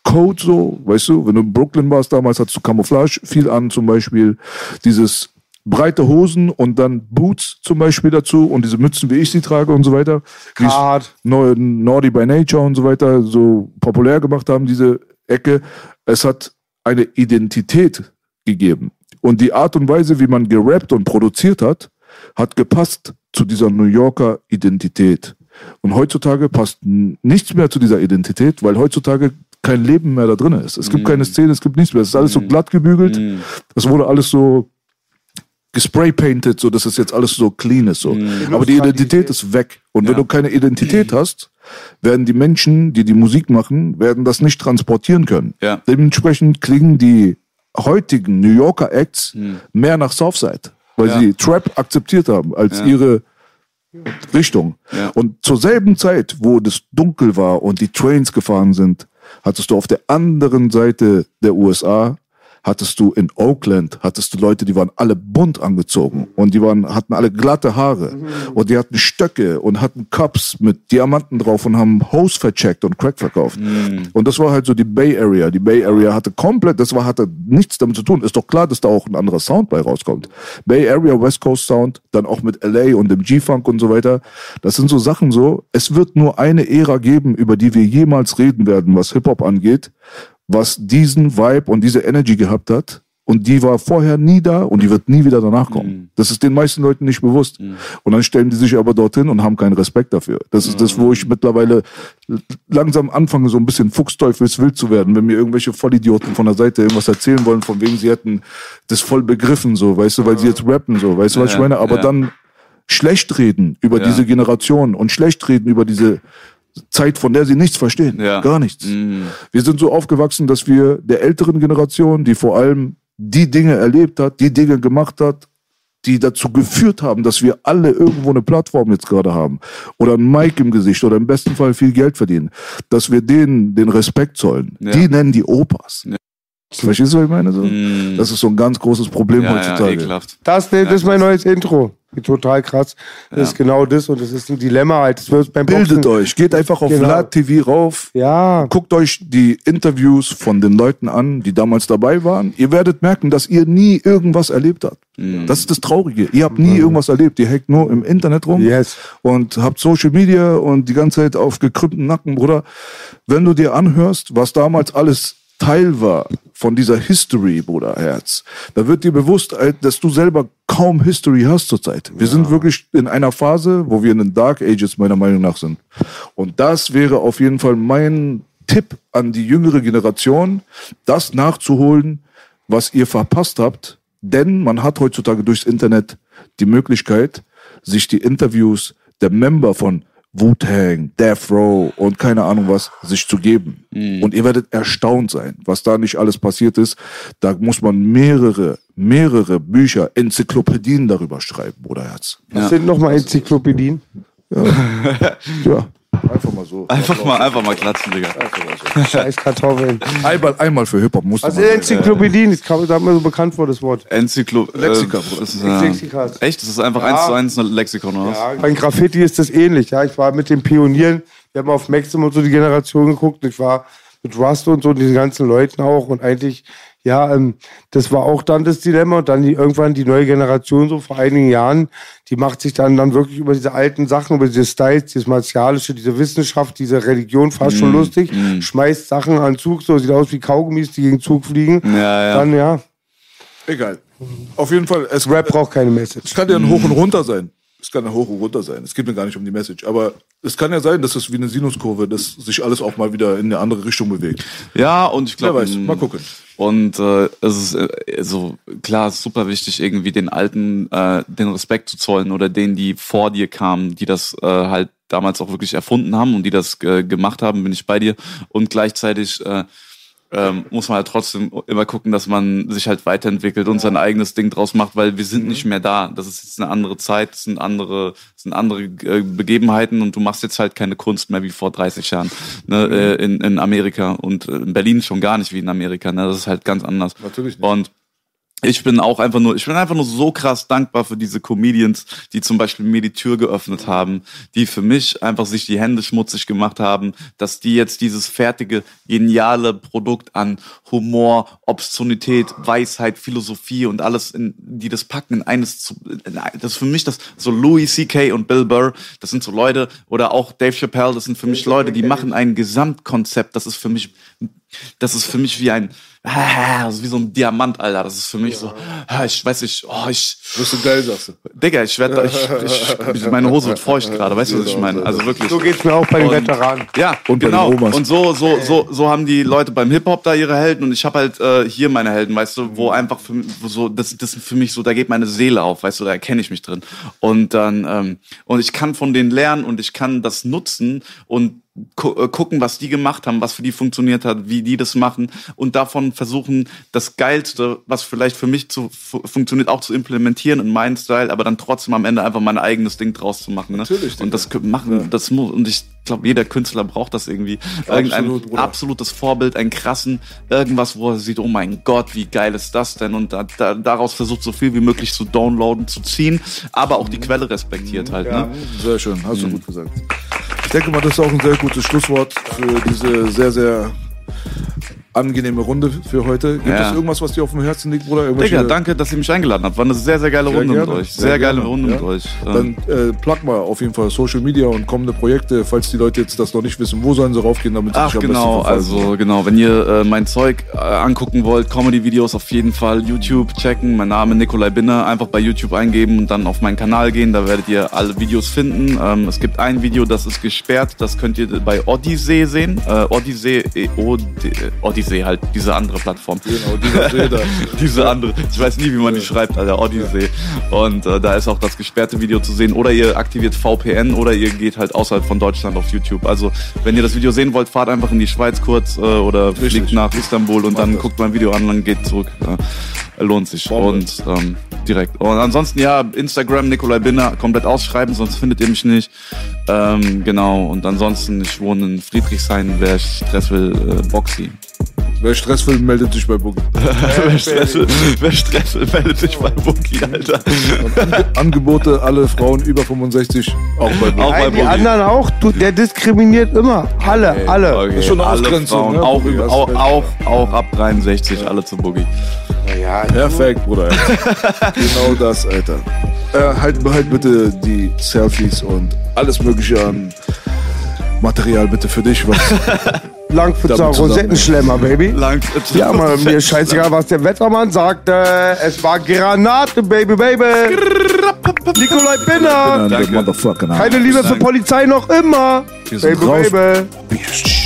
Code so, weißt du, wenn du in Brooklyn warst damals, hattest du Camouflage viel an, zum Beispiel dieses breite Hosen und dann Boots zum Beispiel dazu und diese Mützen, wie ich sie trage und so weiter. Neu- Naughty by Nature und so weiter so populär gemacht haben, diese Ecke. Es hat eine Identität gegeben. Und die Art und Weise, wie man gerappt und produziert hat, hat gepasst zu dieser New Yorker Identität. Und heutzutage passt nichts mehr zu dieser Identität, weil heutzutage kein Leben mehr da drin ist. Es gibt keine Szene, es gibt nichts mehr. Es ist alles so glatt gebügelt. Es wurde alles so gespraypainted, so dass es jetzt alles so clean ist. So. Aber die Identität ist weg. Und wenn du keine Identität hast, werden die Menschen, die die Musik machen, werden das nicht transportieren können. Ja. Dementsprechend klingen die heutigen New Yorker Acts mehr nach Southside, weil Ja. sie Trap akzeptiert haben als Ja. ihre Richtung. Ja. Und zur selben Zeit, wo das dunkel war und die Trains gefahren sind, hattest du auf der anderen Seite der USA hattest du in Oakland, hattest du Leute, die waren alle bunt angezogen und die waren, hatten alle glatte Haare und die hatten Stöcke und hatten Cups mit Diamanten drauf und haben Hose vercheckt und Crack verkauft. Und das war halt so die Bay Area. Die Bay Area hatte komplett, das war, hatte nichts damit zu tun. Ist doch klar, dass da auch ein anderer Sound bei rauskommt. Bay Area, West Coast Sound, dann auch mit LA und dem G-Funk und so weiter. Das sind so Sachen so. Es wird nur eine Ära geben, über die wir jemals reden werden, was Hip-Hop angeht was diesen Vibe und diese Energy gehabt hat. Und die war vorher nie da und die wird nie wieder danach kommen. Das ist den meisten Leuten nicht bewusst. Und dann stellen die sich aber dorthin und haben keinen Respekt dafür. Das ist das, wo ich mittlerweile langsam anfange, so ein bisschen fuchsteufelswild zu werden, wenn mir irgendwelche Vollidioten von der Seite irgendwas erzählen wollen, von wegen sie hätten das voll begriffen, so, weißt du, weil sie jetzt rappen, so, weißt du, was ich Ja, meine? Aber ja. dann schlecht reden über Ja. diese Generation und schlecht reden über diese Zeit, von der sie nichts verstehen. Ja. Gar nichts. Mhm. Wir sind so aufgewachsen, dass wir der älteren Generation, die vor allem die Dinge erlebt hat, die Dinge gemacht hat, die dazu geführt haben, dass wir alle irgendwo eine Plattform jetzt gerade haben oder ein Mic im Gesicht oder im besten Fall viel Geld verdienen, dass wir denen den Respekt zollen. Ja. Die nennen die Opas. Ja. Verstehst du, was ich meine? So? Mhm. Das ist so ein ganz großes Problem ja, ja, heutzutage. ekelhaft. Das, das ist mein neues Intro. Total krass. Das Ja. ist genau das und das ist ein Dilemma halt. Das wird beim Bildet Boxen. euch, geht einfach auf Genau. Vlad TV rauf, Ja, Guckt euch die Interviews von den Leuten an, die damals dabei waren. Ihr werdet merken, dass ihr nie irgendwas erlebt habt. Das ist das Traurige. Ihr habt nie irgendwas erlebt. Ihr hängt nur im Internet rum Yes. und habt Social Media und die ganze Zeit auf gekrümmten Nacken, Bruder. Wenn du dir anhörst, was damals alles Teil war von dieser History, Bruder Herz, da wird dir bewusst, äh, dass du selber kaum History hast zurzeit. Wir sind wirklich in einer Phase, wo wir in den Dark Ages meiner Meinung nach sind. Und das wäre auf jeden Fall mein Tipp an die jüngere Generation, das nachzuholen, was ihr verpasst habt. Denn man hat heutzutage durchs Internet die Möglichkeit, sich die Interviews der Member von Wu-Tang, Death Row und keine Ahnung was, sich zu geben. Und ihr werdet erstaunt sein, was da nicht alles passiert ist. Da muss man mehrere, mehrere Bücher, Enzyklopädien darüber schreiben, Bruderherz. was sind nochmal Enzyklopädien? Ja, einfach mal so. Einfach mal, einfach mal klatschen, Digga. Scheiß Kartoffeln. Einmal, einmal für Hip-Hop sind sein. Enzyklopädien? Das kam da mir so bekannt vor, das Wort. Enzyklo Lexika, äh, ist, äh, Lexikas. Echt? Das ist einfach Ja. eins zu eins ein Lexikon, oder? Ja, beim Graffiti ist das ähnlich. Ja, ich war mit den Pionieren, wir haben auf Maxim und so die Generation geguckt. Ich war mit Rust und so und diesen ganzen Leuten auch. Und eigentlich, ja, ähm, das war auch dann das Dilemma. Und dann die, irgendwann die neue Generation, so vor einigen Jahren, die macht sich dann, dann wirklich über diese alten Sachen, über diese Styles, dieses Martialische, diese Wissenschaft, diese Religion fast Mhm. schon lustig, schmeißt Sachen an Zug, so sieht aus wie Kaugummis, die gegen Zug fliegen. Ja, ja. Dann, ja, Egal. Auf jeden Fall, es Rap braucht keine Message. Es kann ja ein Hoch und Runter sein. Es kann Hoch und Runter sein. Es geht mir gar nicht um die Message. Aber es kann ja sein, dass es wie eine Sinuskurve, dass sich alles auch mal wieder in eine andere Richtung bewegt. Ja, und ich glaube. Mal gucken. Und äh, es ist äh, so klar, es ist super wichtig, irgendwie den Alten äh, den Respekt zu zollen oder denen, die vor dir kamen, die das äh, halt damals auch wirklich erfunden haben und die das äh, gemacht haben, bin ich bei dir. Und gleichzeitig äh, ähm, muss man halt trotzdem immer gucken, dass man sich halt weiterentwickelt und sein eigenes Ding draus macht, weil wir sind nicht mehr da. Das ist jetzt eine andere Zeit, das sind andere, das sind andere äh, Begebenheiten und du machst jetzt halt keine Kunst mehr wie vor 30 Jahren ne, äh, in, in Amerika und äh, in Berlin schon gar nicht wie in Amerika. Ne? Das ist halt ganz anders. Natürlich nicht. Und ich bin auch einfach nur, ich bin einfach nur so krass dankbar für diese Comedians, die zum Beispiel mir die Tür geöffnet haben, die für mich einfach sich die Hände schmutzig gemacht haben, dass die jetzt dieses fertige, geniale Produkt an Humor, Obszönität, Weisheit, Philosophie und alles, in, die das packen in eines zu, in das ist für mich das, so Louis C.K. und Bill Burr, das sind so Leute, oder auch Dave Chappelle, das sind für mich Leute, die machen ein Gesamtkonzept, das ist für mich, das ist für mich wie ein, ist wie so ein Diamant, Alter. Das ist für mich so, ah, ich weiß nicht, oh, ich, Wirst du geil, sagst du. Digga, ich werde, ich, ich, meine Hose wird feucht gerade, weißt du, was ich meine? Also wirklich. So geht's mir auch bei den Und- Veteranen. Ja, Und bei genau. Und so, so, so, so haben die Leute beim Hip Hop da ihre Helden und ich habe halt äh, hier meine Helden, weißt du, wo einfach für, wo so, das, das sind für mich so, da geht meine Seele auf, weißt du, da erkenne ich mich drin. Und dann ähm, und ich kann von denen lernen und ich kann das nutzen und gucken, was die gemacht haben, was für die funktioniert hat, wie die das machen und davon versuchen, das Geilste, was vielleicht für mich zu, fu funktioniert, auch zu implementieren in meinen Style, aber dann trotzdem am Ende einfach mein eigenes Ding draus zu machen. Ne? Natürlich, Und das machen, das muss, und ich glaube, jeder Künstler braucht das irgendwie. Irgendein Absolut, absolutes Vorbild, einen krassen, irgendwas, wo er sieht, oh mein Gott, wie geil ist das denn? Und da, da, daraus versucht so viel wie möglich zu downloaden, zu ziehen, aber auch die Quelle respektiert halt. Ne? Sehr schön, hast du gut gesagt. Ich denke mal, das ist auch ein sehr gutes Schlusswort für diese sehr, sehr angenehme Runde für heute. Gibt Ja. es irgendwas, was dir auf dem Herzen liegt, Bruder? Digga, danke, dass ihr mich eingeladen habt. War eine sehr, sehr geile Sehr Runde gerne, mit euch. sehr Sehr, geile gerne, Runde ja. mit euch. Dann äh, plug mal auf jeden Fall Social Media und kommende Projekte, falls die Leute jetzt das noch nicht wissen. Wo sollen sie raufgehen, damit sie Ach dich am genau, also genau, wenn ihr äh, mein Zeug äh, angucken wollt, Comedy-Videos auf jeden Fall, YouTube checken, mein Name Nikolai Binner, einfach bei YouTube eingeben und dann auf meinen Kanal gehen, da werdet ihr alle Videos finden. Ähm, es gibt ein Video, das ist gesperrt, das könnt ihr bei Odyssey sehen. Odyssey, äh, Od Odyssey halt, diese andere Plattform. Genau, dieser da. Diese andere. Ich weiß nie, wie man die schreibt, Alter. Odyssey. Und äh, da ist auch das gesperrte Video zu sehen. Oder ihr aktiviert VPN oder ihr geht halt außerhalb von Deutschland auf YouTube. Also, wenn ihr das Video sehen wollt, fahrt einfach in die Schweiz kurz äh, oder Richtig. fliegt nach Istanbul und Macht dann das. guckt mal ein Video an und dann geht zurück. Äh, lohnt sich. Bombe. Und ähm, direkt. Und ansonsten, ja, Instagram Nikolai Binner komplett ausschreiben, sonst findet ihr mich nicht. Ähm, genau. Und ansonsten, ich wohne in Friedrichshain, wer Stress will, äh, Boxy. Wer Stress will, meldet sich bei Boogie. wer, Stress will, wer Stress will, meldet sich bei Bookie, Alter. Und Angebote, alle Frauen über 65, auch bei Boogie. Auch bei Nein, die Boogie. anderen auch. Du, der diskriminiert immer. Alle, alle. Okay, Ist schon eine alle Ausgrenzung, Frauen, ne? auch, Boogie, über, auch, auch, auch ab 63, alle zu Boogie. Ja, Perfekt, Bruder. genau das, Alter. Äh, halt, behalt bitte die Selfies und alles Mögliche an Material bitte für dich. Was zusammen. Rosettenschlemmer, Baby. Lang, Ja, Mann, mir scheißegal, was der Wettermann sagte. Es war Granate, Baby, Baby. Nikolai Binner. Keine Liebe für Polizei noch immer. Wir sind Baby, raus. Baby.